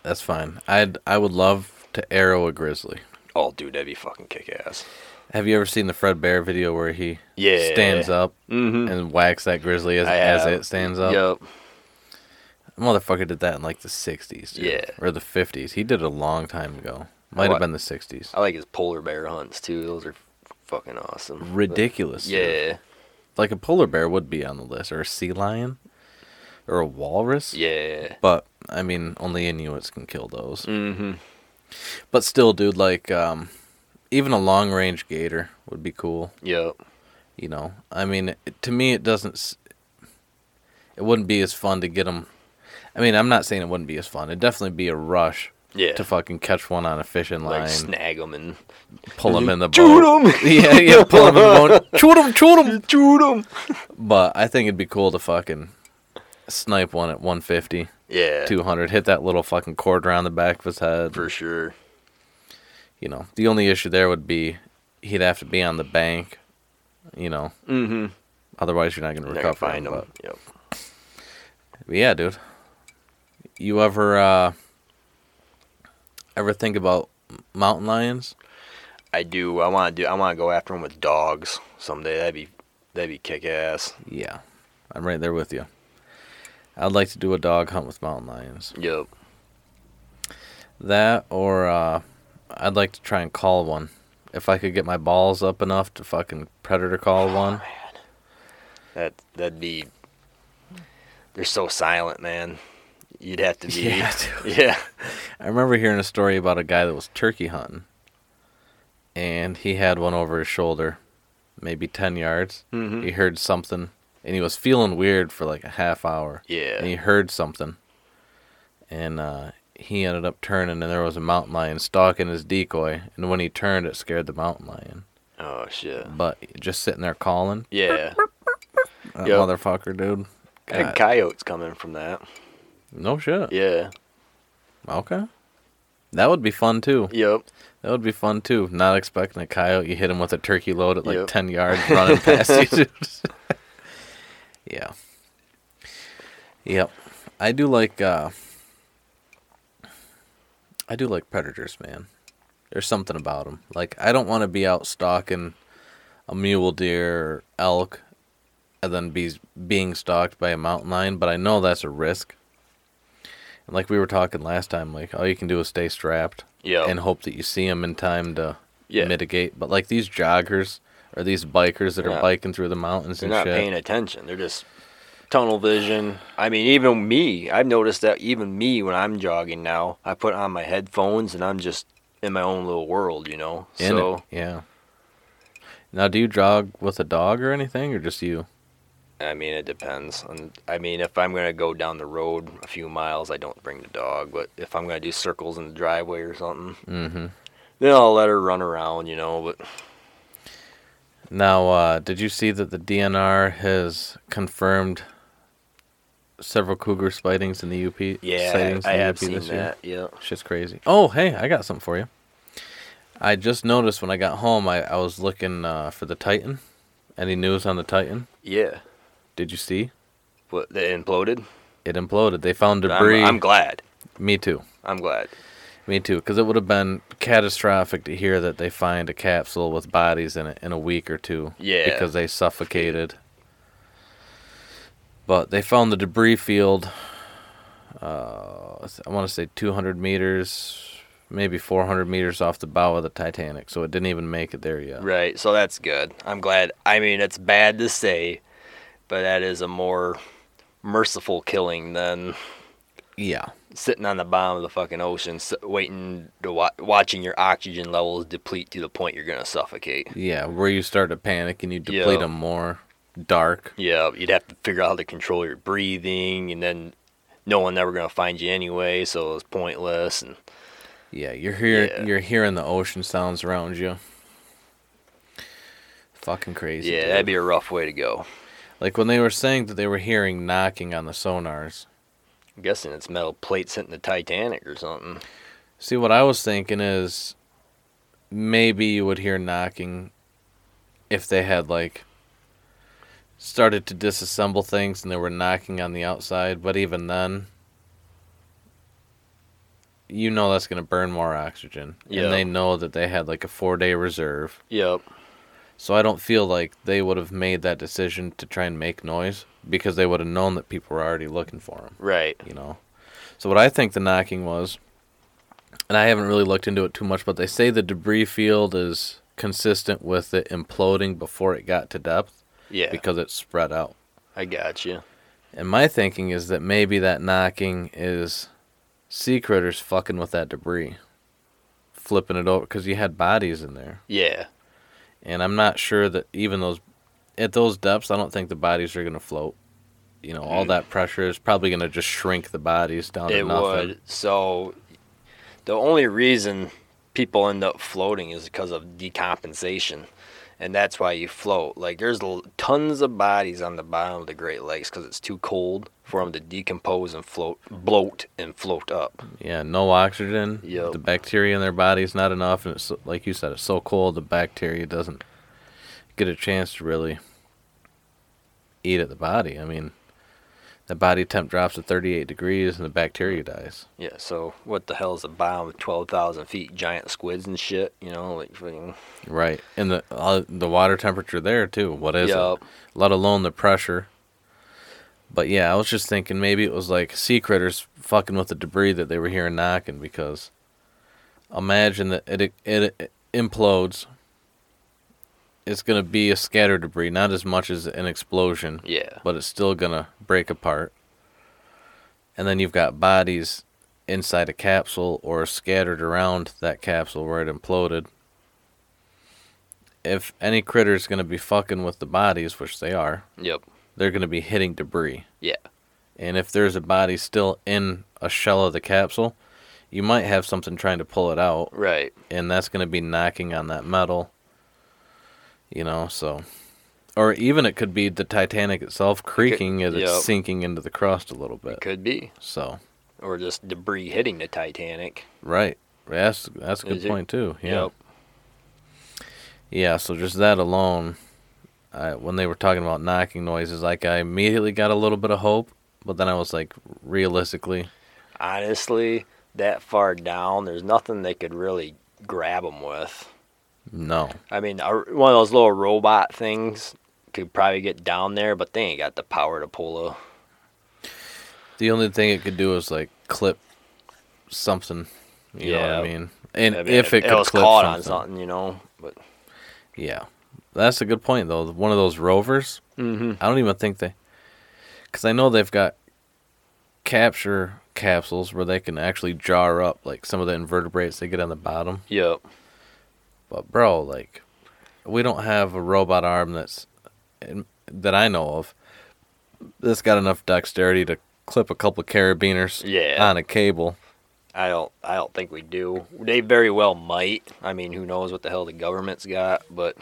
That's fine. I'd I would love to arrow a grizzly. Oh, dude, that'd be fucking kick ass. Have you ever seen the Fred Bear video where he Yeah. stands up Mm-hmm. and whacks that grizzly as, I as have. it stands up? Yep. Motherfucker did that in like the 60s. dude. Yeah. Or the 50s. He did it a long time ago. Might have been the 60s. I like his polar bear hunts too. Those are fucking awesome. Ridiculous. dude. Yeah. like a polar bear would be on the list, or a sea lion, or a walrus. Yeah. But I mean, only Inuits can kill those. Mm-hmm. But still, dude, like um, even a long range gator would be cool. Yep. You know, I mean, it, to me, it doesn't. It wouldn't be as fun to get them. I mean, I'm not saying it wouldn't be as fun. It'd definitely be a rush Yeah. to fucking catch one on a fishing line, like snag them and pull them in the Shoot them. yeah, yeah, pull him in the boat. Shoot them, shoot them, shoot them. But I think it'd be cool to fucking snipe one at 150, Yeah. 200, hit that little fucking cord around the back of his head. For sure. You know, the only issue there would be he'd have to be on the bank. You know, Mm-hmm. otherwise you're not gonna recover find him. But, Yep. but yeah, dude. You ever uh ever think about mountain lions? I do. I want to do. I want to go after them with dogs someday. That'd be that'd be kick ass. Yeah, I'm right there with you. I'd like to do a dog hunt with mountain lions. Yep. That or uh, I'd like to try and call one. If I could get my balls up enough to fucking predator call one. That that'd be. They're so silent, man. You'd have to be. Yeah, Yeah. I remember hearing a story about a guy that was turkey hunting, and he had one over his shoulder, maybe ten yards. Mhm. He heard something, and he was feeling weird for like a half hour. Yeah. And he heard something, and uh, he ended up turning, and there was a mountain lion stalking his decoy. And when he turned, it scared the mountain lion. Oh shit. But just sitting there calling, Yeah. that Yep. motherfucker, dude. And God, coyotes coming from that. no shit. Yeah. Okay. That would be fun too. Yep. That would be fun too. Not expecting a coyote, you hit him with a turkey load at like Yep. ten yards, running past you. yeah. Yep. I do like. uh I do like predators, man. There's something about them. Like I don't want to be out stalking a mule deer or elk, and then be being stalked by a mountain lion. But I know that's a risk. And like we were talking last time, like all you can do is stay strapped Yep. and hope that you see them in time to Yeah. mitigate. But like these joggers or these bikers that They're are not- biking through the mountains They're and not shit. paying attention. They're just tunnel vision. I mean, even me, I've noticed that even me when I'm jogging now, I put on my headphones and I'm just in my own little world, you know. in so it. Yeah. Now, do you jog with a dog or anything, or just you? I mean, it depends. On, I mean, if I'm gonna go down the road a few miles, I don't bring the dog. But if I'm gonna do circles in the driveway or something, Mm-hmm. then I'll let her run around, you know. But Now, uh, did you see that the DNR has confirmed several cougar sightings in the UP? yeah, sightings I in the have UP seen this year? that. Yeah. Shit's crazy. Oh, hey, I got something for you. I just noticed when I got home, I, I was looking uh, for the Titan. Any news on the Titan? Yeah. Did you see? What? They imploded. It imploded. They found I'm, debris. I'm glad. Me too. I'm glad. Me too. Because it would have been catastrophic to hear that they find a capsule with bodies in it in a week or two. Yeah. Because they suffocated. But they found the debris field. Uh, I want to say 200 meters, maybe 400 meters off the bow of the Titanic. So it didn't even make it there yet. Right. So that's good. I'm glad. I mean, it's bad to say, but that is a more merciful killing than Yeah. sitting on the bottom of the fucking ocean, waiting to wa- watching your oxygen levels deplete to the point you're gonna suffocate. Yeah. Where you start to panic and you deplete Yeah. them more. Dark. Yeah, you'd have to figure out how to control your breathing, and then no one ever gonna find you anyway, so it's pointless. And Yeah, you're hearing Yeah. you're hearing the ocean sounds around you. Fucking crazy. yeah, dude. that'd be a rough way to go. Like when they were saying that they were hearing knocking on the sonars. I'm guessing it's metal plates hitting the Titanic or something. See, what I was thinking is maybe you would hear knocking if they had like started to disassemble things and they were knocking on the outside, but even then you know that's going to burn more oxygen. Yeah. And they know that they had like a 4-day reserve. Yep. So I don't feel like they would have made that decision to try and make noise because they would have known that people were already looking for them, Right. you know. So what I think the knocking was, and I haven't really looked into it too much, but they say the debris field is consistent with it imploding before it got to depth. Yeah. because it's spread out. I got you. And my thinking is that maybe that knocking is sea critters fucking with that debris, flipping it over because you had bodies in there, Yeah. and I'm not sure that even those at those depths, I don't think the bodies are gonna float. You know, all Mm. that pressure is probably gonna just shrink the bodies down to It nothing. would. So the only reason people end up floating is because of decompensation. And that's why you float. Like there's l- tons of bodies on the bottom of the Great Lakes because it's too cold for them to decompose and float, bloat and float up. Yeah, no oxygen. Yep. The bacteria in their body's not enough, and it's so- like you said, it's so cold the bacteria doesn't get a chance to really eat at the body. I mean, the body temp drops to 38 degrees, and the bacteria dies. Yeah. So what the hell is a of twelve thousand feet? Giant squids and shit. You know, like fucking. Right, and the uh, the water temperature there too. What is Yup. it? Let alone the pressure. But yeah, I was just thinking maybe it was like sea critters fucking with the debris that they were hearing knocking because imagine that it it, it implodes. It's gonna be a scatter debris, not as much as an explosion, Yeah. but it's still gonna break apart. And then you've got bodies inside a capsule or scattered around that capsule where it imploded. If any critter's gonna be fucking with the bodies, which they are, Yep. they're gonna be hitting debris. Yeah. And if there's a body still in a shell of the capsule, you might have something trying to pull it out, Right. and that's going to be knocking on that metal. You know, so. Or even it could be the Titanic itself creaking as yep. it's sinking into the crust a little bit. It could be. So, Or just debris hitting the Titanic. right. That's, that's a good Is it? point, too. Yeah. Yep. Yeah, so just that alone, I, when they were talking about knocking noises, like I immediately got a little bit of hope, but then I was like, realistically, honestly, that far down, there's nothing they could really grab them with. No. I mean, a- one of those little robot things could probably get down there, but they ain't got the power to pull a. The only thing it could do is like clip something. You know what I Yeah. mean? And I mean, if it, could was clip caught something, on something, you know. But yeah, that's a good point though. One of those rovers, mm-hmm. I don't even think they, because I know they've got capture capsules where they can actually jar up like some of the invertebrates they get on the bottom. Yep. But bro, like, we don't have a robot arm that's in, that I know of that's got enough dexterity to clip a couple of carabiners Yeah. on a cable. I don't. I don't think we do. They very well might. I mean, who knows what the hell the government's got? But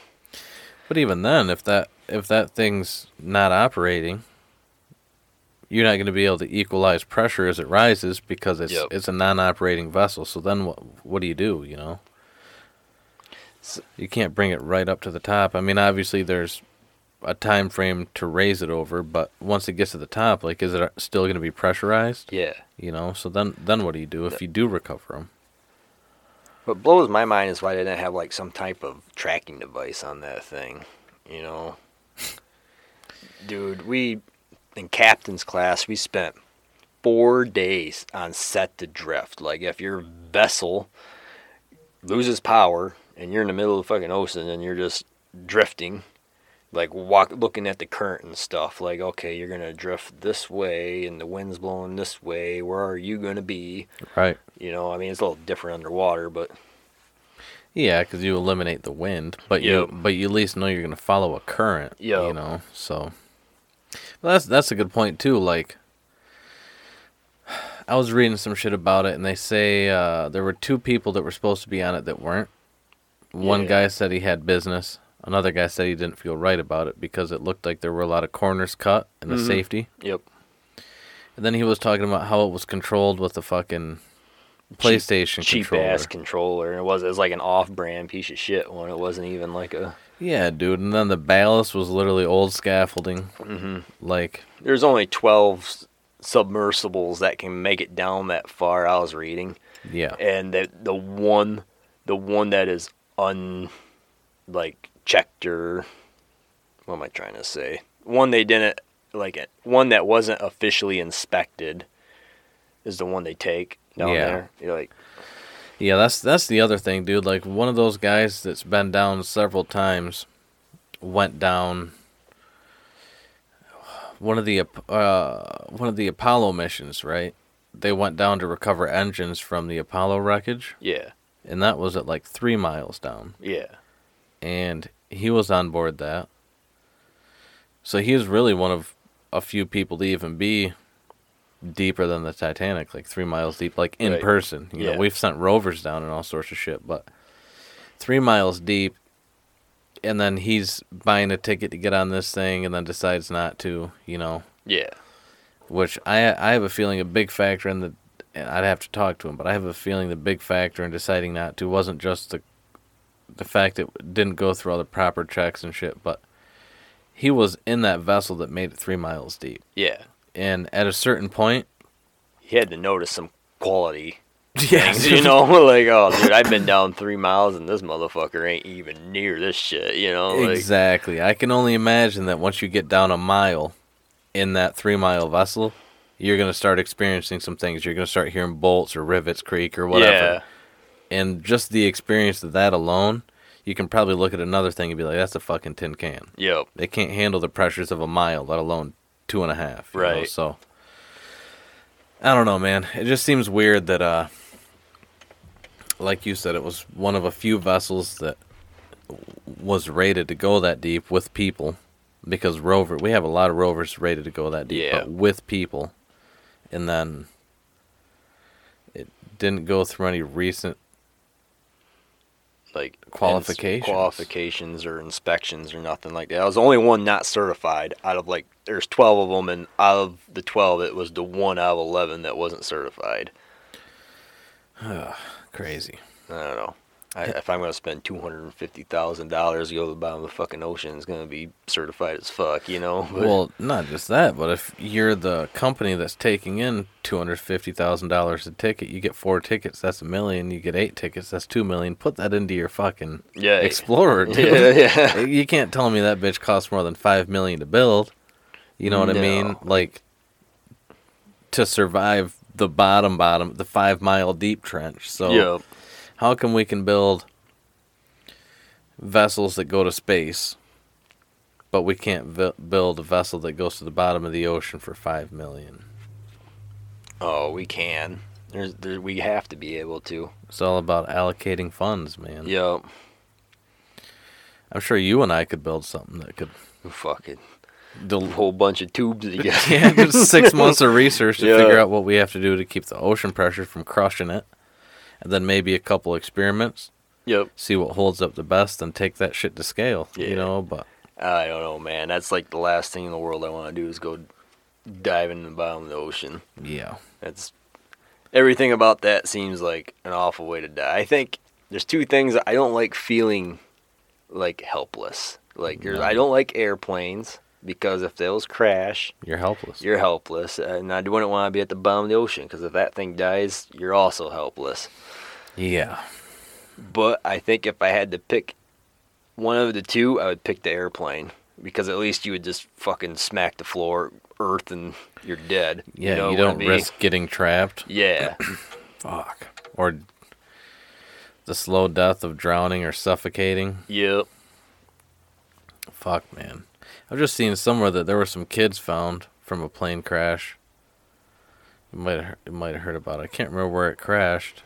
But even then, if that if that thing's not operating, you're not going to be able to equalize pressure as it rises because it's Yep. it's a non-operating vessel. So then what what do you do? You know, you can't bring it right up to the top. I mean, obviously there's a time frame to raise it over, but once it gets to the top, like, is it still going to be pressurized? yeah. You know, so then then what do you do if you do recover them? What blows my mind is why they didn't have like some type of tracking device on that thing. You know, dude, we in captain's class we spent four days on set to drift. Like if your vessel loses power and you're in the middle of the fucking ocean and you're just drifting, like walk looking at the current and stuff. Like okay, you're gonna drift this way and the wind's blowing this way. Where are you gonna be? Right. You know, I mean it's a little different underwater, but Yeah, because you eliminate the wind, but you but you at least know you're gonna follow a current. Yeah. You know, so well, that's that's a good point too. Like, I was reading some shit about it, and they say uh, there were two people that were supposed to be on it that weren't. One Yeah. guy said he had business. Another guy said he didn't feel right about it because it looked like there were a lot of corners cut in the Mhm. safety. yep. And then he was talking about how it was controlled with the fucking PlayStation cheap controller. ass controller. It was it was like an off-brand piece of shit one. It wasn't even like a. Yeah, dude. And then the ballast was literally old scaffolding. hmm Like, There's only twelve submersibles that can make it down that far. I was reading, yeah. and the the one, the one that is un, like checked or, what am I trying to say? One they didn't like it. One that wasn't officially inspected, is the one they take down Yeah. there. You're like, Yeah, that's that's the other thing, dude. Like one of those guys that's been down several times went down one of the uh, one of the Apollo missions, right? They went down to recover engines from the Apollo wreckage, Yeah. And that was at like three miles down. Yeah. and he was on board that. So he was really one of a few people to even be deeper than the Titanic, like three miles deep, like in Right. person. You Yeah. know, we've sent rovers down and all sorts of shit, but three miles deep, and then he's buying a ticket to get on this thing, and then decides not to. You know, Yeah. which I I have a feeling a big factor in the. And I'd have to talk to him, but I have a feeling the big factor in deciding not to wasn't just the the fact it didn't go through all the proper checks and shit, but he was in that vessel that made it three miles deep, Yeah. and at a certain point, He had to notice some quality yeah, things, you know, like oh, dude, I've been down three miles and this motherfucker ain't even near this shit, you know, like exactly. I can only imagine that once you get down a mile in that three mile vessel, you're gonna start experiencing some things. You're gonna start hearing bolts or rivets creak or whatever. yeah, and just the experience of that alone, you can probably look at another thing and be like, "That's a fucking tin can." yep, They can't handle the pressures of a mile, let alone two and a half. you know? Right. So I don't know, man. It just seems weird that, uh, like you said, it was one of a few vessels that was rated to go that deep with people, because rover we have a lot of rovers rated to go that deep, Yeah. but with people, and then it didn't go through any recent like Qualifications. ins- qualifications or inspections or nothing like that. I was the only one not certified out of like there's twelve of them, and out of the twelve, it was the one out of eleven that wasn't certified. crazy. I don't know. I, if I'm gonna spend two hundred and fifty thousand dollars to go to the bottom of the fucking ocean, it's gonna be certified as fuck, you know. But, Well, not just that, but if you're the company that's taking in two hundred fifty thousand dollars a ticket, you get four tickets, that's a million. You get eight tickets, that's two million. Put that into your fucking yeah, Explorer, dude. yeah, yeah. You can't tell me that bitch costs more than five million to build. You know what I mean? Like to survive the bottom bottom, the five mile deep trench. So Yep. How come we can build vessels that go to space, but we can't vi- build a vessel that goes to the bottom of the ocean for five million? Oh, we can. There's, there, we have to be able to. It's all about allocating funds, man. Yep. I'm sure you and I could build something that could. Fucking Del- whole bunch of tubes together. yeah, just six months of research to figure out what we have to do to keep the ocean pressure from crushing it, and then maybe a couple experiments, Yep. see what holds up the best, and take that shit to scale. Yeah. You know, but I don't know, man. That's like the last thing in the world I want to do is go dive in the bottom of the ocean. yeah, That's everything about that seems like an awful way to die. I think there's two things I don't like feeling like helpless. Like there's, I don't like airplanes because if those crash, you're helpless. you're helpless, and I wouldn't want to be at the bottom of the ocean because if that thing dies, you're also helpless. Yeah, But I think if I had to pick one of the two, I would pick the airplane because at least you would just fucking smack the floor, earth, and you're dead. yeah. know, You, don't wouldn't be- risk getting trapped. Yeah, Fuck. Or the slow death of drowning or suffocating. yep. Fuck, man. I've just seen somewhere that there were some kids found from a plane crash. You might have, you might have heard about it. I can't remember where it crashed,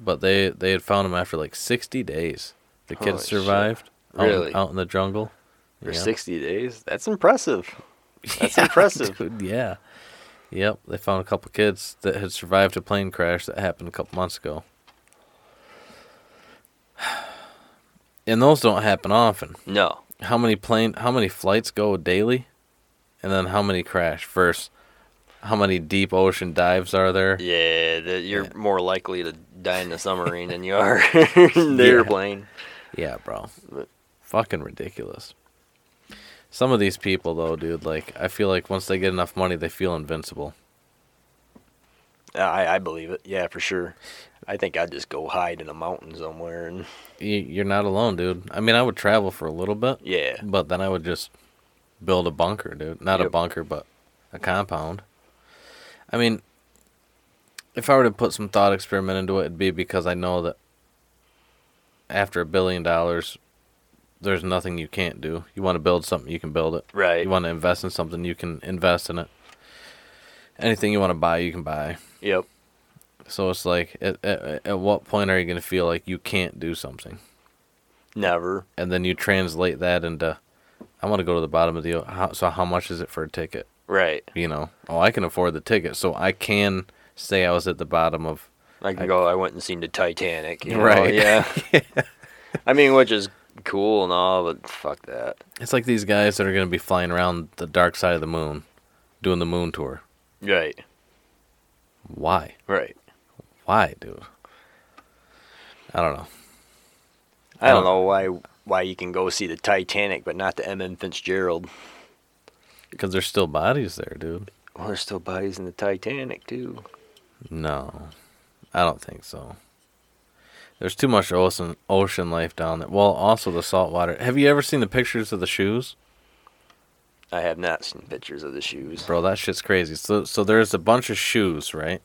but they they had found them after like sixty days. The kids Holy survived out, Really? out in the jungle. For Yeah. 60 days? That's impressive. That's Yeah, impressive. dude, yeah. Yep, they found a couple kids that had survived a plane crash that happened a couple months ago. And those don't happen often. No. how many plane how many flights go daily and then how many crash first how many deep ocean dives are there Yeah, the, you're Yeah. more likely to die in the submarine than you are in the Yeah. airplane. yeah bro But- fucking ridiculous some of these people though dude like i feel like once they get enough money they feel invincible I, I believe it. Yeah, for sure. I think I'd just go hide in a mountain somewhere and you, you're not alone dude i mean i would travel for a little bit yeah. but then i would just build a bunker dude not a bunker but a compound i mean if i were to put some thought experiment into it it'd be because i know that after a billion dollars there's nothing you can't do. You want to build something, you can build it. Right. You want to invest in something, you can invest in it. Anything you want to buy, you can buy. Yep. So it's like, at, at, at what point are you going to feel like you can't do something? Never. And then you translate that into, I want to go to the bottom of the, how, so how much is it for a ticket? Right. You know, oh, I can afford the ticket, so I can say I was at the bottom of, I can I- go. I went and seen the Titanic. you know, Right. Yeah. I mean, which is cool and all, but fuck that. it's like these guys that are going to be flying around the dark side of the moon, doing the moon tour. Right. Why? Right. Why, dude? I don't know. I don't don't- know why why you can go see the Titanic, but not the M. M.M. Fitzgerald. Because there's still bodies there, dude. Well, there's still bodies in the Titanic too. No, I don't think so. There's too much ocean ocean life down there. Well, also the salt water. Have you ever seen the pictures of the shoes, I have not seen pictures of the shoes. bro? That shit's crazy. So, so there's a bunch of shoes, right?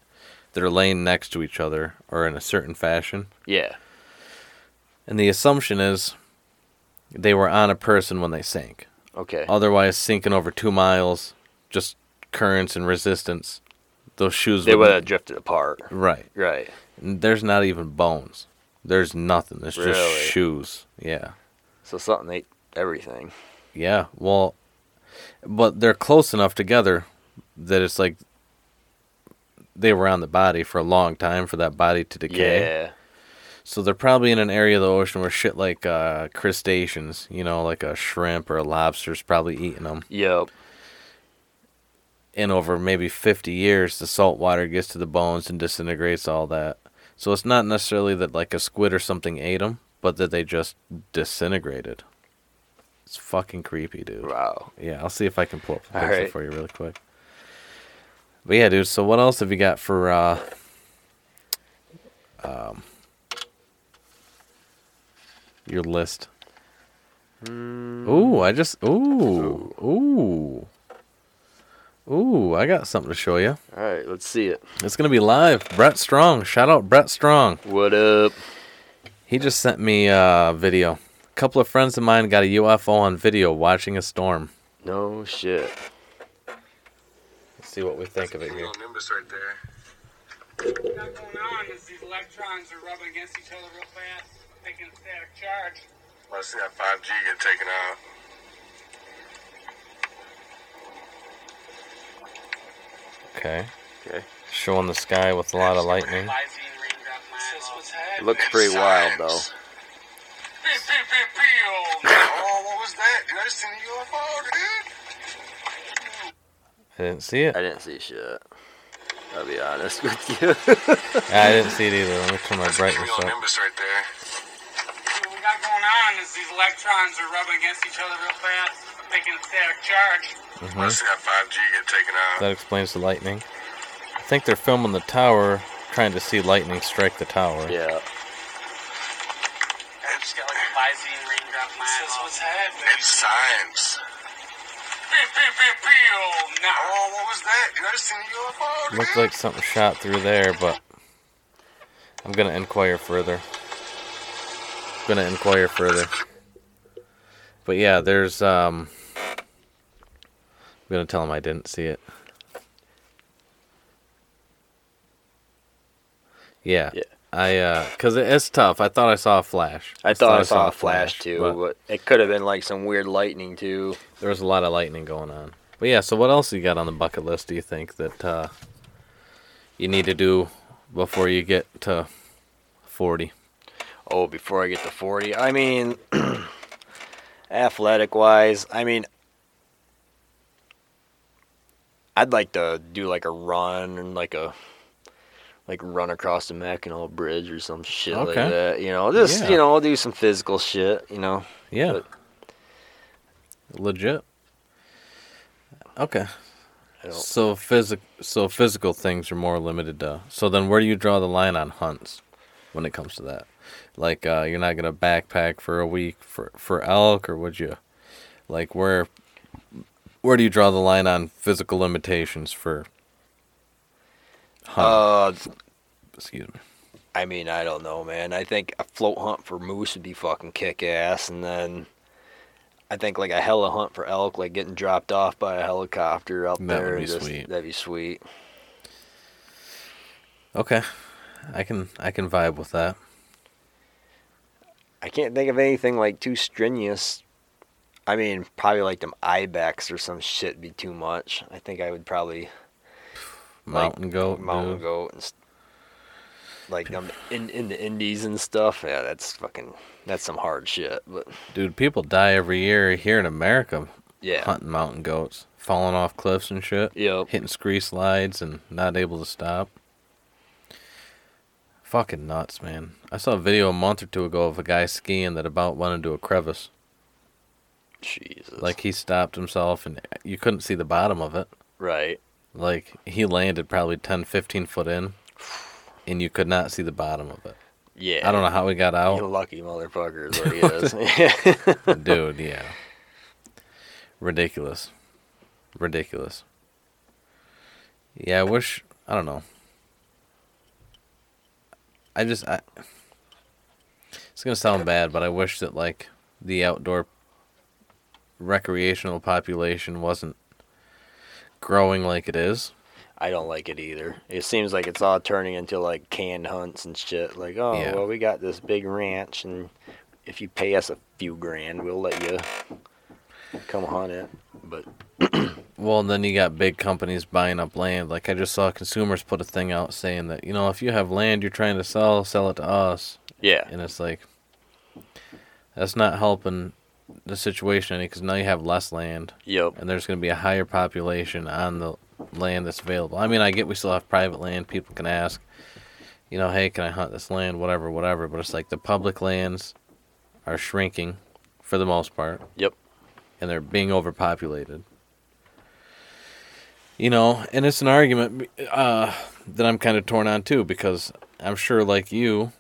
That are laying next to each other or in a certain fashion, Yeah. and the assumption is they were on a person when they sank. Okay. Otherwise, sinking over two miles, just currents and resistance, those shoes They would would have drifted apart. right. Right. There's not even bones. There's nothing. There's just shoes. Yeah. So something ate everything. Yeah. Well, but they're close enough together that it's like they were on the body for a long time for that body to decay. Yeah. So they're probably in an area of the ocean where shit like uh, crustaceans, you know, like a shrimp or a lobster's probably eating them. Yep. And over maybe 50 years, the salt water gets to the bones and disintegrates all that. So it's not necessarily that like a squid or something ate them, but that they just disintegrated. It's fucking creepy, dude. Wow. Yeah, I'll see if I can pull up a picture right. for you really quick. But yeah, dude. So what else have you got for uh, um, your list? Hmm. Ooh, I just ooh ooh ooh. I got something to show you. All right. Let's see it. It's gonna be live. Brett Strong. Shout out Brett Strong. What up? He just sent me a video. A couple of friends of mine got a UFO on video watching a storm. No shit. Let's see what we think of it here. Nimbus right there. What's going on is these electrons are rubbing against each other real fast, making a static charge. Let's see that 5G get taken out. Okay. Okay. Showing the sky with a lot of lightning. Lysine. Looks pretty wild though. Oh? I didn't see it. I didn't see shit. I'll be honest with you. I didn't see it either. Let me turn my brightness Real up. Nimbus right there. What we got going on is these electrons are rubbing against each other real fast, making a static charge. Let's see that 5G get taken out. That explains the lightning. I think they're filming the tower, trying to see lightning strike the tower. yeah. Just got like a lysine raindrop mile. what's happening. It's science. Oh, what was that? You guys seen a UFO, dude? Looked like something shot through there, but I'm gonna inquire further. Gonna inquire further. But yeah, there's um. I'm gonna tell him I didn't see it. Yeah. Yeah. I uh, cause it- it's tough. I thought I saw a flash. I thought I saw a flash too, but it could have been like some weird lightning too. there was a lot of lightning going on. But yeah, so what else you got on the bucket list? Do you think that uh, you need to do before you get to forty? Oh, before I get to 40. I mean, athletic wise, I mean, I'd like to do like a run and like a like run across the Mackinac Bridge or some shit like that. You know, just Yeah. you know, do some physical shit. You know, Yeah. But- Legit. Okay. So physic so physical things are more limited to. So then where do you draw the line on hunts when it comes to that? Like uh, you're not gonna backpack for a week for for elk or would you like where where do you draw the line on physical limitations for hunt? uh, Excuse me. I mean, I don't know, man. I think a float hunt for moose would be fucking kick ass, and then I think like a hella hunt for elk, like getting dropped off by a helicopter up That there. would be just- sweet. That'd be sweet. Okay, I can I can vibe with that. I can't think of anything like too strenuous. I mean, probably like them ibex or some shit be too much. I think I would probably Mountain goat, mountain dude. goat, and st- like them in in the Andes and stuff. Yeah, that's fucking that's some hard shit. But Dude, people die every year here in America yeah, hunting mountain goats, falling off cliffs and shit, Yep. hitting scree slides and not able to stop. Fucking nuts, man. I saw a video a month or two ago of a guy skiing that about went into a crevice. Jesus. Like he stopped himself and you couldn't see the bottom of it. right. Like he landed probably 10, 15 foot in and you could not see the bottom of it. Yeah. I don't know how he got You out. lucky motherfucker is what he is. Dude, yeah. Ridiculous. Ridiculous. Yeah, I wish I don't know. I just I It's going to sound bad, but I wish that like the outdoor recreational population wasn't growing like it is. I don't like it either. It seems like it's all turning into like canned hunts and shit. Like, oh, Yeah. well, we got this big ranch, and if you pay us a few grand, we'll let you come hunt it. But Well, and then you got big companies buying up land. Like I just saw consumers put a thing out saying that, you know, if you have land you're trying to sell, sell it to us. yeah, and it's like that's not helping the situation any because now you have less land. Yep, and there's going to be a higher population on the land that's available. I mean i get we still have private land. People can ask you know hey can i hunt this land? Whatever whatever. But it's like the public lands are shrinking for the most part. Yep, and they're being overpopulated. You know, and it's an argument uh, that I'm kind of torn on too because I'm sure, like you,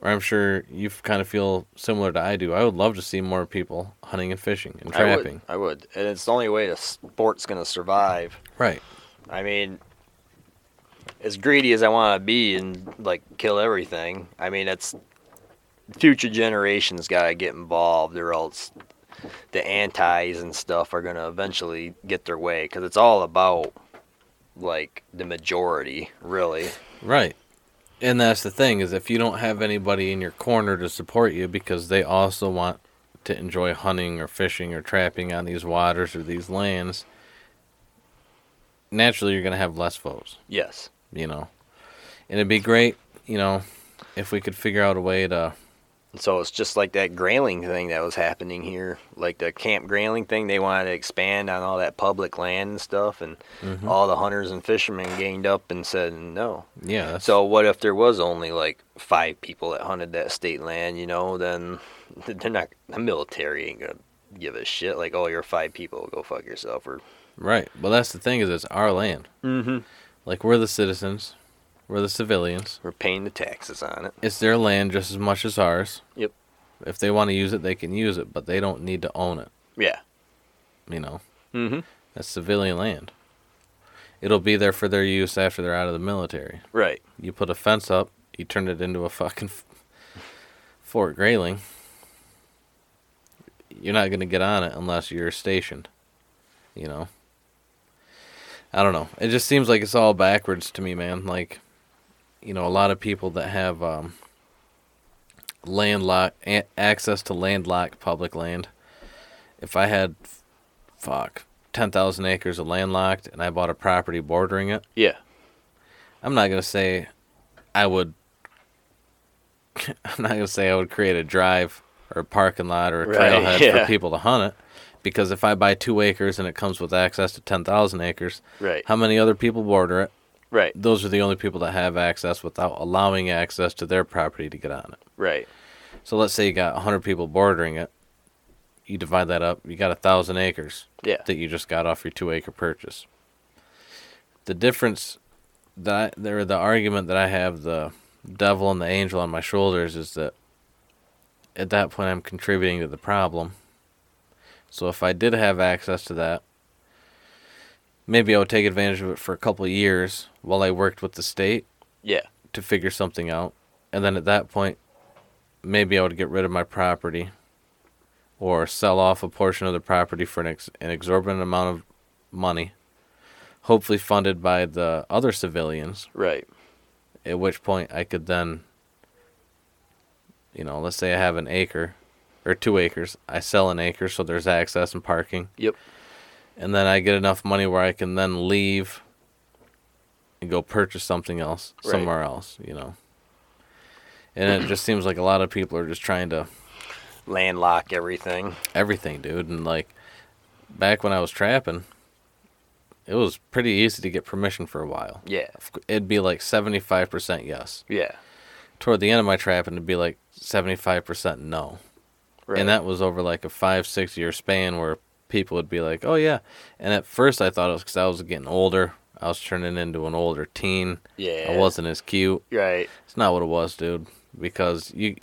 or I'm sure you kind of feel similar to I do. I would love to see more people hunting and fishing and I would, trapping. I would, and it's the only way the sport's gonna survive. Right. I mean, as greedy as I want to be and like kill everything, I mean, it's future generations got to get involved, or else the antis and stuff are gonna eventually get their way because it's all about like the majority, really. Right. And that's the thing is if you don't have anybody in your corner to support you because they also want to enjoy hunting or fishing or trapping on these waters or these lands, naturally you're going to have less foes. Yes. you know. And it'd be great, you know, if we could figure out a way to So it's just like that grayling thing that was happening here, like the Camp Grayling thing. They wanted to expand on all that public land and stuff, and Mm-hmm. all the hunters and fishermen gained up and said no. yeah, that's, So what if there was only like five people that hunted that state land? You know, then they're not. The military ain't gonna give a shit. Like, oh, you're five people, go fuck yourself. Or right. Well, that's the thing is it's our land. mm-hmm. Like we're the citizens, we're the civilians. we're paying the taxes on it. It's their land just as much as ours. Yep. If they want to use it, they can use it, but they don't need to own it. Yeah. You know, Mm-hmm. that's civilian land. It'll be there for their use after they're out of the military. Right. You put a fence up, you turn it into a fucking f- Fort Grayling. You're not going to get on it unless you're stationed. You know? I don't know. It just seems like it's all backwards to me, man. Like, you know, a lot of people that have um, landlocked a- access to landlocked public land. If I had, fuck, 10,000 acres of landlocked and I bought a property bordering it, Yeah. I'm not gonna say I would. I'm not gonna say I would create a drive or a parking lot or a Right, trailhead yeah. for people to hunt it, because if I buy two acres and it comes with access to ten thousand acres, Right. how many other people border it? Right. Those are the only people that have access without allowing access to their property to get on it. Right. So let's say you got 100 people bordering it. You divide that up, you got a thousand acres Yeah. that you just got off your two acre purchase. The difference that I, there, the argument that I have, the devil and the angel on my shoulders, is that at that point I'm contributing to the problem. So if I did have access to that, maybe I would take advantage of it for a couple of years while I worked with the state Yeah. to figure something out. And then at that point, maybe I would get rid of my property or sell off a portion of the property for an, ex- an exorbitant amount of money, hopefully funded by the other civilians. Right. At which point I could then, you know, let's say I have an acre or two acres. I sell an acre so there's access and parking. Yep. And then I get enough money where I can then leave and go purchase something else Right. somewhere else, you know. And it just seems like a lot of people are just trying to Landlock everything. everything, dude. And like back when I was trapping, it was pretty easy to get permission for a while. Yeah. It'd be like 75% yes. Yeah. Toward the end of my trapping, it'd be like 75% no. Right. And that was over like a five, six year span where people would be like, oh, yeah. And at first I thought it was because I was getting older. I was turning into an older teen. yeah. I wasn't as cute. Right. It's not what it was, dude. Because you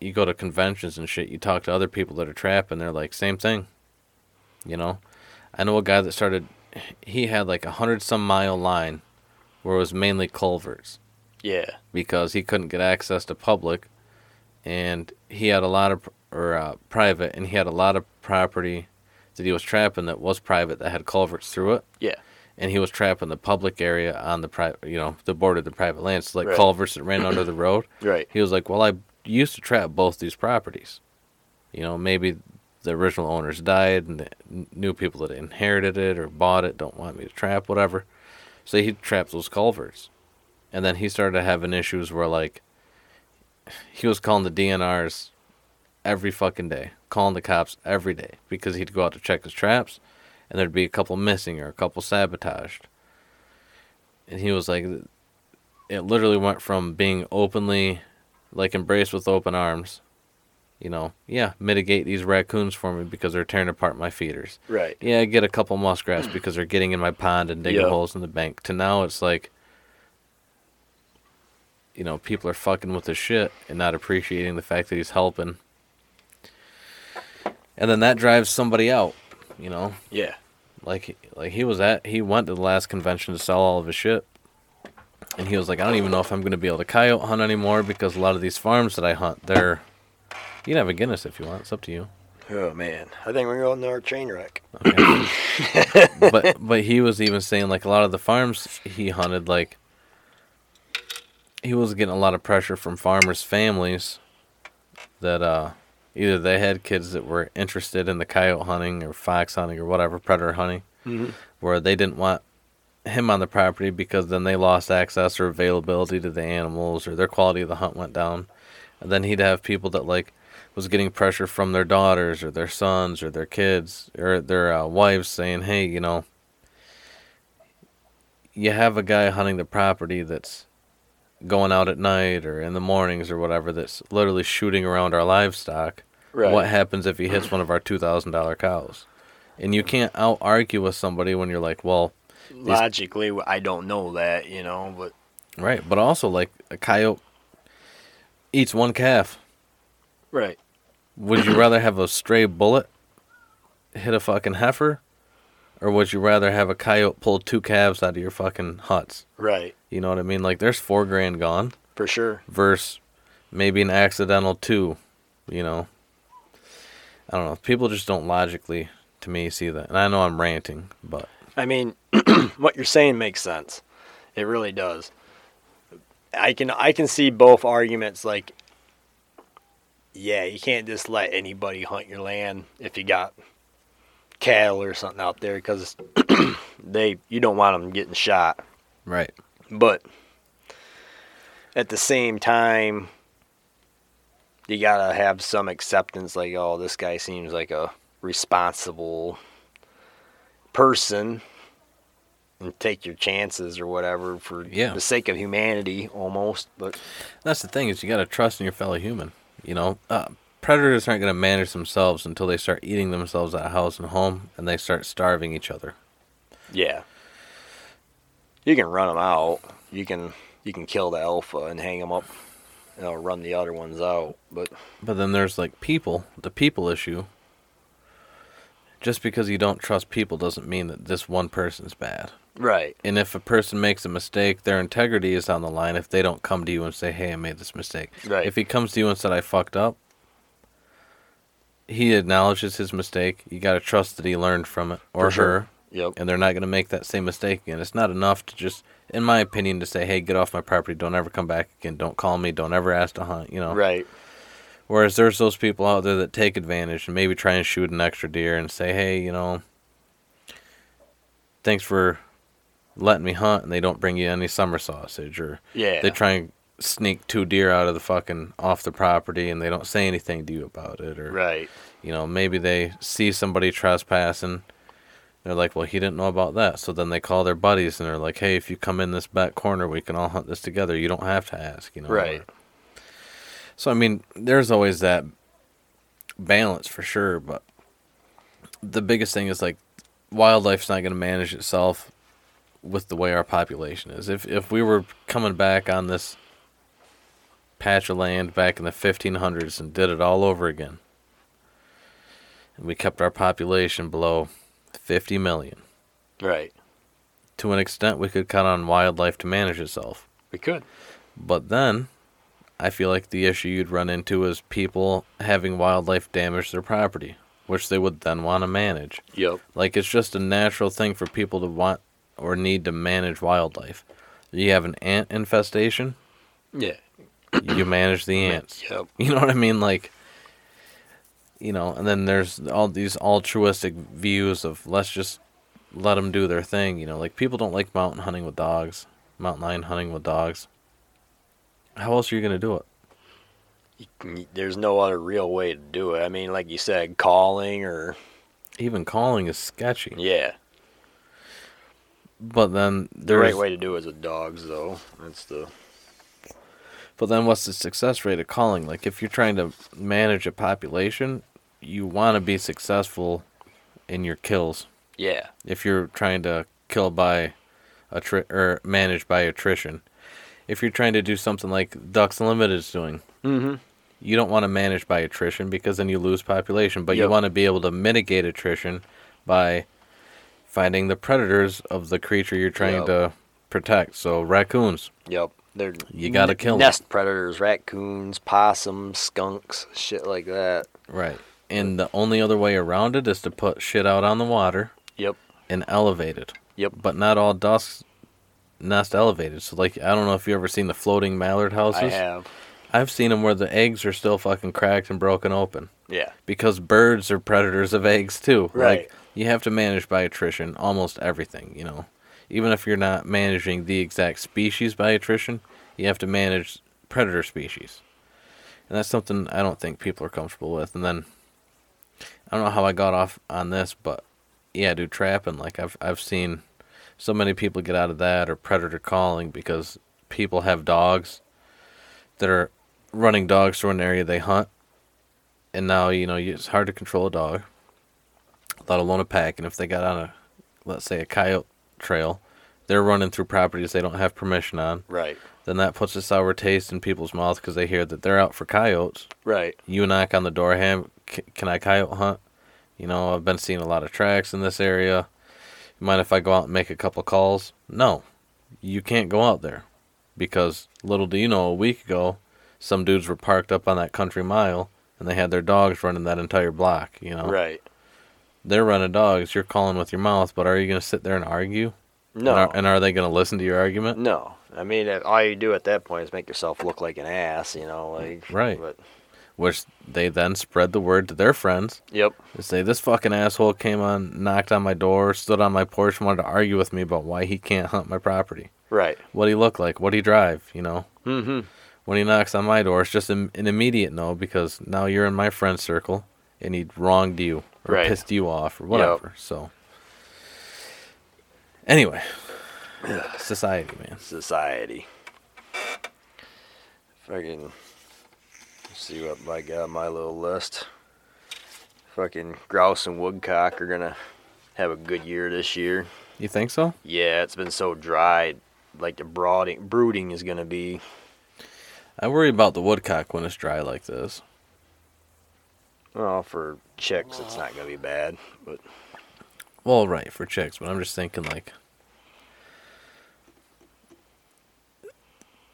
you go to conventions and shit, you talk to other people that are trapped, and they're like, same thing. You know? I know a guy that started, he had like a hundred some mile line where it was mainly culverts Yeah. because he couldn't get access to public, and he had a lot of or uh, private, and he had a lot of property that he was trapping that was private that had culverts through it, Yeah. and he was trapping the public area on the private, you know, the border of the private land, so like Right. culverts that ran under the road. Right. He was like, "Well, I used to trap both these properties. You know, maybe the original owners died, and the new people that inherited it or bought it don't want me to trap, whatever. So he trapped those culverts, and then he started having issues where like he was calling the DNRs every fucking day, calling the cops every day because he'd go out to check his traps, and there'd be a couple missing or a couple sabotaged. And he was like, it literally went from being openly like embraced with open arms you know yeah mitigate these raccoons for me because they're tearing apart my feeders Right. yeah get a couple muskrats because they're getting in my pond and digging Yeah. holes in the bank to now it's like you know people are fucking with his shit and not appreciating the fact that he's helping and then that drives somebody out you know Yeah. like like he was at he went to the last convention to sell all of his shit and he was like i don't even know if i'm going to be able to coyote hunt anymore because a lot of these farms that i hunt they're you can have a guinness if you want it's up to you Oh man. I think we're going to our train wreck. okay. but but he was even saying like a lot of the farms he hunted like he was getting a lot of pressure from farmers families that uh either they had kids that were interested in the coyote hunting or fox hunting or whatever predator hunting where they didn't want him on the property because then they lost access or availability to the animals or their quality of the hunt went down. And then he'd have people that like was getting pressure from their daughters or their sons or their kids or their uh, wives saying hey you know you have a guy hunting the property that's going out at night or in the mornings or whatever that's literally shooting around our livestock Right. what happens if he hits one of our $2000 cows and you can't out argue with somebody when you're like well Logically, I don't know that, you know, but right but also like a coyote eats one calf right. Would you rather have a stray bullet hit a fucking heifer? Or would you rather have a coyote pull two calves out of your fucking huts? Right. You know what I mean? Like there's four grand gone For sure. versus maybe an accidental two, you know. I don't know. People just don't logically to me see that. And I know I'm ranting, but I mean, what you're saying makes sense. It really does. I can I can see both arguments like yeah, you can't just let anybody hunt your land if you got cattle or something out there cuz they you don't want them getting shot. right. But at the same time you got to have some acceptance like oh this guy seems like a responsible person and take your chances or whatever for Yeah. the sake of humanity almost but That's the thing is you got to trust in your fellow human. You know, uh, predators aren't going to manage themselves until they start eating themselves out of house and home, and they start starving each other. yeah you can run them out you can you can kill the alpha and hang them up you know run the other ones out but But then there's like people, the people issue. Just because you don't trust people doesn't mean that this one person's bad. right And if a person makes a mistake, their integrity is on the line if they don't come to you and say, "Hey, I made this mistake." Right. If he comes to you and said, "I fucked up," he acknowledges his mistake. You got to trust that he learned from it or sure. her, Yep. and they're not going to make that same mistake again. It's not enough to just, in my opinion, to say, "Hey, get off my property. Don't ever come back again. Don't call me. Don't ever ask to hunt." You know. Right. Whereas there's those people out there that take advantage and maybe try and shoot an extra deer and say, "Hey, you know, thanks for letting me hunt," and they don't bring you any summer sausage, or Yeah. they try and sneak two deer out of the fucking off the property and they don't say anything to you about it, or Right. you know, maybe they see somebody trespassing. They're like, well, he didn't know about that. So then they call their buddies and they're like, hey, if you come in this back corner, we can all hunt this together. You don't have to ask, you know. Right. or- so, I mean, there's always that balance for sure. But the biggest thing is like wildlife's not going to manage itself with the way our population is. If, if we were coming back on this patch of land back in the 1500s and did it all over again, and we kept our population below 50 million. Right. To an extent, we could count on wildlife to manage itself. We could. But then, I feel like the issue you'd run into is people having wildlife damage their property, which they would then want to manage. Yep. Like, it's just a natural thing for people to want or need to manage wildlife. You have an ant infestation, Yeah. you manage the ants. Yep. You know what I mean? Like, you know, and then there's all these altruistic views of let's just let them do their thing. You know, like people don't like mountain hunting with dogs, mountain lion hunting with dogs. How else are you gonna do it? There's no other real way to do it. I mean, like you said, calling or Even calling is sketchy. yeah. But then The right way to do it is with dogs, though. That's the But then what's the success rate of calling? Like if you're trying to manage a population, you want to be successful in your kills. yeah. if you're trying to kill by attri- or manage by attrition. If you're trying to do something like Ducks Unlimited is doing, Mm-hmm. you don't want to manage by attrition because then you lose population. But you want to be able to mitigate attrition by finding the predators of the creature you're trying Yep. to protect. So raccoons, Yep. They're You gotta n- kill 'em. nest predators, raccoons, possums, skunks, shit like that. right? And the only other way around it is to put shit out on the water Yep. and elevate it. Yep. But not all ducks nest elevated. So like I don't know if you ever seen the floating mallard houses. I have. I've seen them where the eggs are still fucking cracked and broken open Yeah. because birds are predators of eggs too. Right. Like you have to manage by attrition almost everything, you know. Even if you're not managing the exact species by attrition, you have to manage predator species. And that's something I don't think people are comfortable with. And then I don't know how I got off on this, but yeah, dude, trapping like I've I've seen so many people get out of that or predator calling because people have dogs that are running dogs through an area they hunt, and now you know it's hard to control a dog, let alone a pack. And if they got on a, let's say a coyote trail, they're running through properties they don't have permission on. Right. Then that puts a sour taste in people's mouth because they hear that they're out for coyotes. Right. You knock on the door, hey, can I coyote hunt? You know, I've been seeing a lot of tracks in this area. Mind if I go out and make a couple calls? No, you can't go out there because little do you know, a week ago, some dudes were parked up on that country mile and they had their dogs running that entire block. You know, Right. They're running dogs. You're calling with your mouth, but are you going to sit there and argue? No. And are, and are they going to listen to your argument? no. I mean, all you do at that point is make yourself look like an ass, you know, like Right. But Which they then spread the word to their friends. yep. They say this fucking asshole came on, knocked on my door, stood on my porch, wanted to argue with me about why he can't hunt my property. Right. What he look like, what he drive, you know. Mm-hmm. When he knocks on my door, it's just an, an immediate no because now you're in my friend circle and he'd wronged you or Right. pissed you off or whatever. So anyway, society, man. Society. Fucking. See what I got on my little list. Fucking grouse and woodcock are gonna have a good year this year. You think so? Yeah, it's been so dry. Like the brooding, brooding is gonna be. I worry about the woodcock when it's dry like this. Well, for chicks, it's not gonna be bad, but Well, right for chicks, but I'm just thinking like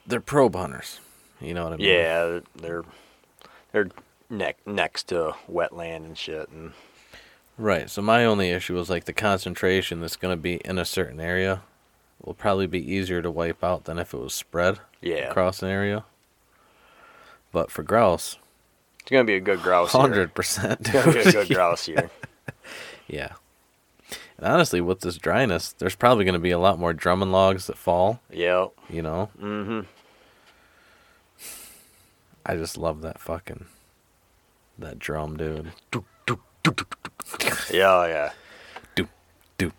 they're probe hunters. You know what I mean? yeah, they're they're neck next to wetland and shit. And Right. So my only issue was like the concentration that's going to be in a certain area will probably be easier to wipe out than if it was spread yeah, across an area. But for grouse, it's gonna be a good grouse. year. hundred percent. It's gonna be a good grouse year. Yeah. And honestly, with this dryness, there's probably going to be a lot more drumming logs that fall. Yep. You know, Mm-hmm. I just love that fucking that drum, dude. Yeah, yeah. Doop doop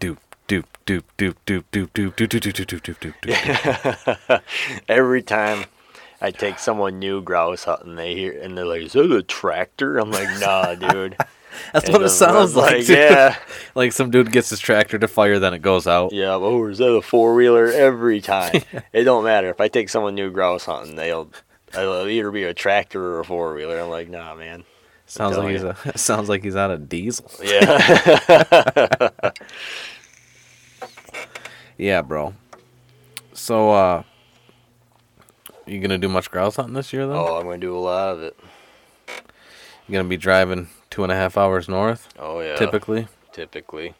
doop doop doop doop doop doop doop doop doop doop doop doop doop doop. Every time I take someone new grouse hunting, they hear and they're like, "Is that a tractor?" I'm like, "Nah, dude." That's And what it sounds like. dude. yeah, Like some dude gets his tractor to fire, then it goes out. yeah. Oh, is that a four wheeler? Every time. it don't matter if I take someone new grouse hunting, they'll. It'll either be a tractor or a four wheeler. I'm like, nah, man. Sounds like telling he's a, sounds like he's out of diesel. Yeah. Yeah, bro. So, uh, you gonna do much grouse hunting this year, though? oh, I'm gonna do a lot of it. You gonna be driving two and a half hours north, Oh yeah. typically. Typically.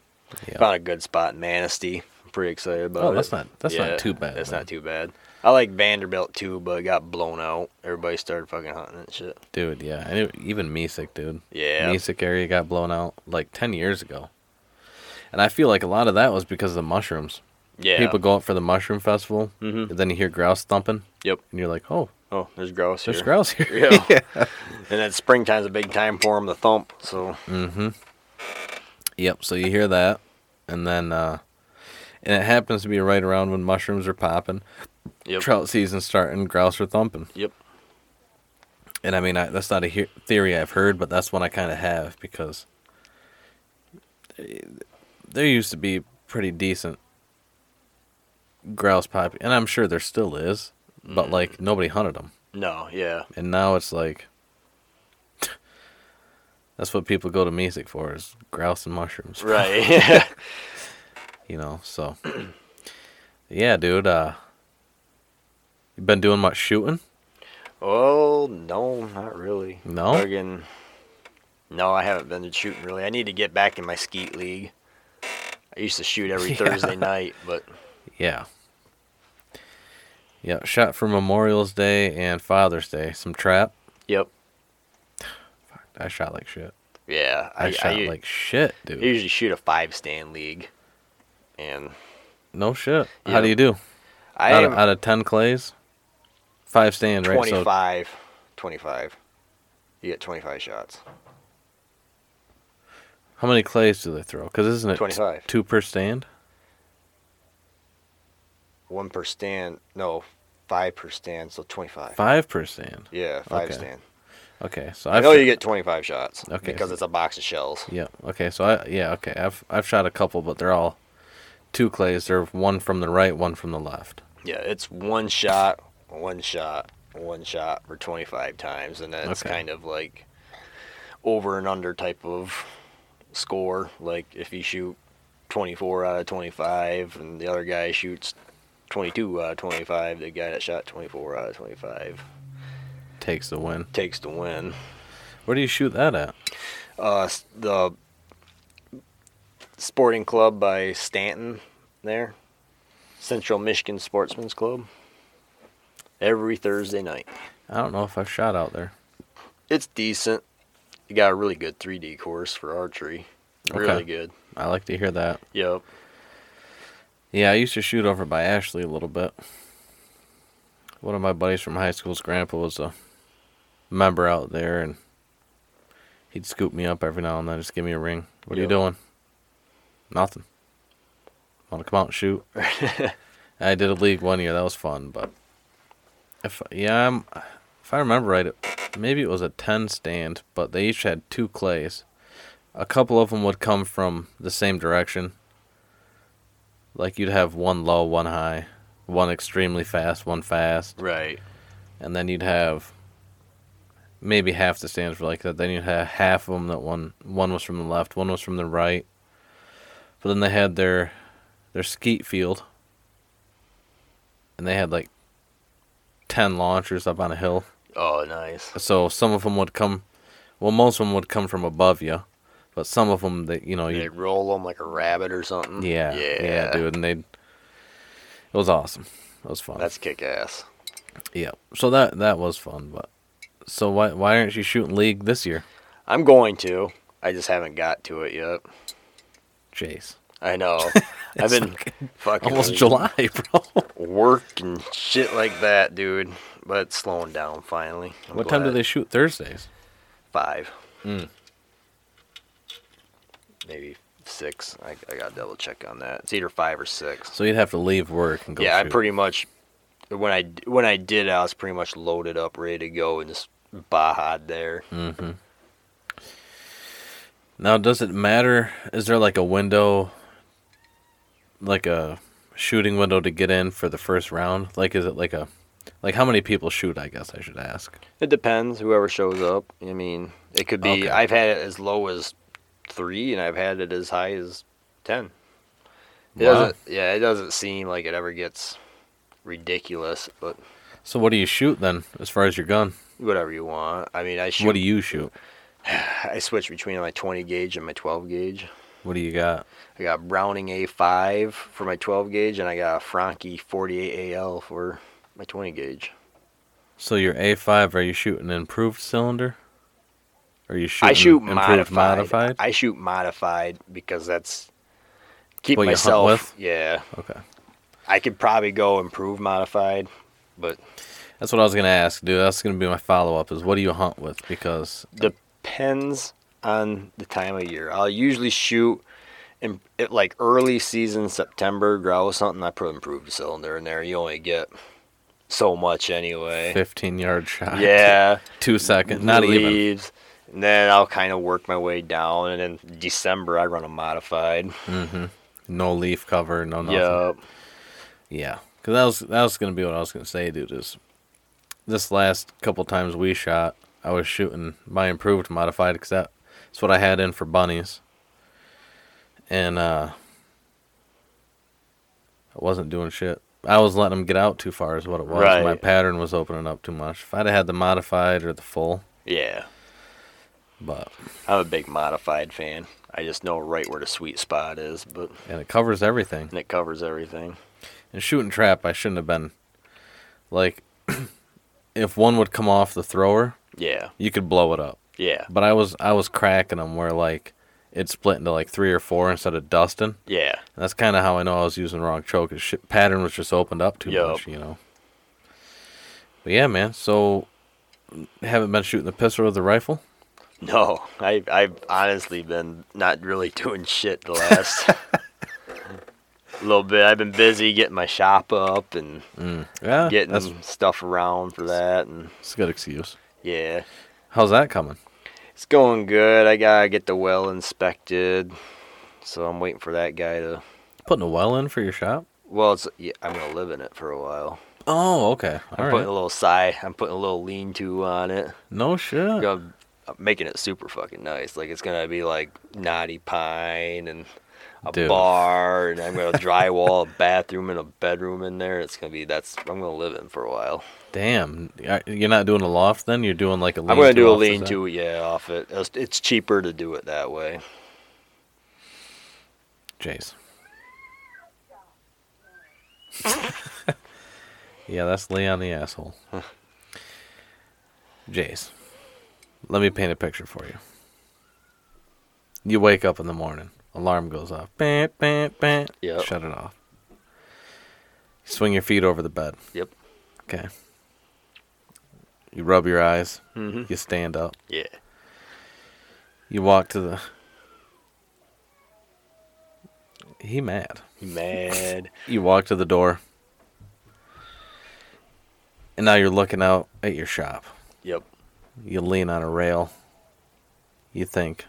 Yeah. Found a good spot in Manistee. I'm pretty excited about Oh, it. that's not that's Yeah, not too bad. That's man. not too bad. I like Vanderbilt too, but it got blown out. Everybody started fucking hunting and shit. dude. Yeah, I knew, even Mesick, dude. Yeah. Mesick area got blown out like ten years ago, and I feel like a lot of that was because of the mushrooms. Yeah. People go out for the mushroom festival, Mhm. and then you hear grouse thumping, Yep. and you're like, oh, Oh, there's grouse here. there's here. grouse here. Yeah. And then springtime's a big time for them to thump. So Mm-hmm. Yep. So you hear that, and then uh, and it happens to be right around when mushrooms are popping, yep. trout season starting, grouse are thumping. Yep. And I mean, I, that's not a he- theory I've heard, but that's one I kind of have because eh, there used to be pretty decent grouse pop, and I'm sure there still is, but Mm. like nobody hunted them, No, yeah. and now it's like. That's what people go to Mesick for is grouse and mushrooms. Right. Yeah. you know so yeah dude uh you been doing much shooting Oh no, not really. No? Fucking- no, I haven't been shooting really. I need to get back in my skeet league. I used to shoot every Yeah. Thursday night, but yeah yeah shot for memorial's day and father's day some trap yep. i shot like shit Yeah. i, shot u- like shit I dude usually shoot a five stand league. And no shit how do you do I out, of, out of 10 clays five stand right so 25. 25. You get 25 shots. how many clays do they throw because isn't it 25. two per stand One per stand. No, five per stand, so 25. five per stand Yeah, five Okay. stand. okay so I I've know shot- you get 25 shots. Okay, Because so- it's a box of shells. Yeah. Okay. So I yeah. Okay. I've I've shot a couple, but they're all two clays. They're one from the right, one from the left. Yeah, it's one shot, one shot, one shot for 25 times, and that's Okay. kind of like over and under type of score. Like if you shoot 24 out of 25, and the other guy shoots 22 out of 25, the guy that shot 24 out of 25 Takes the win. takes the win. Where do you shoot that at? Uh, the sporting club by Stanton there, Central Michigan Sportsman's Club. Every Thursday night. I don't know if I've shot out there. It's decent. You got a really good 3D course for archery. Really Okay. good. I like to hear that. Yep. Yeah, I used to shoot over by Ashley a little bit. One of my buddies from high school's grandpa was a member out there, and he'd scoop me up every now and then, just give me a ring. What are you doing? Nothing. Want to come out and shoot? I did a league one year. That was fun, but if yeah, I'm, if I remember right, it, maybe it was a ten stand, but they each had two clays. A couple of them would come from the same direction. Like you'd have one low, one high, one extremely fast, one fast, Right. and then you'd have maybe half the stands were like that. Then you'd have half of them that one one was from the left, one was from the right. But then they had their their skeet field, and they had like ten launchers up on a hill. Oh, nice. So some of them would come, well, most of them would come from above you, but some of them that you know They you roll them like a rabbit or something. yeah yeah, yeah dude, and they it was awesome. It was fun. That's kick ass. yeah. So that that was fun, but so why why aren't you shooting league this year, I'm going to. I just haven't got to it yet. Jace? I know. I've been fucking fucking Almost July, bro. work and shit like that, dude. But slowing down finally. I'm what time do they shoot Thursdays? Five. Mm. Maybe six. I, I gotta double check on that. It's either five or six. So you'd have to leave work and go. yeah, shoot. I pretty much when I when I did, I was pretty much loaded up, ready to go, and just bahad there. Mm-hmm. Now, does it matter? Is there like a window, like a shooting window to get in for the first round? Like, is it like a, like how many people shoot? I guess I should ask. It depends. Whoever shows up. I mean, it could be. Okay. I've had it as low as three, and I've had it as high as ten. It Wow. doesn't. Yeah, it doesn't seem like it ever gets ridiculous, but So what do you shoot then, as far as your gun? whatever you want. I mean, I shoot. What do you shoot? I switch between my 20 gauge and my 12 gauge. What do you got? I got Browning A5 for my 12 gauge, and I got a Franchi 48 AL for my 20 gauge. So your A5, are you shooting improved cylinder? Are you shooting I shoot modified. modified? I shoot modified because that's keep What myself. with? Yeah, Okay. I could probably go improve modified, but That's what I was gonna ask, dude. That's gonna be my follow up. Is what do you hunt with? Because depends on the time of year. I'll usually shoot in it, like early season September grouse hunting. I put improved cylinder in there. You only get so much anyway. 15 yard shot. Yeah, Two second. Not even. And then I'll kind of work my way down, and in December I run a modified. Mm-hmm. No leaf cover. No nothing. Yup. Yeah, because that was that was gonna be what I was gonna say, dude. Is this last couple times we shot, I was shooting my improved modified because that, that's what I had in for bunnies, and uh, I wasn't doing shit. I was letting them get out too far, is what it was. Right. My pattern was opening up too much. If I'd have had the modified or the full, Yeah. But I'm a big modified fan. I just know right where the sweet spot is, but and it covers everything. and it covers everything. And shooting trap, I shouldn't have been like, if one would come off the thrower, Yeah. you could blow it up. Yeah. But I was I was cracking them where like it split into like three or four instead of dusting. Yeah. And that's kind of how I know I was using the wrong choke. His shit pattern was just opened up too Yup. much, you know. But yeah, man. So haven't been shooting the pistol or the rifle. No, I I've honestly been not really doing shit the last little bit. I've been busy getting my shop up and mm. Yeah, getting stuff around for that, and that's a good excuse. yeah, How's that coming? it's going good. I gotta get the well inspected, so I'm waiting for that guy to. Putting a well in for your shop? Well, it's yeah, I'm gonna live in it for a while. Oh, okay. I'm All putting a little side. I'm putting a little lean-to on it. No shit. Gonna- making it super fucking nice. Like it's gonna be like knotty pine and a Dude. bar, and I'm gonna drywall a bathroom and a bedroom in there. It's gonna be that's I'm gonna live in for a while. Damn. You're not doing a loft then? You're doing like a lean I'm gonna do a lean to yeah off it. It's, cheaper to do it that way. Jace. yeah, that's Leon the asshole. Jace, let me paint a picture for you. You wake up in the morning, alarm goes off. Bam, bam, bam. Yep. Shut it off. Swing your feet over the bed. Yep. Okay. You rub your eyes. hmm You stand up. Yeah. You walk to the. He mad. He Mad. You walk to the door. And now you're looking out at your shop. yep. You lean on a rail. You think,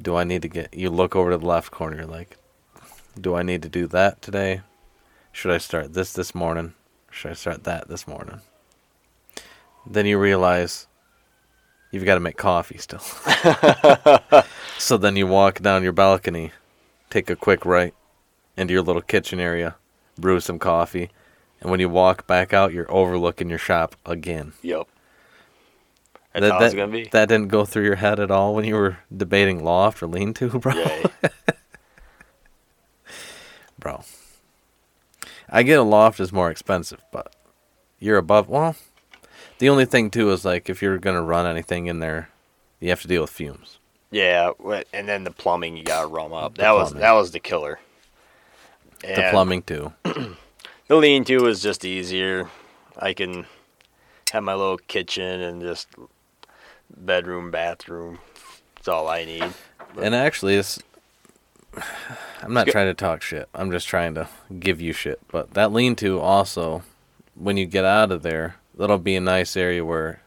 do I need to get. You look over to the left corner. You're like, do I need to do that today? Should I start this this morning? Should I start that this morning? Then you realize you've got to make coffee still. so then you walk down your balcony, take a quick right into your little kitchen area, brew some coffee, and when you walk back out, you're overlooking your shop again. Yep. That's that, how it's gonna be. That didn't go through your head at all when you were debating loft or lean to, bro. Yeah. bro. I get a loft is more expensive, but you're above. Well, the only thing too is like if you're gonna run anything in there, you have to deal with fumes. yeah. And then the plumbing you gotta rum up. The That was that was the killer. The plumbing too. The lean to is just easier. I can have my little kitchen and just bedroom, bathroom. It's all I need. And actually, it's. I'm not Go- trying to talk shit. I'm just trying to give you shit. But that lean to also, when you get out of there, that'll be a nice area where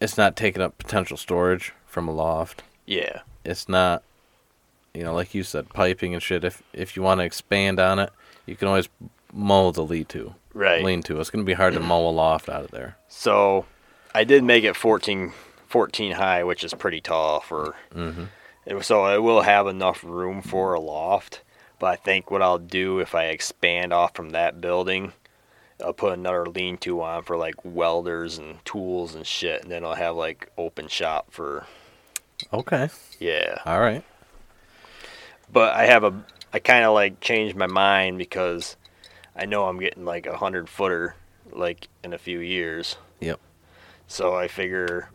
it's not taking up potential storage from a loft. Yeah. It's not, you know, like you said, piping and shit. If if you want to expand on it, you can always mow the lean to. Right. Lean to. It's gonna be hard to mow a loft out of there. So I did make it 14, 14 high, which is pretty tall for. Mm-hmm. it- So it will have enough room for a loft. But I think what I'll do if I expand off from that building, I'll put another lean-to on for like welders and tools and shit, and then I'll have like open shop for Okay. yeah. All right. But I have a I kind of like changed my mind because I know I'm getting like a hundred footer like in a few years. Yep. So I figure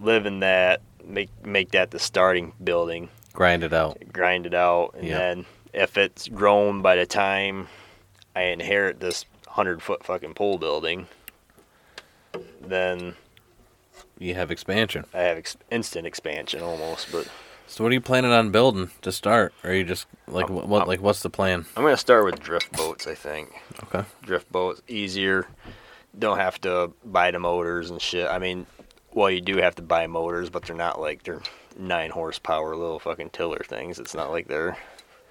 live in that, make make that the starting building, Grind it out. grind it out, and Yeah. then if it's grown by the time I inherit this hundred foot fucking pole building, then You have expansion. I have ex- instant expansion almost. But So what are you planning on building to start? Or are you just like what, what like what's the plan? I'm gonna start with drift boats. I think. Okay. drift boats easier. Don't have to buy the motors and shit. I mean, well, you do have to buy motors, but they're not like they're nine horsepower little fucking tiller things. It's not like they're.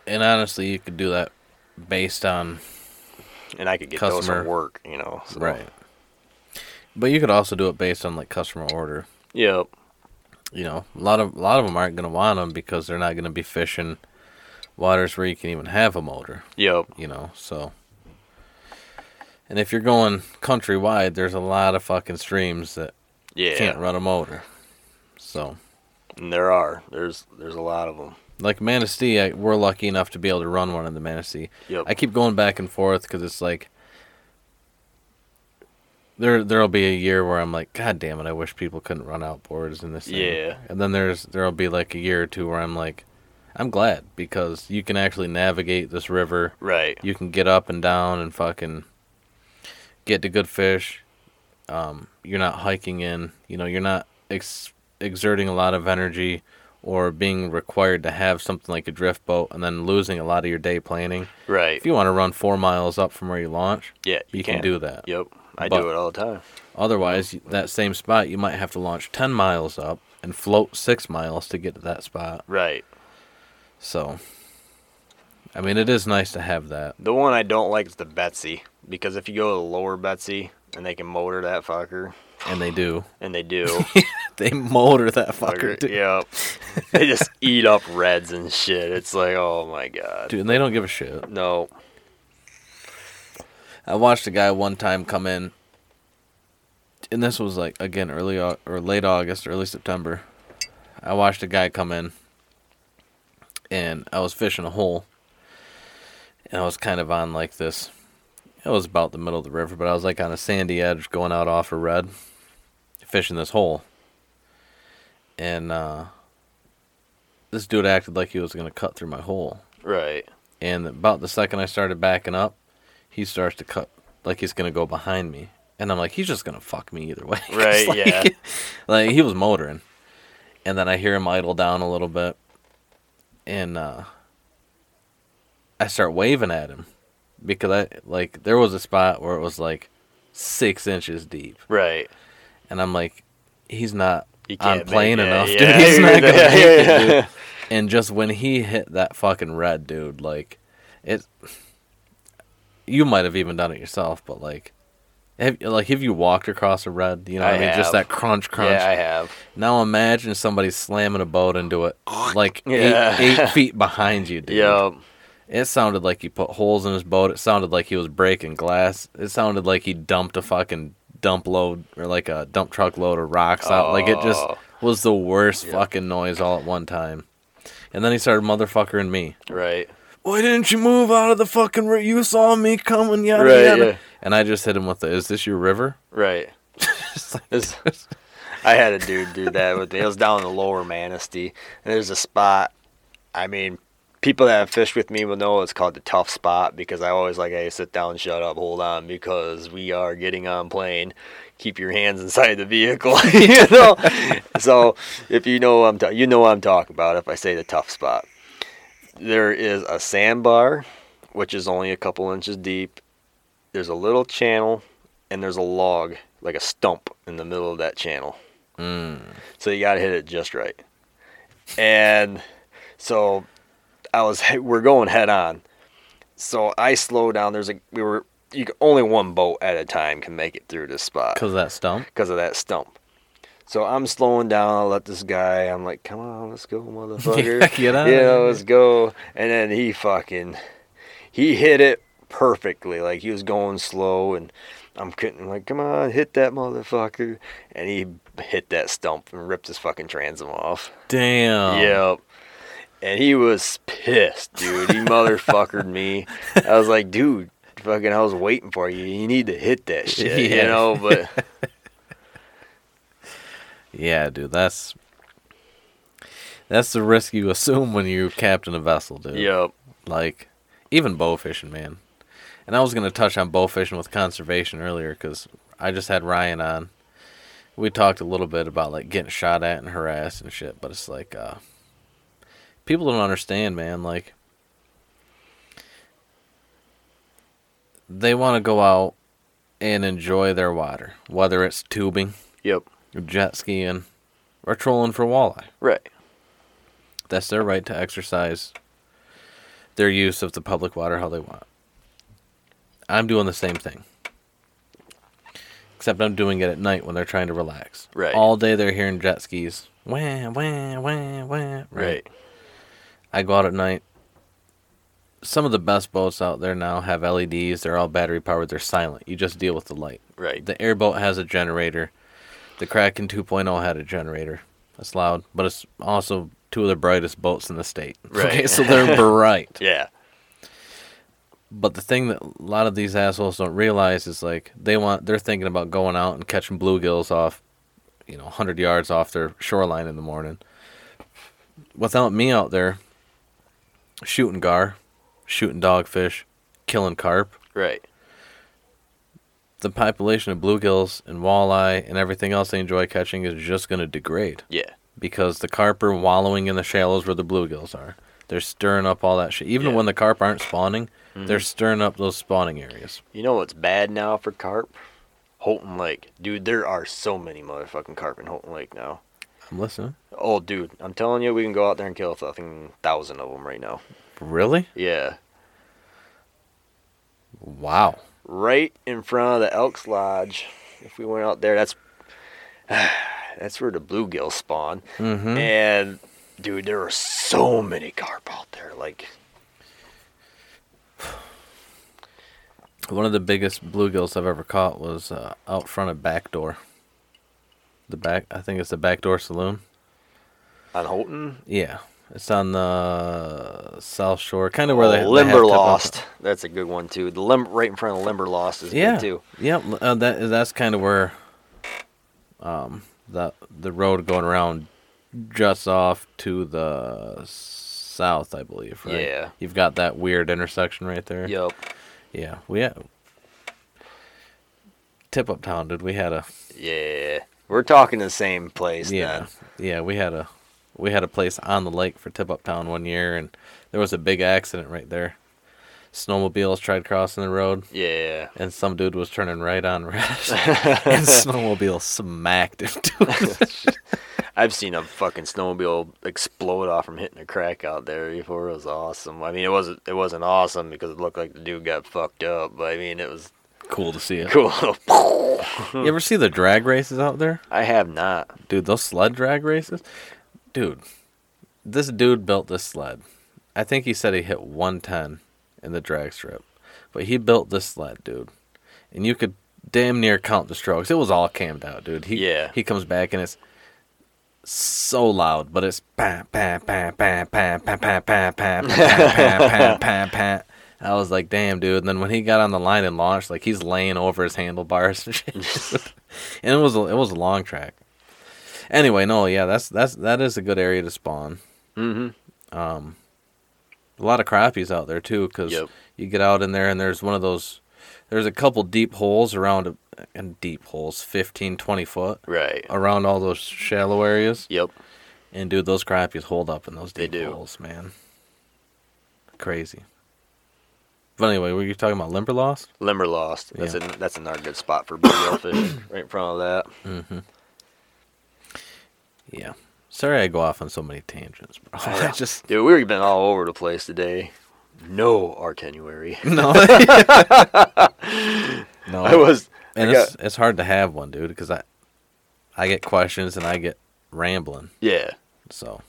And honestly, you could do that based on And I could get those Customer. from work, you know. So. right. But you could also do it based on like customer order. Yep. You know, a lot of a lot of them aren't gonna want them because they're not gonna be fishing waters where you can even have a motor. Yep. You know, so. And if you're going countrywide, there's a lot of fucking streams that Yeah. can't run a motor. So. And there are. There's there's a lot of them. like Manistee, I, we're lucky enough to be able to run one in the Manistee. Yep. I keep going back and forth because it's like there there'll be a year where I'm like, God damn it, I wish people couldn't run outboards in this. Thing. Yeah. And then there's there'll be like a year or two where I'm like, I'm glad because you can actually navigate this river. Right. You can get up and down and fucking get to good fish. Um, you're not hiking in. You know, you're not ex- exerting a lot of energy or being required to have something like a drift boat and then losing a lot of your day planning. Right. If you want to run four miles up from where you launch, yeah. you, can. do that. Yep. I But- do it all the time. Otherwise, that same spot, you might have to launch 10 miles up and float six miles to get to that spot. Right. So, I mean, it is nice to have that. The one I don't like is the Betsie because if you go to the lower Betsie and they can motor that fucker, And they do. and they do. They motor that fucker, dude. Yep. they just eat up reds and shit. It's like, oh my god. Dude, and they don't give a shit. No. I watched a guy one time come in, and this was like again early or late August, early September. I watched a guy come in, and I was fishing a hole, and I was kind of on like this. It was about the middle of the river, but I was like on a sandy edge going out off a red, fishing this hole. And uh, this dude acted like he was gonna cut through my hole. Right. And about the second I started backing up, he starts to cut like he's gonna go behind me. And I'm like, he's just gonna fuck me either way. Right, like, yeah. Like he was motoring. And then I hear him idle down a little bit. And uh I start waving at him. Because I like there was a spot where it was like six inches deep. Right. And I'm like, he's not on plane make enough, Yeah, dude. He's not gonna that. make it, dude. And just when he hit that fucking red, dude, like it, you might have even done it yourself, but like, have, like have you walked across a red? You know, what I, I mean, just that crunch, crunch. Yeah, I have. now imagine somebody slamming a boat into it, like Yeah. eight, eight feet behind you, dude. Yep. It sounded like he put holes in his boat. It sounded like he was breaking glass. It sounded like he dumped a fucking dump load or like a dump truck load of rocks out. Like it just Oh. was the worst Yeah. fucking noise all at one time. And then he started motherfuckering me. Right. Why didn't you move out of the fucking river? You saw me coming, yada Right, yada. yeah. And I just hit him with the, "Is this your river?" Right. Like- I had a dude do that with me. It was down in the lower Manistee, and there's a spot. I mean, people that have fished with me will know it's called the tough spot because I always like, hey, sit down, shut up, hold on, because we are getting on plane. Keep your hands inside the vehicle, you know. so if you know what I'm ta- you know what I'm talking about. If I say the tough spot, there is a sandbar, which is only a couple inches deep. There's a little channel, and there's a log, like a stump, in the middle of that channel. Mm. So you gotta hit it just right. And so I was we're going head on. So I slow down. There's a we were you only one boat at a time can make it through this spot Cause of that stump. because of that stump. So I'm slowing down. I let this guy. I'm like, come on, let's go, motherfucker. Yeah, get on. Yeah, let's go. And then he fucking he hit it perfectly. Like he was going slow and I'm getting like, come on, hit that motherfucker. And he hit that stump and ripped his fucking transom off. Damn. Yep. And he was pissed, dude. He motherfuckered me. I was like, dude, fucking I was waiting for you. You need to hit that shit. Yeah. You know, but Yeah, dude. That's that's the risk you assume when you captain a vessel, dude. yep. Like even bow fishing, man. And I was gonna touch on bow fishing with conservation earlier because I just had Ryan on. We talked a little bit about like getting shot at and harassed and shit, but it's like uh, people don't understand, man. Like they want to go out and enjoy their water, whether it's tubing, Yep. jet skiing, or trolling for walleye. Right. That's their right to exercise their use of the public water how they want. I'm doing the same thing. Except I'm doing it at night when they're trying to relax. Right. All day they're hearing jet skis. Wah, wah, wah, wah. Right. I go out at night. Some of the best boats out there now have LEDs. They're all battery powered. They're silent. You just deal with the light. Right. The airboat has a generator. The Kraken 2.0 had a generator. That's loud, but it's also two of the brightest boats in the state. Right. Okay, so they're bright. yeah. But the thing that a lot of these assholes don't realize is like they want they're thinking about going out and catching bluegills off, you know, 100 yards off their shoreline in the morning. Without me out there shooting gar, shooting dogfish, killing carp, Right. the population of bluegills and walleye and everything else they enjoy catching is just going to degrade Yeah. because the carp are wallowing in the shallows where the bluegills are. They're stirring up all that shit. Even Yeah. when the carp aren't spawning, mm-hmm. they're stirring up those spawning areas. You know what's bad now for carp? Houghton Lake. Dude, there are so many motherfucking carp in Houghton Lake now. I'm listening. Oh, dude, I'm telling you, we can go out there and kill a fucking thousand of them right now. Really? Yeah. Wow. Right in front of the Elks Lodge. If we went out there, that's that's where the bluegill spawn. Mm-hmm. And dude, there are so many carp out there. Like, One of the biggest bluegills I've ever caught was uh, out front of Backdoor. The back, I think it's the Backdoor Saloon. on Houghton, Yeah, it's on the South Shore, kind of where oh, they they Limberlost. That's a good one too. The lim- right in front of Limberlost is Yeah, good too. yeah. Uh, that that's kind of where, um, the the road going around just off to the south, I believe. Right? Yeah. You've got that weird intersection right there. Yep. Yeah, we had tip up town, dude. We had a Yeah. We're talking the same place. yeah, Then. yeah. We had a we had a place on the lake for tip up town one year, and there was a big accident right there. Snowmobiles tried crossing the road, Yeah. and some dude was turning right on red, and snowmobile smacked him. I've seen a fucking snowmobile explode off from hitting a crack out there before. It was awesome. I mean, it wasn't it wasn't awesome because it looked like the dude got fucked up. But I mean, it was cool to see it. cool. You ever see the drag races out there, I have not. dude? Those sled drag races, dude. This dude built this sled. I think he said he hit 110 in the drag strip, but he built this sled, dude, and you could damn near count the strokes. It was all cammed out, dude. He, Yeah. He comes back and it's so loud, but it's pa pa pa pa pa pa pa pa pa pa pa pa pa. I was like, damn, dude. And then when he got on the line and launched, like he's laying over his handlebars and shit. and it was a, it was a long track. Anyway, no, yeah, that's that's that is a good area to spawn. Mm-hmm. Um, a lot of crappies out there too, because Yep. you get out in there and there's one of those. There's a couple deep holes around, and deep holes, 15, 20 foot Right. around all those shallow areas. Yep. And dude, those crappies hold up in those deep holes, man. Crazy. But anyway, were you talking about Limberlost? Limberlost. That's Yeah. a that's another good spot for bluegill fishing. Right in front of that. Mm-hmm. Yeah. Sorry, I go off on so many tangents, bro. I just Dude, we've been all over the place today. No artenuary. no. no. I was. and I got- it's it's hard to have one, dude, because I I get questions and I get rambling. Yeah. So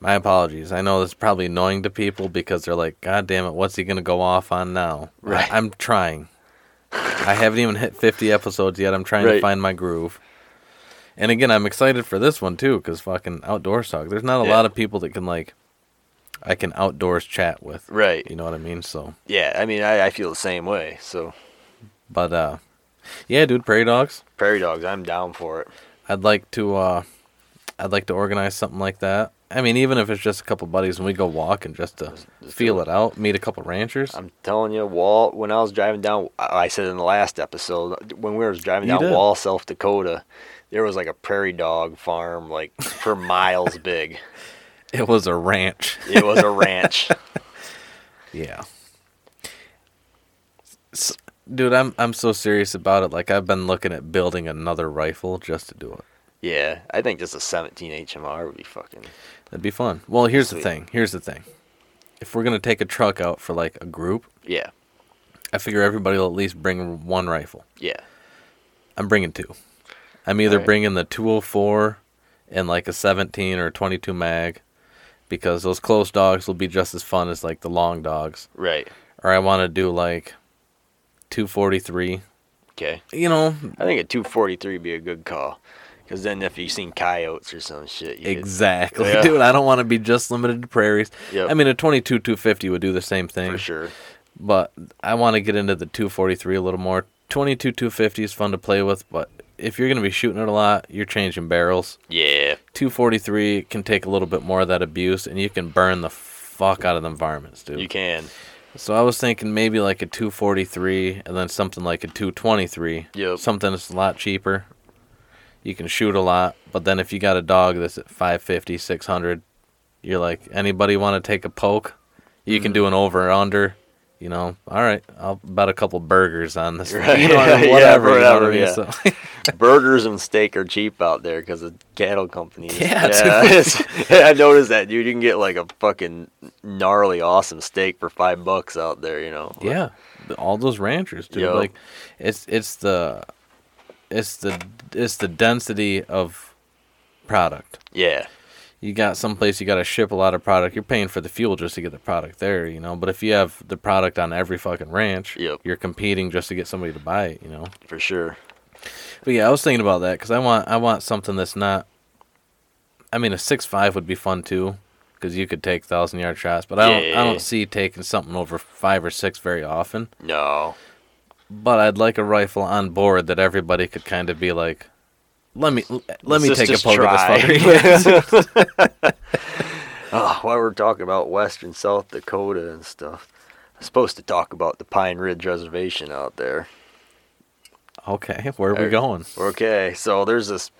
my apologies. I know this is probably annoying to people because they're like, God damn it, what's he gonna go off on now? Right. I, am trying. I haven't even hit 50 episodes yet. I'm trying to find my groove. And again, I'm excited for this one too, because fucking outdoors talk. There's not a Yeah. lot of people that can like, I can outdoors chat with. Right. You know what I mean? So, Yeah. I mean, I, I feel the same way. So but uh, yeah, dude, prairie dogs. prairie dogs, I'm down for it. I'd like to uh I'd like to organize something like that. I mean, even if it's just a couple buddies and we go walking just to just feel do it out, meet a couple ranchers. I'm telling you, Walt. When I was driving down, I said in the last episode when we were driving down. Wall, South Dakota, there was like a prairie dog farm, like for miles big. It was a ranch. It was a ranch. Yeah. S- Dude, I'm I'm so serious about it. Like I've been looking at building another rifle just to do it. Yeah, I think just a 17 HMR would be fucking. That'd be fun. Well, here's the thing. Here's the thing. If we're gonna take a truck out for like a group, Yeah, I figure everybody will at least bring one rifle. yeah, I'm bringing two. I'm either Alright. bringing the 204 and like a 17 or 22 mag because those close dogs will be just as fun as like the long dogs. right. Or I want to do like 243. Okay, You know, I think a 243 would be a good call. Because then if you've seen coyotes or some shit, you exactly. Yeah. Dude, I don't want to be just limited to prairies. Yep. I mean, a 22 250 would do the same thing. for sure. But I want to get into the 243 a little more. 22 250 is fun to play with, but if you're going to be shooting it a lot, you're changing barrels. Yeah, 243 can take a little bit more of that abuse and you can burn the fuck out of the environments, dude. you can. So I was thinking maybe like a 243 and then something like a 223. Yep. Something that's a lot cheaper. You can shoot a lot, but then if you got a dog that's at 550, 600, you're like, anybody want to take a poke? You can Mm-hmm. do an over or under. You know, all right, I'll bet a couple burgers on this. Right. You know, what I mean? Yeah, whatever. you know I mean? yeah. So- Burgers and steak are cheap out there because the cattle companies. Yeah, it's- I noticed that, dude. You can get like a fucking gnarly, awesome steak for five bucks out there. You know. Yeah, all those ranchers, dude. Like, it's it's the it's the it's the density of product. Yeah. You got someplace you got to ship a lot of product. You're paying for the fuel just to get the product there, you know. But if you have the product on every fucking ranch, Yep. you're competing just to get somebody to buy it, you know. For sure. But yeah, I was thinking about that because I want I want something that's not. I mean, a six five would be fun too, because you could take thousand yard shots. But I don't I don't see taking something over five or six very often. No. But I'd like a rifle on board that everybody could kind of be like, let me let me take a poke try. at this fucker. Oh, while we're talking about Western South Dakota and stuff, I'm supposed to talk about the Pine Ridge Reservation out there. okay, where are we going? Okay, so there's this.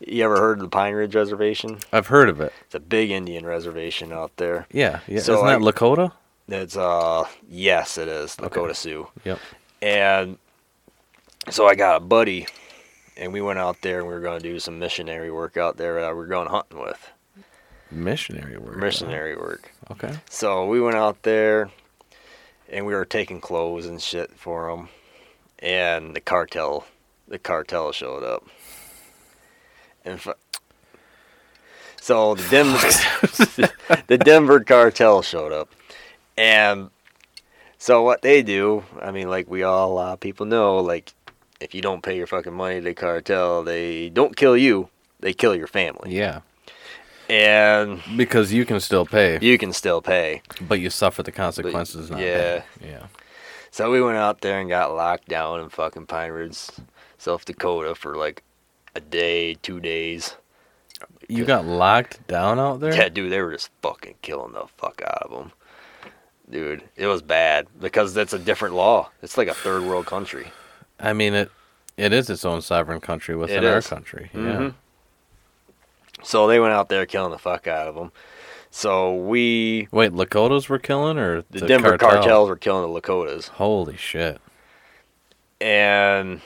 You ever heard of the Pine Ridge Reservation? I've heard of it. It's a big Indian reservation out there. Yeah, yeah. So Isn't I- that Lakota? It's uh yes, it is Lakota Okay. Sioux. Yep. And so I got a buddy, and we went out there and we were going to do some missionary work out there. That we were going hunting with Missionary work. huh? missionary work. Okay. So we went out there, and we were taking clothes and shit for them, and the cartel, the cartel showed up, and fu- So the Denver, the Denver cartel showed up, and so what they do, I mean, like we all of people know, like if you don't pay your fucking money to the cartel, they don't kill you, they kill your family, Yeah, and because you can still pay, you can still pay. but you suffer the consequences. Not yeah. paying. yeah. So we went out there and got locked down in fucking Pine Ridge, South Dakota for like a day, two days. You got locked down out there. Yeah, dude, they were just fucking killing the fuck out of them. Dude, it was bad because that's a different law. It's like a third world country. I mean it. It is its own sovereign country within It our is. country. Yeah. Mm-hmm. So they went out there killing the fuck out of them. So we, Wait, Lakotas were killing or the, Denver cartel? cartels were killing the Lakotas. Holy shit! and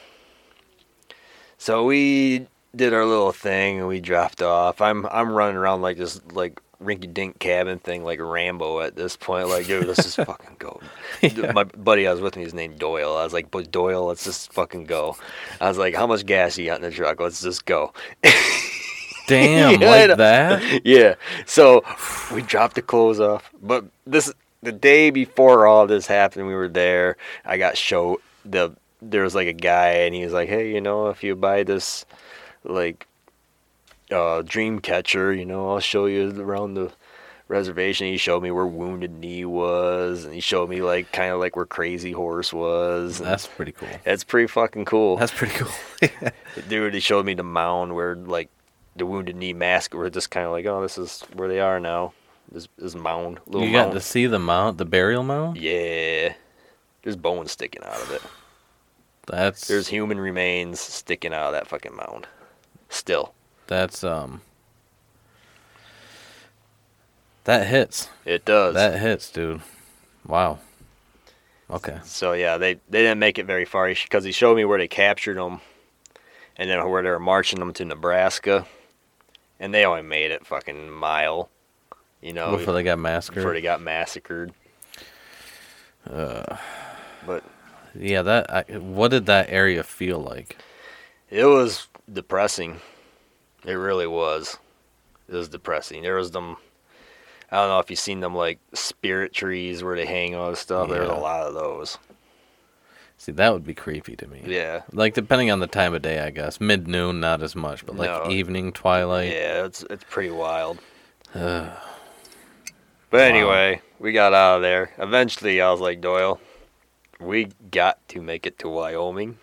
so we did our little thing and we dropped off. I'm I'm running around like this like rinky dink cabin thing like Rambo at this point. Like, dude, let's just fucking go. Yeah. My buddy I was with me is named Doyle. I was like, but Doyle, let's just fucking go. I was like, how much gas you got in the truck? Let's just go. Damn, Yeah, like that? yeah. So we dropped the clothes off. But this the day before all this happened, we were there. I got show the there was like a guy and he was like, Hey, you know, if you buy this like uh dream catcher, you know, I'll show you around the reservation. He showed me where Wounded Knee was and he showed me like kind of like where Crazy Horse was. That's pretty cool. That's pretty fucking cool. That's pretty cool. Dude, he showed me the mound where like the wounded knee mask were just kind of like, oh, this is where they are now. This this mound, little you got mound. to see the mount, the burial mound. Yeah, there's bones sticking out of it. That's There's human remains sticking out of that fucking mound. Still, that's um. That hits. it does. That hits, dude. Wow. Okay. So yeah, they they didn't make it very far because he showed me where they captured them, and then where they were marching them to Nebraska, and they only made it fucking mile. You know, Before they got massacred. before they got massacred. Uh, But yeah, that. I, what did that area feel like? It was depressing. It really was. It was depressing. There was them. I don't know if you've seen them like spirit trees where they hang all this stuff. There's a lot of those. See, that would be creepy to me. Yeah. Like depending on the time of day, I guess. Mid noon, not as much, but like No. evening, twilight. Yeah, it's it's pretty wild. But anyway, we got out of there. Eventually, I was like Doyle, we got to make it to Wyoming,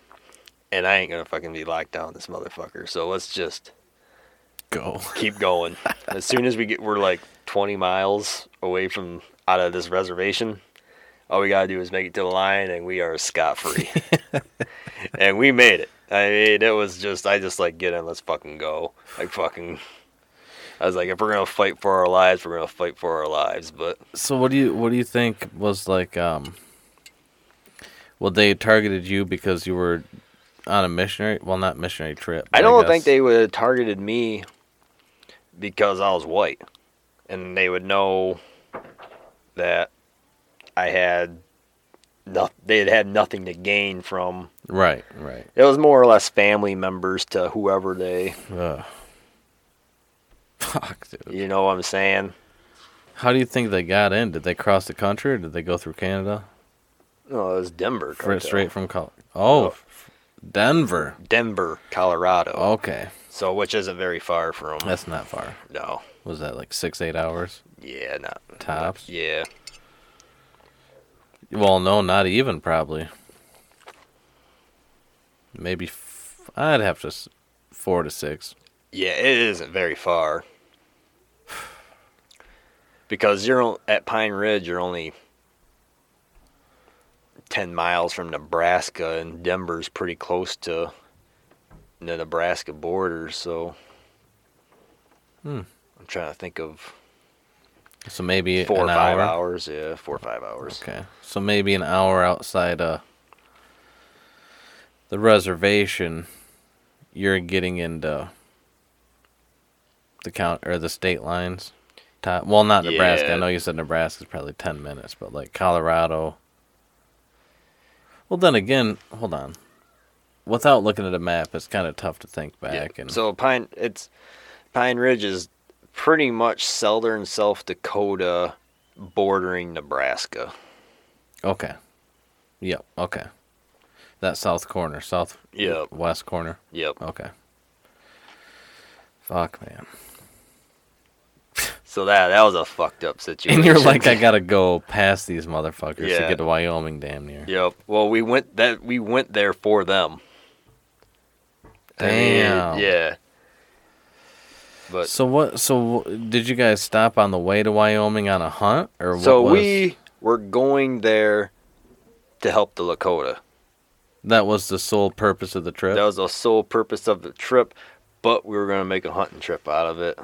and I ain't gonna fucking be locked down this motherfucker. So let's just Go. keep going. as soon as we get, we're like 20 miles away from out of this reservation. All we gotta do is make it to the line, and we are scot free. and we made it. I mean, it was just, I just like get in, let's fucking go. Like fucking. I was like, if we're gonna fight for our lives, we're gonna fight for our lives. But So what do you what do you think was like um well they targeted you because you were on a missionary well not missionary trip. I don't guess- think they would have targeted me because I was white, and they would know that I had no, they had had nothing to gain from. Right, right. It was more or less family members to whoever they, Ugh. Fuck, dude. you know what I'm saying? How do you think they got in? Did they cross the country or did they go through Canada? No, it was Denver. Fr- Straight from Col- Oh, Oh. Denver. Denver, Colorado. Okay. So which isn't very far from. That's not far. no. Was that like 6 8 hours? Yeah, not Tops? Yeah. Well, no, not even probably. Maybe f- I'd have to s- 4 to 6. Yeah, it isn't very far. Because you're at Pine Ridge, you're only 10 miles from Nebraska, and Denver's pretty close to the Nebraska border, so. Hmm. I'm trying to think of So maybe four or five hour. hours. Yeah, four or five hours. Okay. So maybe an hour outside uh the reservation you're getting into the count or the state lines. Well, not Nebraska. I know you said Nebraska's probably 10 minutes, but like Colorado. Well, then again, hold on. Without looking at a map, it's kind of tough to think Yeah. back and So Pine, it's Pine Ridge is pretty much southern South Dakota, bordering Nebraska. Okay. Yep. Okay. That south corner, south Yep. west corner. Yep. Okay. Fuck, man. So that that was a fucked up situation. And you're like, I gotta go past these motherfuckers to get to Wyoming, damn near. Yep. Well, we went that we went there for them. I mean, Damn. yeah. But So what? So did you guys stop on the way to Wyoming on a hunt, or so was, we were going there to help the Lakota. That was the sole purpose of the trip. That was the sole purpose of the trip, but we were going to make a hunting trip out of it.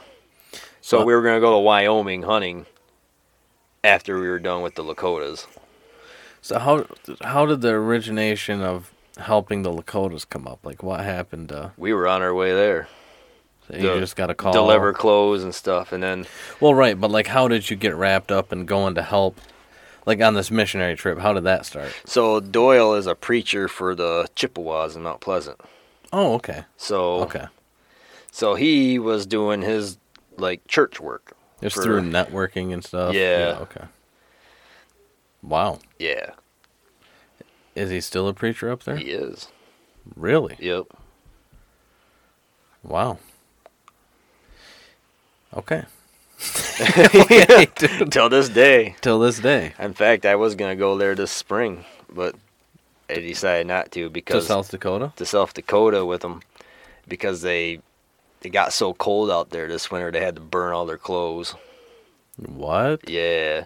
So So- we were going to go to Wyoming hunting after we were done with the Lakotas. So how how did the origination of helping the Lakotas come up? Like what happened? Uh, We were on our way there. you The- just got a call. Deliver clothes and stuff. And then Well, right, but like, how did you get wrapped up in going to help? Like on this missionary trip, how did that start? So Doyle is a preacher for the Chippewas in Mount Pleasant. Oh, okay, So okay. so he was doing his like church work. Just for- through networking and stuff. Yeah. Okay. Wow. Yeah, Is he still a preacher up there? he is. Really? Yep. Wow. Okay. Till this day. Till this day. In fact, I was gonna go there this spring, but I decided not to because To South Dakota? to South Dakota with them because they it got so cold out there this winter they had to burn all their clothes. What? Yeah,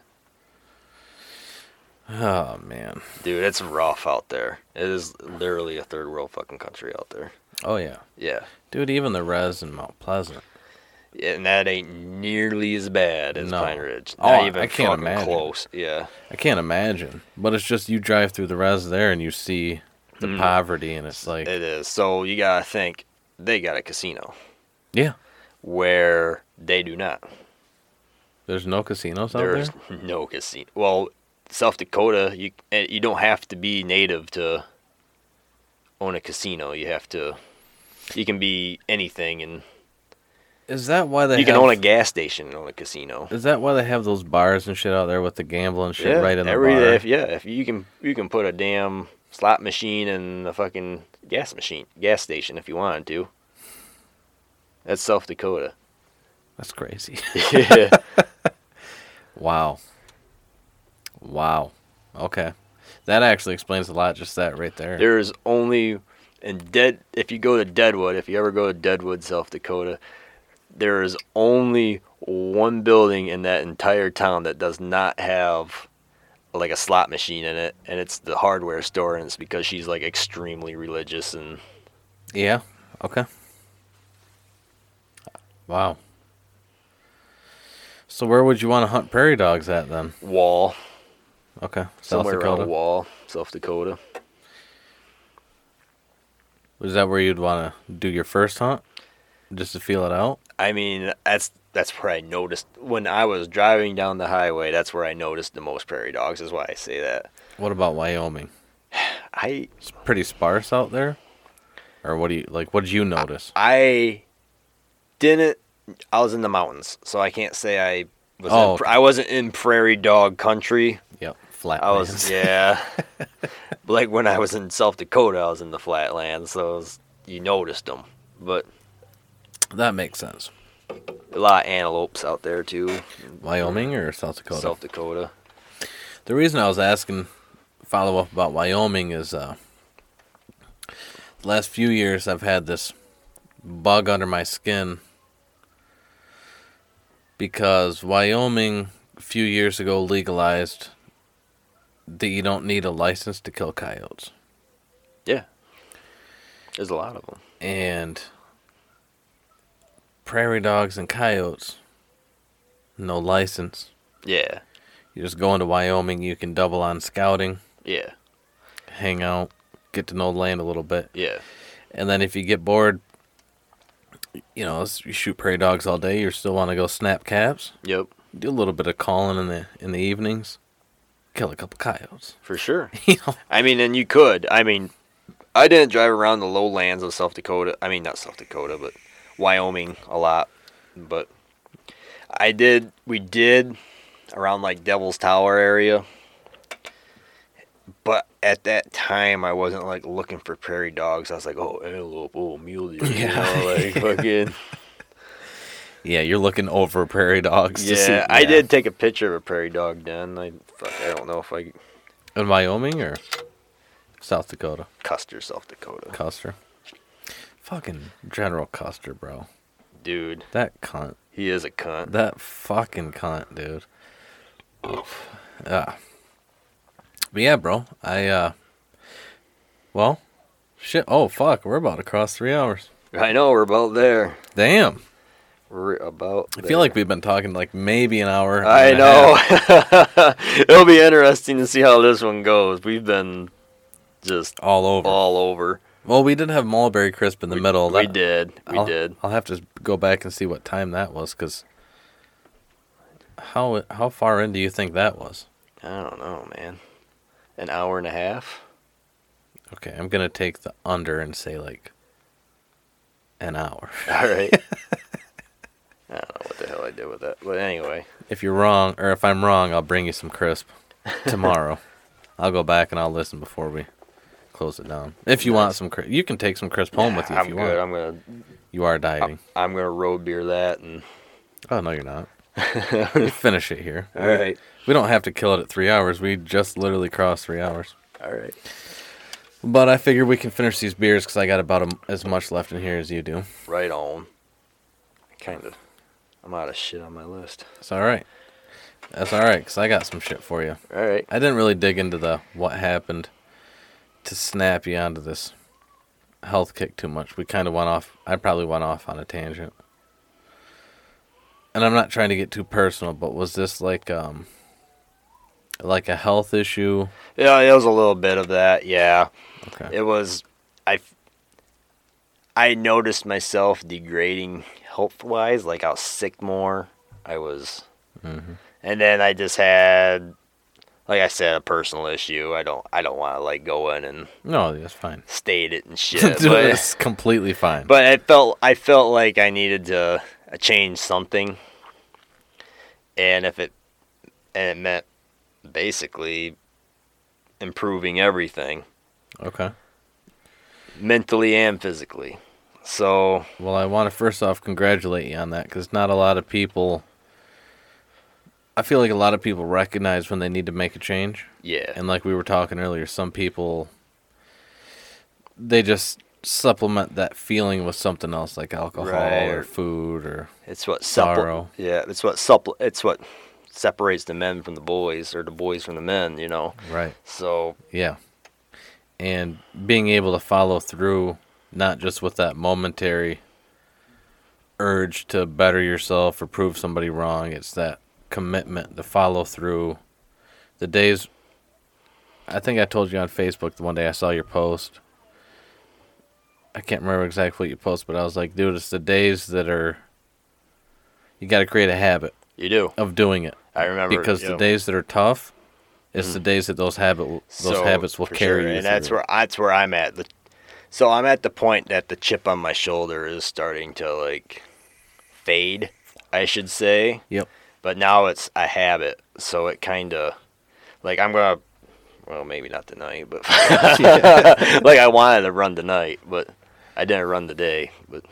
Oh man. dude, it's rough out there. It is literally a third world fucking country out there. Oh yeah. Yeah. Dude, even the res in Mount Pleasant. And that ain't nearly as bad as No. Pine Ridge. Oh, Not I can't imagine. close. Yeah. I can't imagine. But it's just you drive through the res there and you see the Mhm. poverty and it's like It is. So you gotta think they got a casino Yeah. where they do not. There's no casinos out There's there? no casino. Well, South Dakota, you you don't have to be native to own a casino. You have to. You can be anything, and Is that why they you can have, own a gas station and own a casino. Is that why they have those bars and shit out there with the gambling shit right in the every, bar? If, yeah, if you can, you can put a damn slot machine and a fucking gas machine, gas station if you wanted to. That's South Dakota. That's crazy. yeah. wow. Wow. Okay. That actually explains a lot, just that right there. There's only in dead. If you go to Deadwood, if you ever go to Deadwood, South Dakota, there is only one building in that entire town that does not have like a slot machine in it, and it's the hardware store, and it's because she's like extremely religious and Yeah. Okay. Wow. So where would you want to hunt prairie dogs at then? wall Okay. South somewhere Dakota. around Wall, South Dakota. Is that where you'd want to do your first hunt, just to feel it out? I mean, that's that's where I noticed when I was driving down the highway. That's where I noticed the most prairie dogs. Is why I say that. What about Wyoming? I It's pretty sparse out there. Or what do you like? What did you notice? I didn't. I was in the mountains, so I can't say I was. Oh, in, I wasn't in prairie dog country. Yep, flat. I was yeah. like when I was in South Dakota, I was in the flatlands, so was, you noticed them. But That makes sense. a lot of antelopes out there too. Wyoming or South Dakota? South Dakota. The reason I was asking follow up about Wyoming is uh the last few years I've had this bug under my skin because Wyoming a few years ago legalized that you don't need a license to kill coyotes. Yeah. There's a lot of them. And prairie dogs and coyotes no license. Yeah. You just go into Wyoming, you can double on scouting. Yeah. hang out, get to know the land a little bit, Yeah. and then if you get bored, you know, you shoot prairie dogs all day. You still want to go snap caps, Yep. do a little bit of calling in the in the evenings, kill a couple coyotes. For sure. You know, I mean, and you could. I mean, I didn't drive around the lowlands of South Dakota. I mean, not South Dakota, but Wyoming a lot. But I did. We did around like Devil's Tower area, but at that time I wasn't like looking for prairie dogs. I was like, oh antelope, oh mule deer, you know, like fucking. Yeah, you're looking over prairie dogs. to see, Yeah, I did take a picture of a prairie dog den. I fuck, I don't know if I in Wyoming or South Dakota. Custer, South Dakota, Custer. Fucking General Custer, bro. dude. That cunt. He is a cunt. That fucking cunt, dude. Oof. Yeah. But yeah, bro. I uh well, shit. Oh fuck, we're about to cross 3 hours. I know we're about there. Damn. About. I feel like we've been talking like maybe an hour. I and a half, know. It'll be interesting to see how this one goes. We've been just all over. all over. Well, we did have mulberry crisp in the middle. We That- did. We I'll, did. I'll have to go back and see what time that was cuz how how far in do you think that was? I don't know, man. An hour and a half. Okay, I'm going to take the under and say like an hour. All right. I don't know what the hell I did with that, but anyway. If you're wrong, or if I'm wrong, I'll bring you some crisp tomorrow. I'll go back and I'll listen before we close it down. If you want some crisp, you can take some crisp home with you if I'm you good. want. I'm gonna. You are dieting. I'm gonna road beer that and. oh no, you're not. we finish it here. All right. We don't have to kill it at three hours. We just literally crossed three hours. All right. But I figure we can finish these beers because I got about a, as much left in here as you do. Right on. Kind of. I'm out of shit on my list. It's all right. That's all right because I got some shit for you. All right. I didn't really dig into the what happened to snap you onto this health kick too much. We kind of went off. I probably went off on a tangent. And I'm not trying to get too personal, but was this like um like a health issue? Yeah, it was a little bit of that. Yeah. Okay. It was. I. I noticed myself degrading health wise. Like I was sick more. I was. Mhm. And then I just had, like I said, a personal issue. I don't. I don't want to like go in and No, that's fine. state it and shit. Dude, but, it's completely fine. but I felt. I felt like I needed to uh, change something. And if it, and it meant basically improving everything okay. mentally and physically. So Well, I want to first off congratulate you on that because not a lot of people. I feel like a lot of people recognize when they need to make a change. yeah, And like we were talking earlier, some people they just supplement that feeling with something else like alcohol Right. or food or it's what sorrow. supple- Yeah, it's what supple- It's what separates the men from the boys, or the boys from the men. You know. right. So Yeah. And being able to follow through not just with that momentary urge to better yourself or prove somebody wrong, it's that commitment to follow through. The days I think I told you on Facebook the one day I saw your post. I can't remember exactly what you posted, but I was like, dude, it's the days that are you got to create a habit you do. of doing it I remember because the yeah. days that are tough, it's the mm. days that those habit those So, habits will carry sure, you. and that's where that's where I'm at. The, so I'm at the point that the chip on my shoulder is starting to like fade, I should say. Yep. But now it's a habit, so it kind of like I'm gonna. Well, maybe not tonight, but like I wanted to run tonight, but I didn't run today. But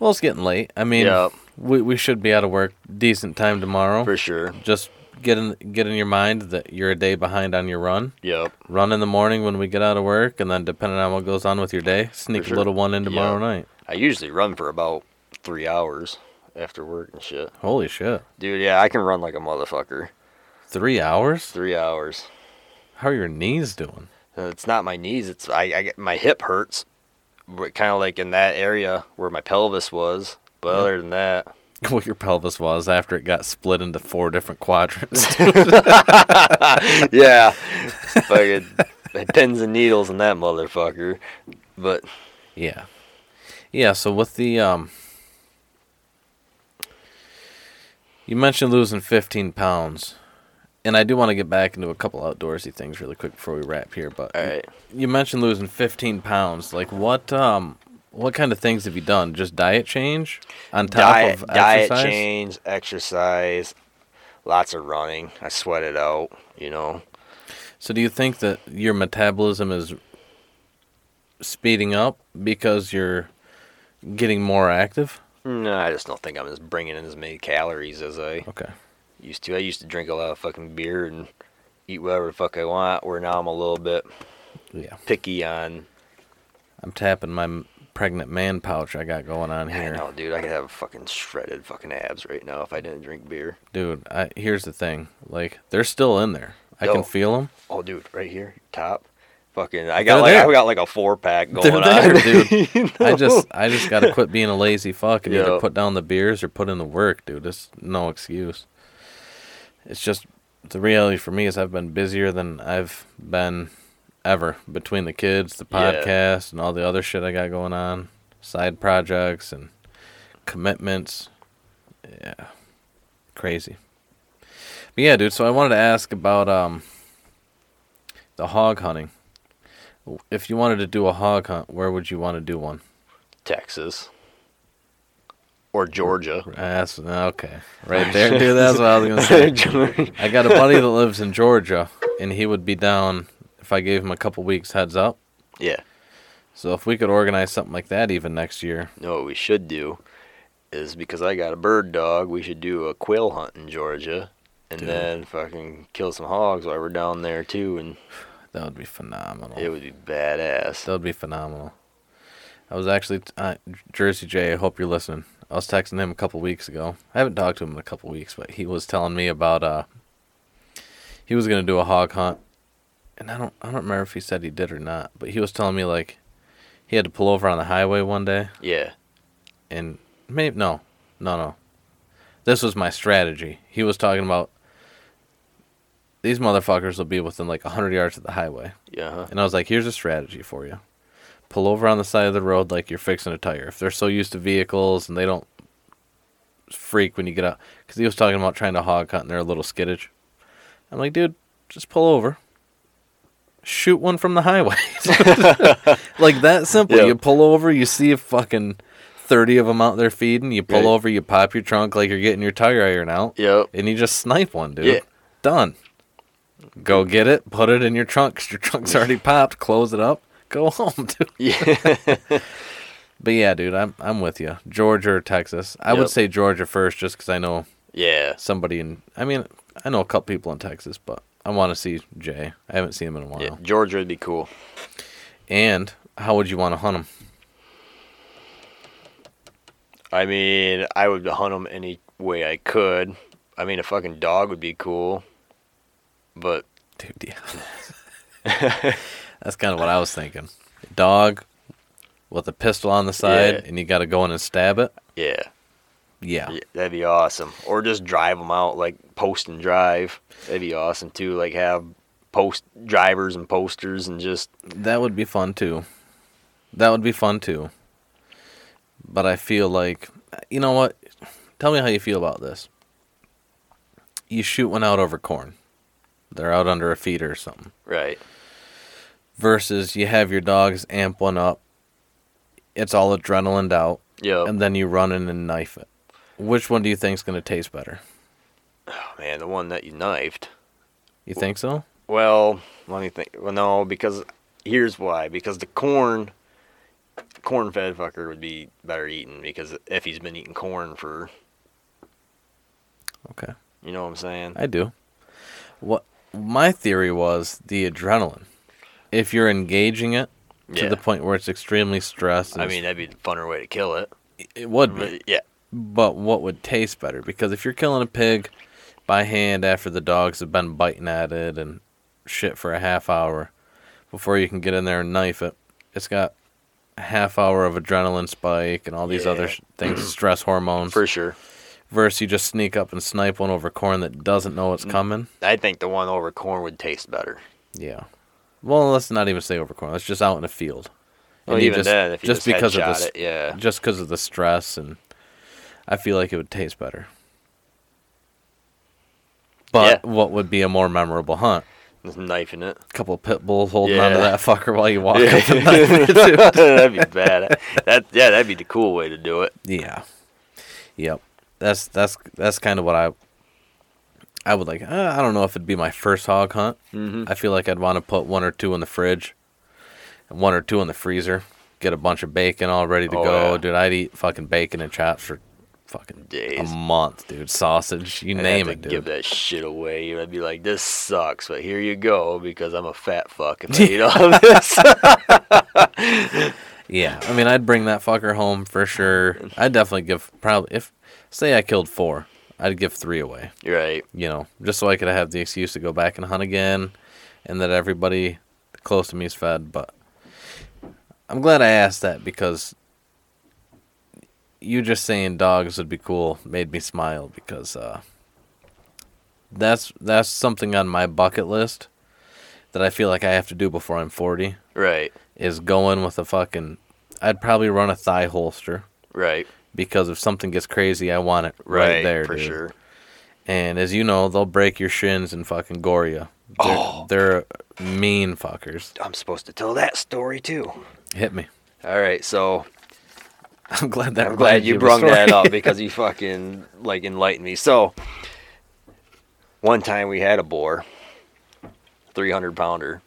Well, it's getting late. I mean, Yep. we we should be out of work decent time tomorrow. for sure, Just get in get in your mind that you're a day behind on your run. yep. Run in the morning when we get out of work, and then depending on what goes on with your day, sneak sure. a little one in tomorrow Yeah. night. I usually run for about three hours after work and shit. Holy shit! Dude, yeah, I can run like a motherfucker. Three hours? Three hours. How are your knees doing? Uh, It's not my knees. It's I, I get my hip hurts, kind of like in that area where my pelvis was. But Yeah. other than that, What your pelvis was after it got split into four different quadrants. yeah, fucking pins and needles in that motherfucker. But Yeah. Yeah, so with the um you mentioned losing 15 pounds. And I do want to get back into a couple outdoorsy things really quick before we wrap here, but all right, you mentioned losing 15 pounds. Like what um what kind of things have you done? Just diet change on top diet, of diet exercise? change, exercise, lots of running. I sweat it out, you know. So do you think that your metabolism is speeding up because you're getting more active? No, I just don't think I'm just bringing in as many calories as I Okay. used to. I used to drink a lot of fucking beer and eat whatever the fuck I want. Where now I'm a little bit Yeah. picky on. I'm tapping my pregnant man pouch I got going on I here. know, dude. I could have fucking shredded fucking abs right now if I didn't drink beer. Dude, I, here's the thing. Like they're still in there. I Yo. can feel them. Oh, dude, right here, top. Fucking, I got They're like there. I got like a four pack They're going there, on, dude. You I just I just got to quit being a lazy fuck and either Yeah. put down the beers or put in the work, dude. It's no excuse. It's just the reality for me is I've been busier than I've been ever between the kids, the Yeah. podcast, and all the other shit I got going on, side projects and commitments. Yeah, crazy. But yeah, dude. So I wanted to ask about um the hog hunting. If you wanted to do a hog hunt, where would you want to do one? Texas or Georgia. That's okay, right there, dude. That's what I was gonna say. I got a buddy that lives in Georgia, and he would be down if I gave him a couple weeks heads up. yeah. So if we could organize something like that even next year, No, what we should do is because I got a bird dog, we should do a quail hunt in Georgia, and Dude. then fucking kill some hogs while we're down there too, and that would be phenomenal. it would be badass. That would be phenomenal. I was actually uh, Jersey J. I hope you're listening. I was texting him a couple weeks ago. I haven't talked to him in a couple weeks, but he was telling me about uh he was gonna do a hog hunt, and I don't I don't remember if he said he did or not, but he was telling me like he had to pull over on the highway one day, Yeah, and maybe no, no, no. This was my strategy. He was talking about these motherfuckers will be within like hundred yards of the highway. yeah, huh? And I was like, here's a strategy for you. Pull over on the side of the road like you're fixing a tire. If they're so used to vehicles and they don't freak when you get out. Because he was talking about trying to hog hunt and they're a little skittish. I'm like, dude, just pull over. Shoot one from the highway. like that simple. Yeah. You pull over, you see a fucking 30 of them out there feeding. You pull Right. over, you pop your trunk like you're getting your tire iron out. Yep. And you just snipe one, dude. Yeah. Done. Go get it, put it in your trunk 'cause your trunk's already popped. Close it up, go home, dude. Yeah. But yeah, dude, I'm I'm with you. Georgia or Texas? I would say Georgia first, just because I know yeah. somebody in. I mean, I know a couple people in Texas, but I want to see Jay. I haven't seen him in a while. Yeah. Georgia would be cool. And how would you want to hunt him? I mean, I would hunt them any way I could. I mean, a fucking dog would be cool, but Dude, yeah. That's kind of what I was thinking. Dog with a pistol on the side, Yeah. and you got to go in and stab it. yeah, Yeah. yeah, that'd be awesome. Or just drive them out, like post and drive. That'd be awesome too. Like have post drivers and posters and just That would be fun too. That would be fun too. But I feel like, you know what? Tell me how you feel about this. You shoot one out over corn. They're out under a feeder or something. right. Versus you have your dogs amp one up. It's all adrenaline out. Yeah. And then you run in and knife it. Which one do you think's going to taste better? Oh, man, the one that you knifed. You think so? Well, let me think. Well, no, because here's why. Because the corn, corn fed fucker would be better eaten because if he's been eating corn for, Okay. you know what I'm saying? I do. What my theory was the adrenaline. If you're engaging it to Yeah. the point where it's extremely stressed, I mean, that'd be the funner way to kill it. it would be. But, yeah. But what would taste better? Because if you're killing a pig by hand after the dogs have been biting at it and shit for a half hour before you can get in there and knife it, it's got a half hour of adrenaline spike and all these other Yeah. sh- things, stress hormones. For sure. Versus you just sneak up and snipe one over corn that doesn't know Mm. it's coming. I think the one over corn would taste better. Yeah. Well, let's not even say over corn. Let's just out in a field. Well, you even then, if you just, because of the it, yeah. just because of the stress and I feel like it would taste better. But Yeah. what would be a more memorable hunt? With knife in it. A couple of pit bulls holding Yeah. onto that fucker while you walk Yeah. up knife that'd be bad. That yeah, that'd be the cool way to do it. Yeah. Yep. That's that's that's kind of what I I would like. Uh, I don't know if it'd be my first hog hunt. Mm-hmm. I feel like I'd want to put one or two in the fridge, and one or two in the freezer. Get a bunch of bacon all ready to Oh, go, yeah. dude. I'd eat fucking bacon and chops for fucking Days. a month, dude. Sausage, you I'd name it, dude. Give that shit away. I'd be like, this sucks, but here you go because I'm a fat fuck if I eat all this. Yeah, I mean, I'd bring that fucker home for sure. I'd definitely give probably if say I killed four, I'd give three away. right. you know, just so I could have the excuse to go back and hunt again, and that everybody close to me is fed. But I'm glad I asked that because you just saying dogs would be cool made me smile because uh, that's that's something on my bucket list that I feel like I have to do before I'm 40 Right. is going with a fucking. I'd probably run a thigh holster Right. because if something gets crazy, I want it right, Right. there, for dude. sure. And as you know, they'll break your shins and fucking gore you. They're, Oh. they're mean fuckers. I'm supposed to tell that story too. Hit me. All right, so I'm glad that. I'm glad you brung that up because you fucking like enlightened me. So one time we had a boar, 300 pounder.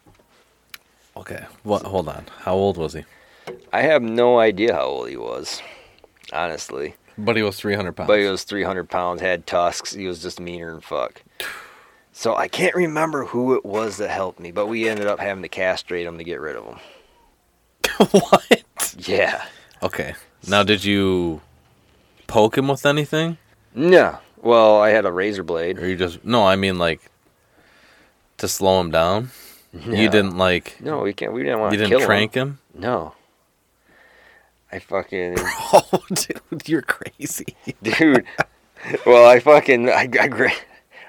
okay. What? Hold on. How old was he? I have no idea how old he was, honestly. But he was 300 pounds. But he was 300 pounds, had tusks. He was just meaner than fuck. So I can't remember who it was that helped me, but we ended up having to castrate him to get rid of him. what? Yeah. Okay. Now, did you poke him with anything, No. Well, I had a razor blade. or you just? No, I mean like to slow him down. No. You didn't like. No, we can't. We didn't want to You didn't trank him. him. No. I fucking Oh, dude, you're crazy. dude. Well, I fucking I, I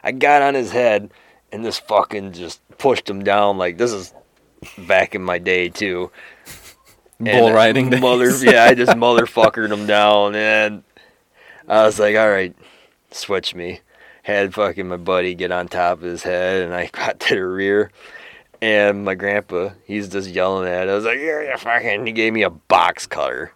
I got on his head and this fucking just pushed him down like this is back in my day too. Bull riding. Mother, yeah, I just motherfuckered him down, and I was like, all right, switch me. Had fucking my buddy get on top of his head, and I got to the rear. And my grandpa, he's just yelling at. it. I was like, "You're you fucking!" He gave me a box cutter.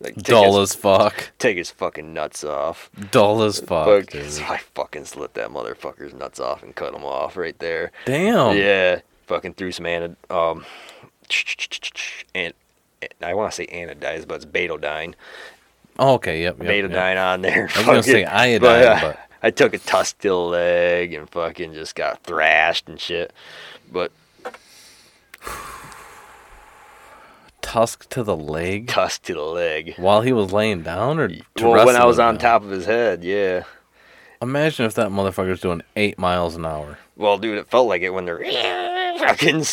Like Dull his, as fuck. take his fucking nuts off. Dull as fuck, Fuck, dude. so I fucking slit that motherfucker's nuts off and cut him off right there. Damn. Yeah, fucking threw some um, and I want to say anodized, but it's betadine. Oh, okay. Yep. yep, betadine yep. on there. I was gonna say iodine, uh, but- I took a tusk to the leg and fucking just got thrashed and shit. But Tusk to the leg tusk to the leg. while he was laying down, or Well, when I was on down? top of his head, yeah. Imagine if that motherfucker's doing eight miles an hour. Well, dude, it felt like it when they're fucking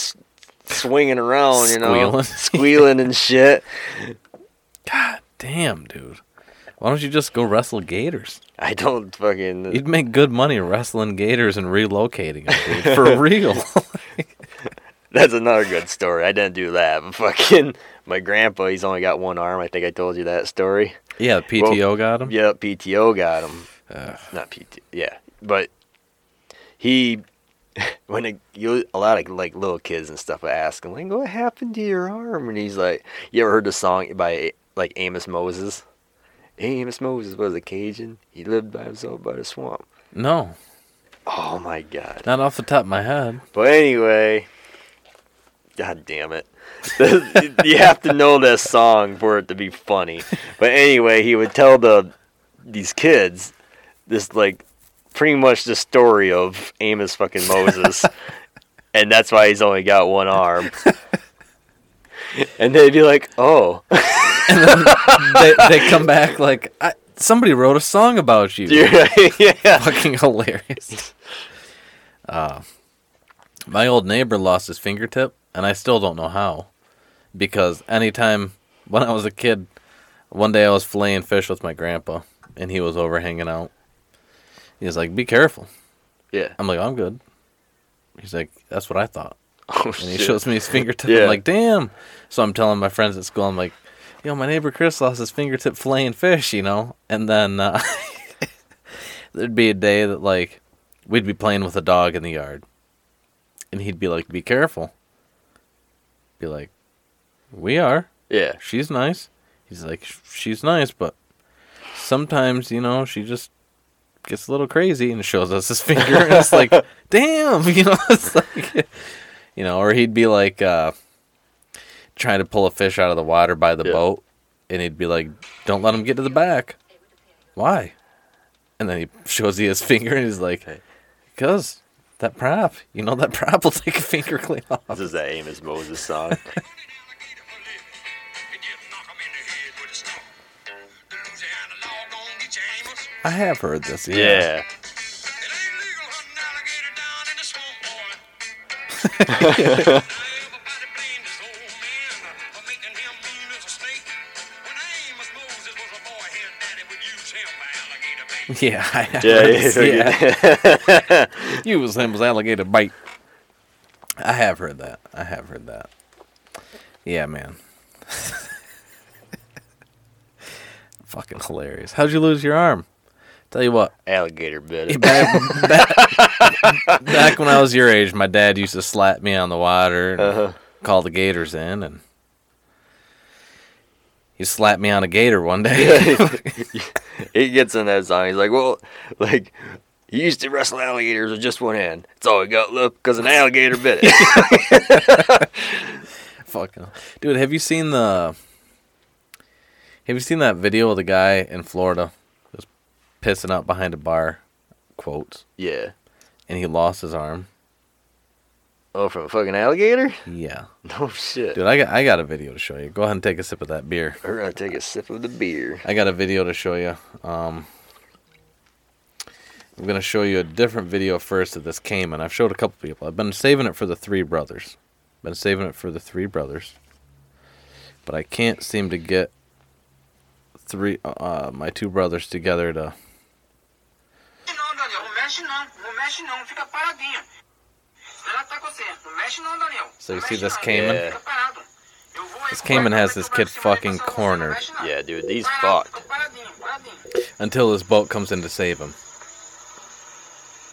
swinging around, you know, Squealing. squealing and shit. God damn, dude. Why don't you just go wrestle gators? I don't fucking. You'd make good money wrestling gators and relocating them, dude. For real. That's another good story. I didn't do that. But fucking my grandpa, he's only got one arm. I think I told you that story. yeah, PTO got him. Yep, PTO got him. Ugh. Not PTO. Yeah, but he when it, you a lot of like little kids and stuff would ask him like, "What happened to your arm?" And he's like, "You ever heard the song by like Amos Moses?" Amos Moses was a Cajun. He lived by himself by the swamp. No, Oh my god. not off the top of my head. But anyway, god damn it. you have to know this song for it to be funny. But anyway, he would tell the these kids this like pretty much the story of Amos fucking Moses. and that's why he's only got one arm. and they'd be like, "Oh, and then they, they come back like I, somebody wrote a song about you. yeah, yeah." Fucking hilarious. Uh, my old neighbor lost his fingertip, and I still don't know how. Because anytime when I was a kid, one day I was filleting fish with my grandpa, and he was over hanging out. He was like, "Be careful." Yeah. I'm like, "I'm good." He's like, "That's what I thought." Oh, And he shit. shows me his fingertip. Yeah. I'm like, "Damn!" So I'm telling my friends at school, I'm like, "Yo, my neighbor Chris lost his fingertip filleting fish," you know. And then uh, there'd be a day that like we'd be playing with a dog in the yard, And he'd be like, "Be careful." Be like, "We are. Yeah. She's nice." He's like, "She's nice, but sometimes, you know, she just gets a little crazy and shows us his finger and it's like, "Damn," you know, it's like you know, or he'd be like uh trying to pull a fish out of the water by the Yeah. boat and he'd be like, "Don't let him get to the back." Why? And then he shows you his finger and he's like, "Because that prop, you know, that prop will take a finger clean off." This is that Amos Moses song. I have heard this. Yeah. yeah. Yeah, I Yeah, this, yeah. Use him as alligator bite. I have heard that. I have heard that. Yeah, man. Fucking hilarious. How'd you lose your arm? Tell you what, Alligator bit it. back, back, back when I was your age, my dad used to slap me on the water and Uh-huh. call the gators in, and he slapped me on a gator one day. he gets in that song. He's like, well, like, he used to wrestle alligators with just one hand. It's all he got left because an alligator bit it. Fucking dude, have you seen the? Have you seen that video of the guy in Florida, pissing out behind a bar, quotes, yeah. and he lost his arm? Oh, from a fucking alligator? Yeah, No shit. dude, I got I got a video to show you. Go ahead and take a sip of that beer. We're gonna take a sip of the beer. I got a video to show you. Um, I'm gonna show you a different video first of this caiman. I've showed a couple people. I've been saving it for the three brothers. Been saving it for the three brothers, but I can't seem to get three uh my two brothers together to. Não, Daniel, não mexe não, não mexe não, fica paradinho. Ela tá com você, não mexe não, Daniel. So you see this não, caiman? Yeah. Fica parado. Eu vou This recuar, caiman has this kid fucking dessa cornered. não mexe não. Yeah, dude, he's Parado, fucked. fica paradinho, paradinho. Until his boat comes in to save him.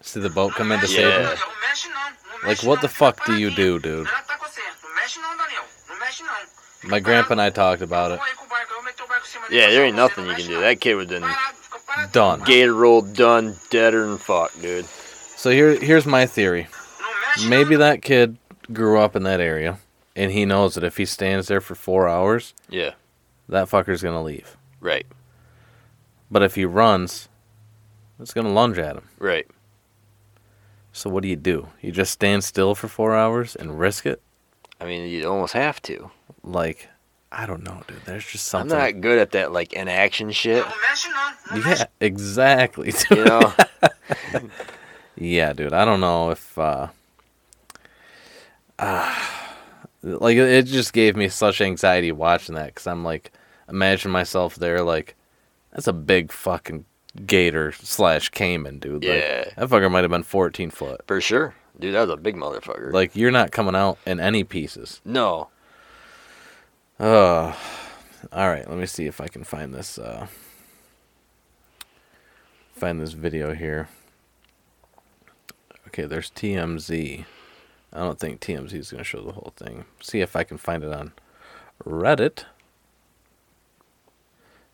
See the boat come in to Yeah. save him? Daniel, não mexe não, não Like, what the fuck do you do, dude? Ela tá com você, não mexe não, Daniel, não mexe não. Fica My grandpa and I talked about it. vou aí com o barco, eu vou meter o barco em cima Yeah, there ain't nothing you can do. That kid would been Parado, fica paradinho. Done. gator rolled, done, deader than fuck, dude. So here here's my theory. Maybe that kid grew up in that area, and he knows that if he stands there for four hours, Yeah, that fucker's gonna leave. right, But if he runs, it's gonna lunge at him. right. So what do you do? You just stand still for four hours and risk it? I mean, you almost have to. Like, I don't know, dude. There's just something. I'm not good at that, like, inaction shit. Não mexe não, não mexe Yeah, exactly. dude. You know? Yeah, dude. I don't know if uh, ah, like it it just gave me such anxiety watching that because I'm like, imagine myself there like, that's a big fucking gator slash caiman, dude. Like, Yeah. that fucker might have been 14 foot. For sure. Dude, that was a big motherfucker. Like you're not coming out in any pieces. no. Oh, all right. Let me see if I can find this. Uh, find this video here. Okay, there's TMZ. I don't think TMZ is going to show the whole thing. See if I can find it on Reddit.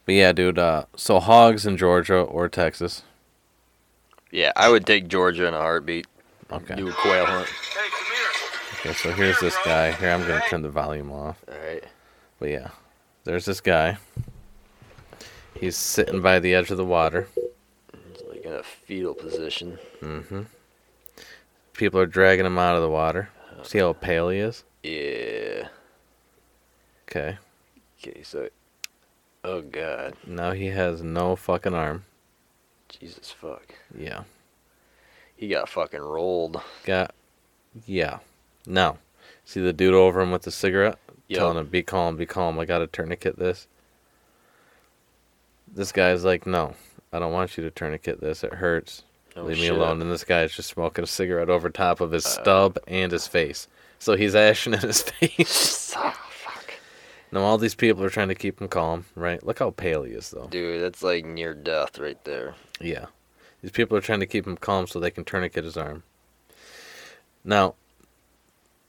But yeah, dude. Uh, so hogs in Georgia or Texas. Yeah, I would take Georgia in a heartbeat. Okay. Do a quail hunt. Hey. Okay, so here's this guy. Here, I'm going to turn the volume off. Alright. But yeah, there's this guy. He's sitting by the edge of the water. It's like in a fetal position. Mm-hmm. People are dragging him out of the water. See how pale he is? Yeah. Okay. Okay, so. Oh, God. Now he has no fucking arm. Jesus fuck. Yeah. He got fucking rolled. Got. Yeah. Now, see the dude over him with the cigarette? Yup. Telling him, be calm, be calm. I got to tourniquet this. This guy's like, no, I don't want you to tourniquet this. It hurts. Oh, Leave me alone. And this guy's just smoking a cigarette over top of his Uh. stub and his face. So he's ashing in his face. Fuck. now all these people are trying to keep him calm, right? Look how pale he is, though. Dude, that's like near death right there. Yeah. These people are trying to keep him calm so they can tourniquet his arm. Now,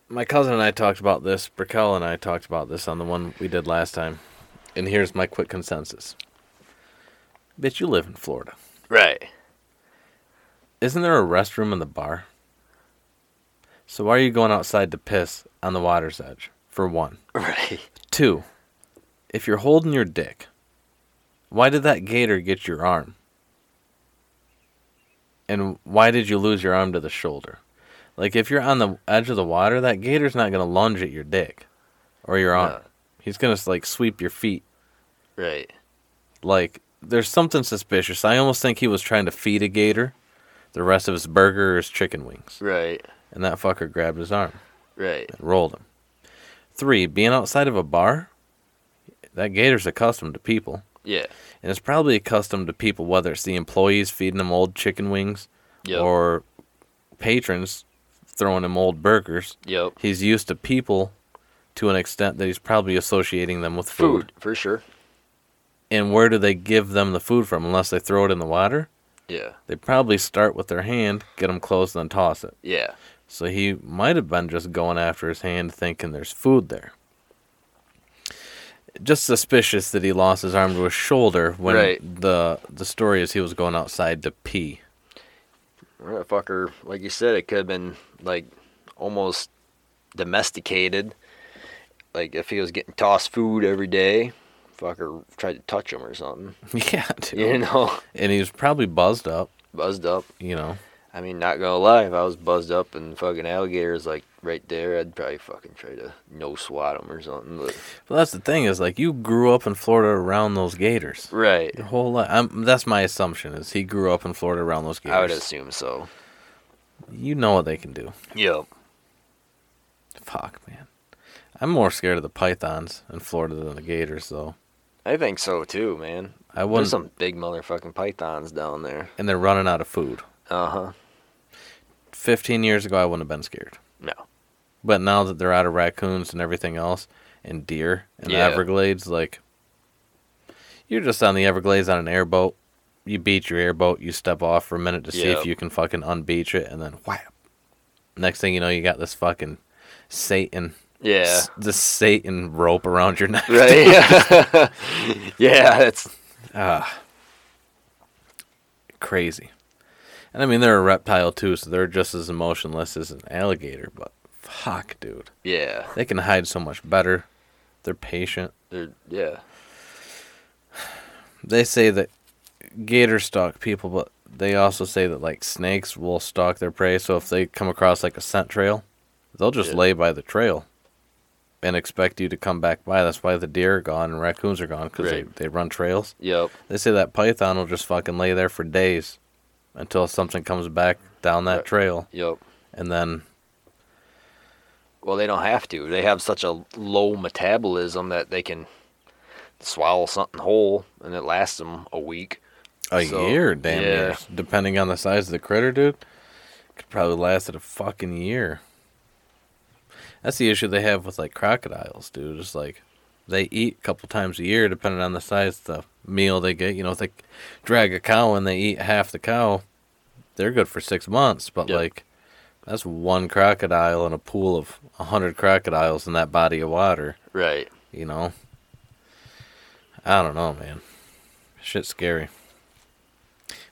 my cousin and I talked about this. Brickell and I talked about this on the one we did last time. And here's my quick consensus. Bitch, you live in Florida. Right. Isn't there a restroom in the bar? So why are you going outside to piss on the water's edge? For one. Right. Two, if you're holding your dick, why did that gator get your arm? And why did you lose your arm to the shoulder? Like if you're on the edge of the water, that gator's not gonna lunge at your dick or your arm. No. He's gonna like sweep your feet. Right. Like there's something suspicious. I almost think he was trying to feed a gator the rest of his burger or his chicken wings, Right. and that fucker grabbed his arm. Right. and rolled him. Three, being outside of a bar, that gator's accustomed to people. Yeah. And it's probably accustomed to people, whether it's the employees feeding them old chicken wings Yep. or patrons throwing him old burgers. Yep. He's used to people to an extent that he's probably associating them with food. Food for sure. And where do they give them the food from unless they throw it in the water? Yeah. They probably start with their hand, get them close, then toss it. Yeah. So he might have been just going after his hand thinking there's food there. Just suspicious that he lost his arm to his shoulder when Right. the the story is he was going outside to pee. That fucker, like you said, it could have been like almost domesticated. Like if he was getting tossed food every day, fucker tried to touch him or something. Yeah, dude. You know, And he was probably buzzed up, buzzed up. you know. I mean, not gonna lie, if I was buzzed up and fucking alligators like right there, I'd probably fucking try to no swat them or something. But But that's the thing is like you grew up in Florida around those gators. right, Your whole life. I'm, that's my assumption is he grew up in Florida around those gators. I would assume so. You know what they can do. Yep. Fuck, man. I'm more scared of the pythons in Florida than the gators, though. I think so too, man. I There's wouldn't. some big motherfucking pythons down there. And they're running out of food. Uh huh. 15 years ago, I wouldn't have been scared. No. But now that they're out of raccoons and everything else, and deer and Yeah. Everglades, like, you're just on the Everglades on an airboat. You beach your airboat, you step off for a minute to see Yep. if you can fucking unbeach it, and then whap. Next thing you know, you got this fucking Satan, Yeah. s- this Satan rope around your neck. Right. yeah, it's Ah, crazy. And I mean, they're a reptile too, so they're just as emotionless as an alligator. But fuck, dude, yeah. they can hide so much better. They're patient. They're, yeah. They say that gators stalk people, but they also say that like snakes will stalk their prey. So if they come across like a scent trail, they'll just Yeah. lay by the trail and expect you to come back by. That's why the deer are gone and raccoons are gone because Right. they, they run trails. Yep. They say that python will just fucking lay there for days until something comes back down that trail, Yep. and then Well, they don't have to. They have such a low metabolism that they can swallow something whole and it lasts them a week. a So, year, damn yeah. near, depending on the size of the critter, dude, could probably last it a fucking year. That's the issue they have with like crocodiles, dude. It's like they eat a couple times a year, depending on the size of the meal they get. You know, if they drag a cow and they eat half the cow, they're good for six months. But Yep. like, that's one crocodile in a pool of a hundred crocodiles in that body of water. Right. You know, I don't know, man. Shit's scary.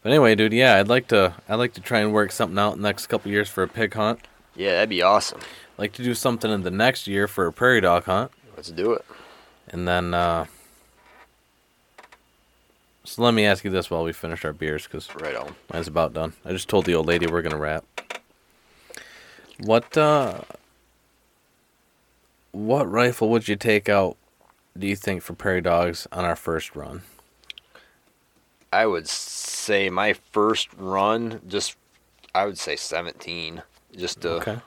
But anyway, dude, yeah, I'd like to. I'd like to try and work something out in the next couple years for a pig hunt. Yeah, that'd be awesome. like to do something in the next year for a prairie dog hunt, Let's do it. And then. uh So let me ask you this while we finish our beers, because Right on. mine's about done. I just told the old lady we're gonna wrap. What uh What rifle would you take out? Do you think for prairie dogs on our first run? I would say my first run, just I would say 17. Just to, Okay.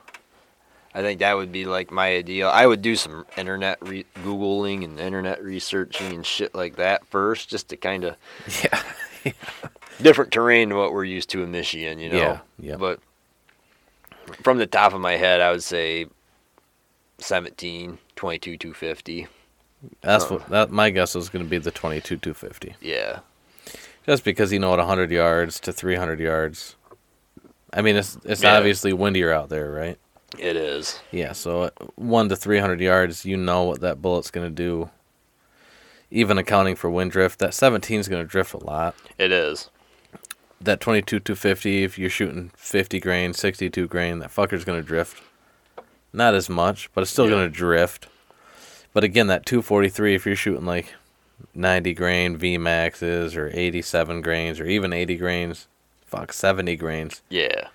I think that would be like my ideal. I would do some internet re- googling and internet researching and shit like that first, just to kind of Yeah. different terrain to what we're used to in Michigan, you know. Yeah, yeah. But from the top of my head, I would say 17, 22, 250. That's what that my guess was going to be the 22 250. Yeah. Just because you know at 100 yards to 300 yards. I mean, it's it's Yeah. obviously windier out there, right? It is. Yeah, so uh, one to three hundred yards, you know what that bullet's gonna do. Even accounting for wind drift, that seventeen is gonna drift a lot. It is. That twenty two two fifty, if you're shooting fifty grain, sixty two grain, that fucker's gonna drift. Not as much, but it's still Yeah. gonna drift. But again, that two forty three, if you're shooting like ninety grain V maxes or eighty seven grains or even eighty grains, fuck seventy grains, Yeah.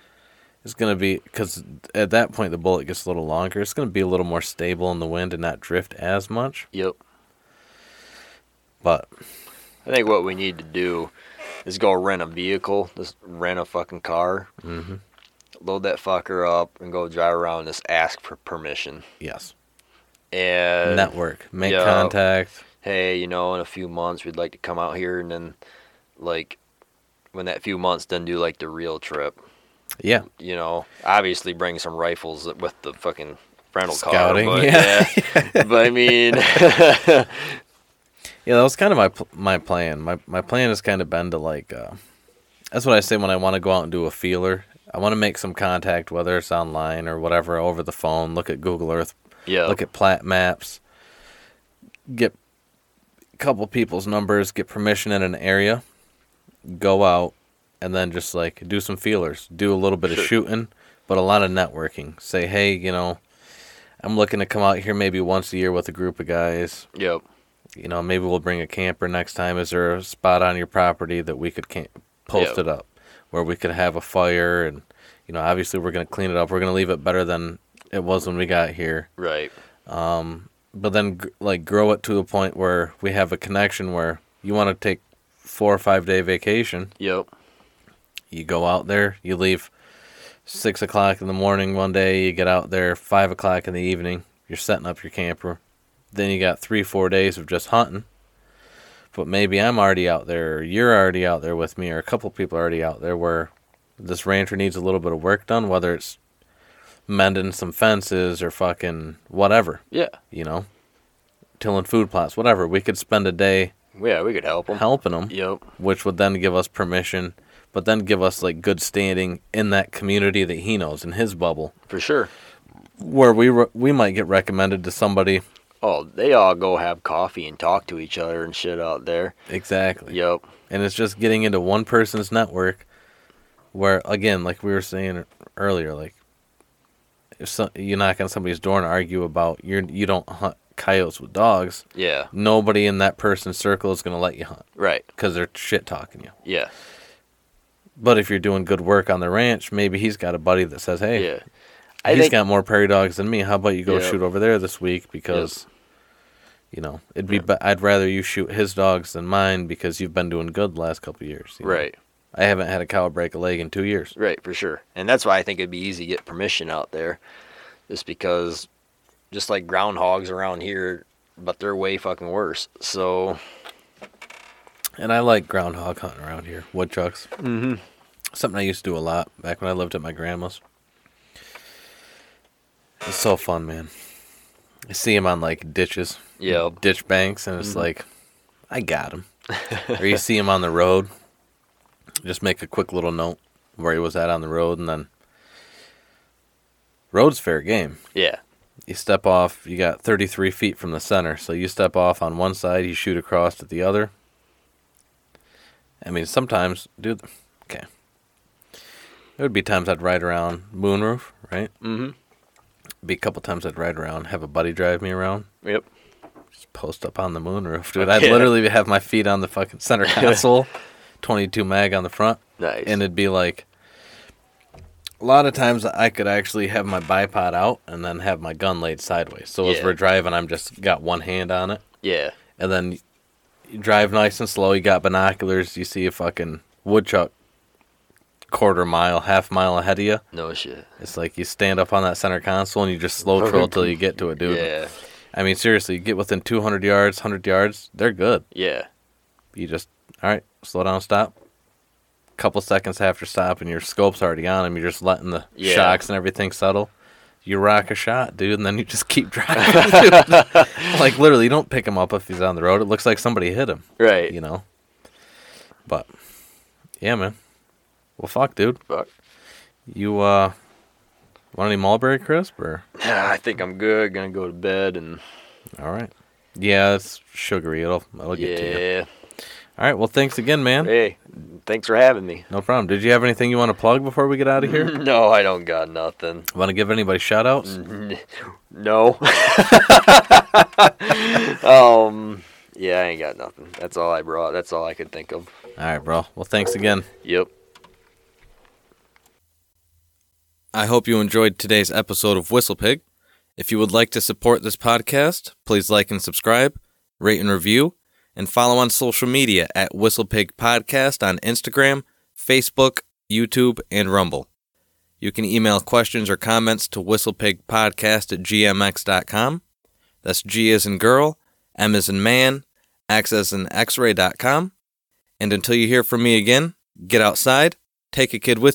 It's gonna be because at that point the bullet gets a little longer. It's gonna be a little more stable in the wind and not drift as much. Yep. But I think what we need to do is go rent a vehicle, just rent a fucking car, mm-hmm. load that fucker up, and go drive around. and Just ask for permission. yes, And network, make yeah. contact. hey, you know, in a few months we'd like to come out here, and then like when that few months, then do like the real trip. Yeah, You know, obviously bring some rifles with the fucking rental Scouting, car. But, yeah. yeah. but I mean, yeah, that was kind of my my plan. My my plan has kind of been to like. Uh, that's what I say when I want to go out and do a feeler. I want to make some contact, whether it's online or whatever, over the phone. Look at Google Earth yeah, look at plat maps, get a couple people's numbers, get permission in an area, go out, and then just like do some feelers, do a little bit of shooting, but a lot of networking. Say, hey, you know, I'm looking to come out here maybe once a year with a group of guys. yep, You know, maybe we'll bring a camper next time. Is there a spot on your property that we could camp, post Yeah. it up where we could have a fire and, you know, obviously we're going to clean it up. We're going to leave it better than it was when we got here right, Um, but then gr- like grow it to a point where we have a connection where you want to take four or five day vacation yep, you go out there you leave six o'clock in the morning one day you get out there five o'clock in the evening you're setting up your camper then you got three four days of just hunting but maybe i'm already out there or you're already out there with me or a couple people are already out there where this rancher needs a little bit of work done whether it's mending some fences or fucking whatever yeah, you know, tilling food plots, whatever. We could spend a day yeah. We could help them. helping them, Yep, which would then give us permission, but then give us like good standing in that community that he knows in his bubble, for sure. where we re- we might get recommended to somebody. Oh, they all go have coffee and talk to each other and shit out there. Exactly. Yep, And it's just getting into one person's network, where again, like we were saying earlier, like if so, you knock on somebody's door and argue about you're you don't hunt coyotes with dogs, yeah, nobody in that person's circle is going to let you hunt right, because they're shit talking you. yeah, But if you're doing good work on the ranch, maybe he's got a buddy that says, "Hey, yeah. I he's think got more prairie dogs than me. How about you go shoot over there this week? Because, you know, it'd be. Be- I'd rather you shoot his dogs than mine because you've been doing good the last couple of years. you know? right. I haven't had a cow break a leg in two years. Right, for sure. And that's why I think it'd be easy to get permission out there. Just because just like groundhogs around here, but they're way fucking worse. So And I like groundhog hunting around here. Woodchucks. Mm-hmm. Something I used to do a lot back when I lived at my grandma's. It's so fun, man. I see him on like ditches. Yeah. Ditch banks, and it's like, I got him. or you see him on the road. Just make a quick little note where he was at on the road, and then road's fair game. Yeah. You step off, you got 33 feet from the center. So you step off on one side, you shoot across to the other. I mean, sometimes, dude, okay. There would be times I'd ride around Moonroof, right? Mm-hmm. Be a couple times I'd ride around, have a buddy drive me around, Yep. just post up on the moonroof, dude. I'd Yeah. literally have my feet on the fucking center console, 22 mag on the front, Nice. and it'd be like a lot of times I could actually have my bipod out and then have my gun laid sideways. So as we're driving, I'm just got one hand on it, yeah. and then you drive nice and slow. You got binoculars. You see a fucking woodchuck quarter mile, half mile ahead of you. No shit. It's like you stand up on that center console and you just slow troll till you get to it, dude. Yeah. I mean, seriously, you get within 200 yards, 100 yards, they're good. Yeah. You just, all right, slow down, stop. Couple seconds after stop, and your scope's already on him. You're just letting the Yeah. shocks and everything settle. You rock a shot, dude, and then you just keep driving. like literally, you don't pick him up if he's on the road. It looks like somebody hit him, Right. you know. But yeah, man. Well, fuck, dude. Fuck. You uh, Want any mulberry crisp or? I think I'm good. Gonna go to bed and All right. Yeah, it's sugary. It'll it'll get to you. Yeah. All right. Well, thanks again, man. Hey, thanks for having me. No problem. Did you have anything you want to plug before we get out of here? No, I don't got nothing. want to give anybody shout outs? No. um. Yeah, I ain't got nothing. That's all I brought. That's all I could think of. All right, bro. Well, thanks again. Yep. I hope you enjoyed today's episode of Whistle Pig. If you would like to support this podcast, please like and subscribe, rate and review, and follow on social media at Whistlepig Podcast on Instagram, Facebook, YouTube, and Rumble. You can email questions or comments to whistlepigpodcast at gmx.com. That's G as in girl, M as in man, X as in x-ray.com. And until you hear from me again, get outside, take a kid with